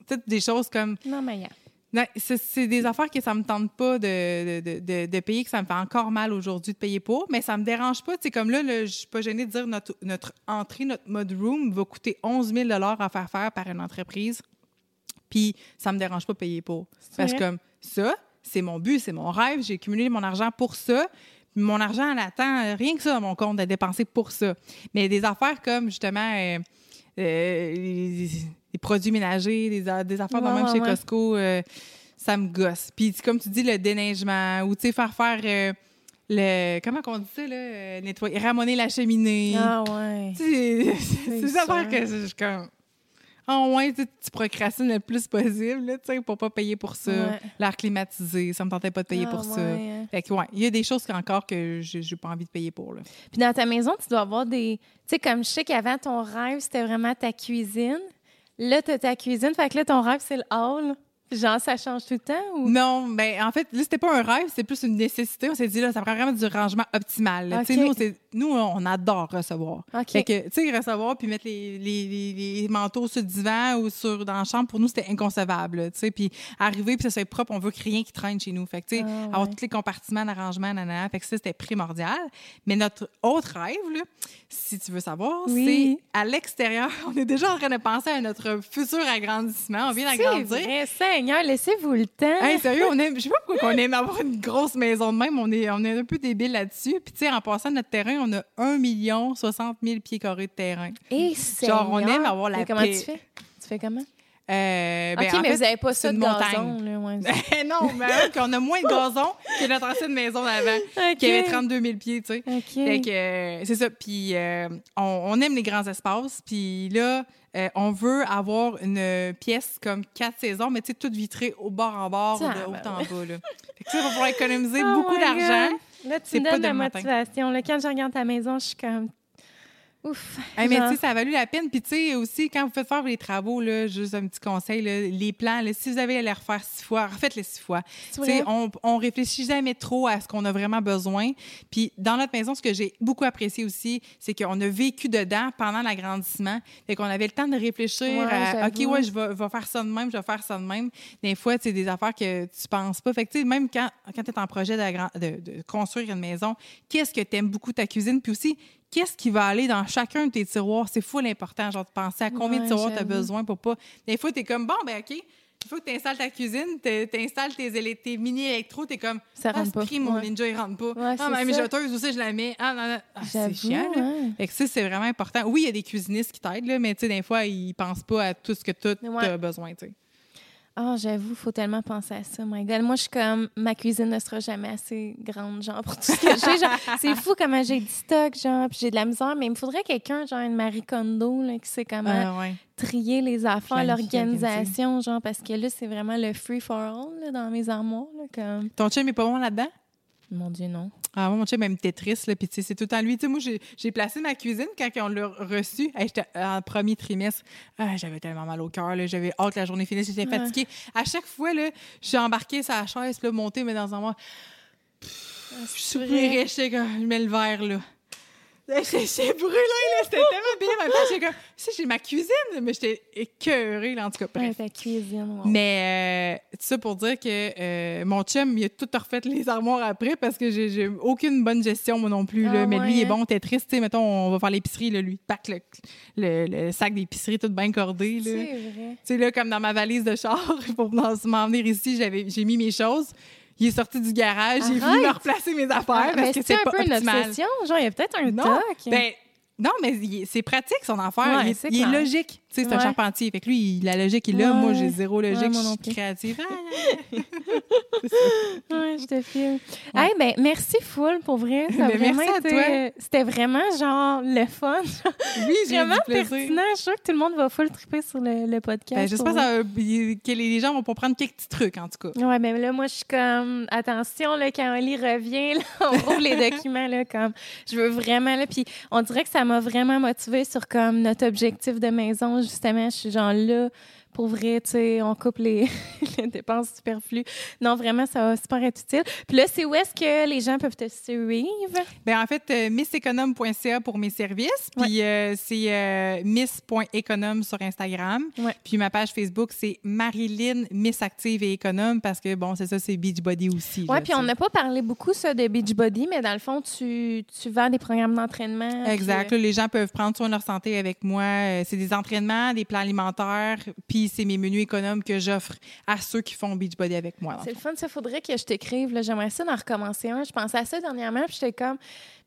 toutes des choses comme Non, mais yeah. Non, c'est c'est des affaires que ça me tente pas de, de, de, de payer, que ça me fait encore mal aujourd'hui de payer pour, mais ça me dérange pas. Tu sais, comme là, je suis pas gênée de dire notre, notre entrée, notre mode room va coûter 11 000 à faire faire par une entreprise. Puis ça me dérange pas de payer pour. C'est Parce que comme ça, c'est mon but, c'est mon rêve. J'ai accumulé mon argent pour ça. Mon argent, elle attend rien que ça dans mon compte à dépenser pour ça. Mais des affaires comme justement euh, euh, les produits ménagers, des, des affaires de même ouais, chez ouais. Costco, euh, ça me gosse. Puis comme tu dis, le déneigement ou tu sais, faire faire euh, le. Comment on dit ça, là? euh, nettoyer, ramoner la cheminée. Ah ouais. C'est des affaires que je je suis comme. En moins, tu, procrastines le plus possible, là, tu sais, pour pas payer pour ça. L'air climatisé, ça me tentait pas de payer Ah, pour ça. hein. Fait que, ouais, il y a des choses encore que j'ai pas envie de payer pour, là. Puis dans ta maison, tu dois avoir des. Tu sais, comme je sais qu'avant, ton rêve, c'était vraiment ta cuisine. Là, tu as ta cuisine. Fait que là, ton rêve, c'est le hall. Genre, ça change tout le temps ou? Non, ben en fait, là, c'était pas un rêve, c'était plus une nécessité. On s'est dit, là, ça prend vraiment du rangement optimal. là. Tu sais, Ok. Nous, c'est- nous, on adore recevoir. OK. Fait que, tu sais, recevoir puis mettre les, les, les, les manteaux sur le divan ou sur, dans la chambre, pour nous, c'était inconcevable. Tu sais, puis arriver, puis ça soit propre, on veut que rien qui traîne chez nous. Fait que, tu sais, Ah, avoir tous les compartiments d'arrangement, nanana. Fait que ça, c'était primordial. Mais notre autre rêve, là, si tu veux savoir, Oui. c'est à l'extérieur. On est déjà en train de penser à notre futur agrandissement. On vient C'est d'agrandir. Seigneur, laissez-vous le temps. Hey, sérieux, on aime, je sais pas pourquoi on aime avoir une grosse maison de même. On est, on est un peu débile là-dessus. Puis, tu sais, en passant notre terrain, on a 1 million 60 000 pieds carrés de terrain. Et Genre, on aime avoir la Mais comment paix. tu fais? Tu fais comment? Euh, ben, OK, en mais fait, vous n'avez pas c'est ça de une gazon. montagne. Là, ouais. non, mais hein, qu'on a moins de gazon que notre ancienne maison d'avant, qui avait 32 000 pieds, tu sais. OK. Fait que, euh, c'est ça. Puis, euh, on, on aime les grands espaces. Puis là, euh, on veut avoir une pièce comme quatre saisons, mais tu sais, toute vitrée au bord en bord, de Tabarouette. haut en bas. Là. Fait que ça, il va falloir économiser Oh beaucoup d'argent. Là, tu C'est me donnes la matin. motivation. Là, quand je regarde ta maison, je suis comme. Ouf. Hey, mais genre- tu sais, ça a valu la peine. Puis tu sais, aussi, quand vous faites faire les travaux, là, juste un petit conseil, là, les plans, là, si vous avez à les refaire six fois, refaites-les six fois. On, on réfléchit jamais trop à ce qu'on a vraiment besoin. Puis dans notre maison, ce que j'ai beaucoup apprécié aussi, c'est qu'on a vécu dedans pendant l'agrandissement. Fait qu'on avait le temps de réfléchir Ouais, à OK, ouais, je vais, faire ça de même, je vais faire ça de même. Des fois, c'est des affaires que tu penses pas. Fait que tu sais, même quand, quand tu es en projet d'agra- de, de construire une maison, qu'est-ce que tu aimes beaucoup ta cuisine? Puis aussi, qu'est-ce qui va aller dans chacun de tes tiroirs? C'est fou l'important, genre de penser à combien de tiroirs tu as besoin pour pas. Des fois, tu es comme bon, ben OK. Il faut que tu installes ta cuisine, tu installes tes, tes mini-électros, tu es comme Ça ah, rentre pas. prix, mon Ouais. ninja, il rentre pas. Ouais, ah, ma mijoteuse aussi, je la mets. Ah, non, non. Ah, c'est chiant, là. ouais. Fait que ça, c'est vraiment important. Oui, il y a des cuisinistes qui t'aident, mais tu sais, des fois, ils pensent pas à tout ce que tu as besoin, tu sais. Ah, j'avoue, faut tellement penser à ça. My God. Moi, je suis comme, ma cuisine ne sera jamais assez grande, genre, pour tout ce que j'ai. Genre, c'est fou comment j'ai du stock, genre, puis j'ai de la misère, mais il me faudrait quelqu'un, genre, une Marie Kondo, là, qui sait comment Ah, ouais. trier les affaires, l'organisation, genre, parce que là, c'est vraiment le free for all, là, dans mes armoires, là, comme. Ton chum est pas bon là-dedans? Mon Dieu, non. Ah, moi, mon chum aime Tetris, là, puis tu sais, c'est tout le temps lui. Tu sais, moi, j'ai placé ma cuisine quand on l'a reçu. Hey, J'étais en premier trimestre. Ah, j'avais tellement mal au cœur. J'avais hâte que la journée finisse. J'étais Ouais. fatiguée. À chaque fois, là, je suis embarquée sur la chaise, là, montée, mais dans un mois, je soupirais, comme, je mets le verre, là. J'étais brûlée, là. C'était tellement bien. En même temps, j'étais comme, tu sais, j'ai ma cuisine, mais j'étais écœurée, là, en tout cas. Bref. Ouais, ta cuisine, wow. Mais euh, tout ça pour dire que euh, mon chum, il a tout refait les armoires après parce que j'ai j'ai aucune bonne gestion, moi non plus. là. Ah mais lui, il est hein? bon, t'es triste. Tu sais, mettons, on va faire l'épicerie, là, lui, pack le, le, le sac d'épicerie tout bien cordé. là. C'est vrai. Tu sais, là, comme dans ma valise de char, pour m'en venir ici, j'avais- j'ai mis mes choses. Il est sorti du garage, j'ai voulu me replacer mes affaires Ah, parce que c'est un pas peu une optimal. obsession. Genre, il y a peut-être un Non, toc. Ben, non, mais c'est pratique son affaire. Ouais, il est, il logique. Tu sais, c'est un charpentier. Fait que lui, il- la logique est là. Ouais. Moi, j'ai zéro logique. Je suis créative. Ouais, je te filme. Hey, ben, merci full pour vrai. Ça Ben, vraiment merci à toi. C'était vraiment genre le fun. oui, j'ai vraiment du plaisir. pertinent. Je suis sûre que tout le monde va full triper sur le, le podcast. Ben, J'espère que, les gens vont pas prendre quelques petits trucs, en tout cas. Ouais, mais là, moi, je suis comme, attention, là, quand Oli revient, là, on rouvre les documents, là, comme, je veux vraiment, là, puis on dirait que ça m'a vraiment motivée sur, comme, notre objectif de maison, justement, je suis genre là, pour vrai, tu sais, on coupe les, les dépenses superflues. Non, vraiment, ça va super être utile. Puis là, c'est où est-ce que les gens peuvent te suivre? Ben, en fait, euh, misséconome.ca pour mes services. Puis euh, c'est euh, miss.économe sur Instagram. Ouais. Puis ma page Facebook, c'est Marilyn Miss Active et Économe parce que, bon, c'est ça, c'est Beachbody aussi. Oui, puis on n'a pas parlé beaucoup, ça, de Beachbody, mais dans le fond, tu, tu vends des programmes d'entraînement. Exact. puis, Là, les gens peuvent prendre soin de leur santé avec moi. Euh, C'est des entraînements, des plans alimentaires, puis c'est mes menus économes que j'offre à ceux qui font Beachbody avec moi. C'est le fun, ça. Faudrait que je t'écrive. J'aimerais ça d'en recommencer un. Je pensais à ça dernièrement, puis j'étais comme,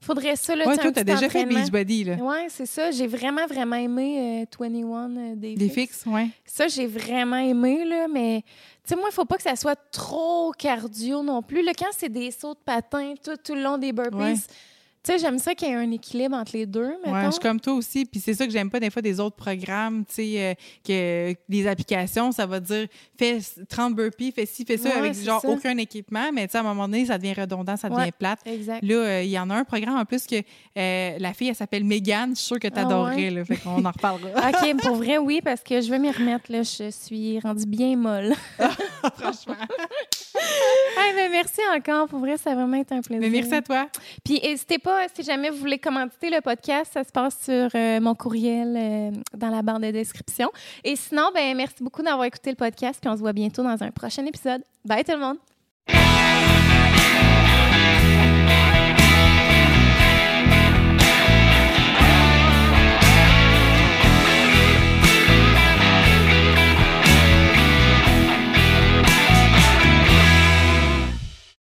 faudrait ça, là, Ouais, toi, t'as déjà fait. Beachbody, là. Oui, c'est ça. J'ai vraiment, vraiment aimé euh, 21 euh, des, Des Fixes. ouais. Ça, j'ai vraiment aimé, là, mais tu sais, moi, il faut pas que ça soit trop cardio non plus. Là, quand c'est des sauts de patin tout, tout le long des burpees, Ouais. Tu sais, j'aime ça qu'il y ait un équilibre entre les deux, mettons. Ouais, je suis comme toi aussi. Puis c'est ça que j'aime pas des fois des autres programmes, tu sais, euh, que des applications, ça va dire fais 30 burpees, fais ci, fais ça, Ouais, avec genre ça. aucun équipement. Mais tu sais, à un moment donné, ça devient redondant, ça devient Ouais. plate. Exact. Là, euh, il y en a un programme en plus que euh, la fille, elle s'appelle Megan. Je suis sûre que tu adorerais. Ah ouais? là. Fait qu'on en reparlera. OK, pour vrai, oui, parce que je vais m'y remettre. Là. Je suis rendue bien molle. Franchement. Hey, ben, merci encore. Pour vrai, ça a vraiment été un plaisir. Mais merci à toi. Puis n'hésitez pas, si jamais vous voulez commenter le podcast, ça se passe sur euh, mon courriel euh, dans la barre de description. Et sinon, ben merci beaucoup d'avoir écouté le podcast. Puis on se voit bientôt dans un prochain épisode. Bye tout le monde!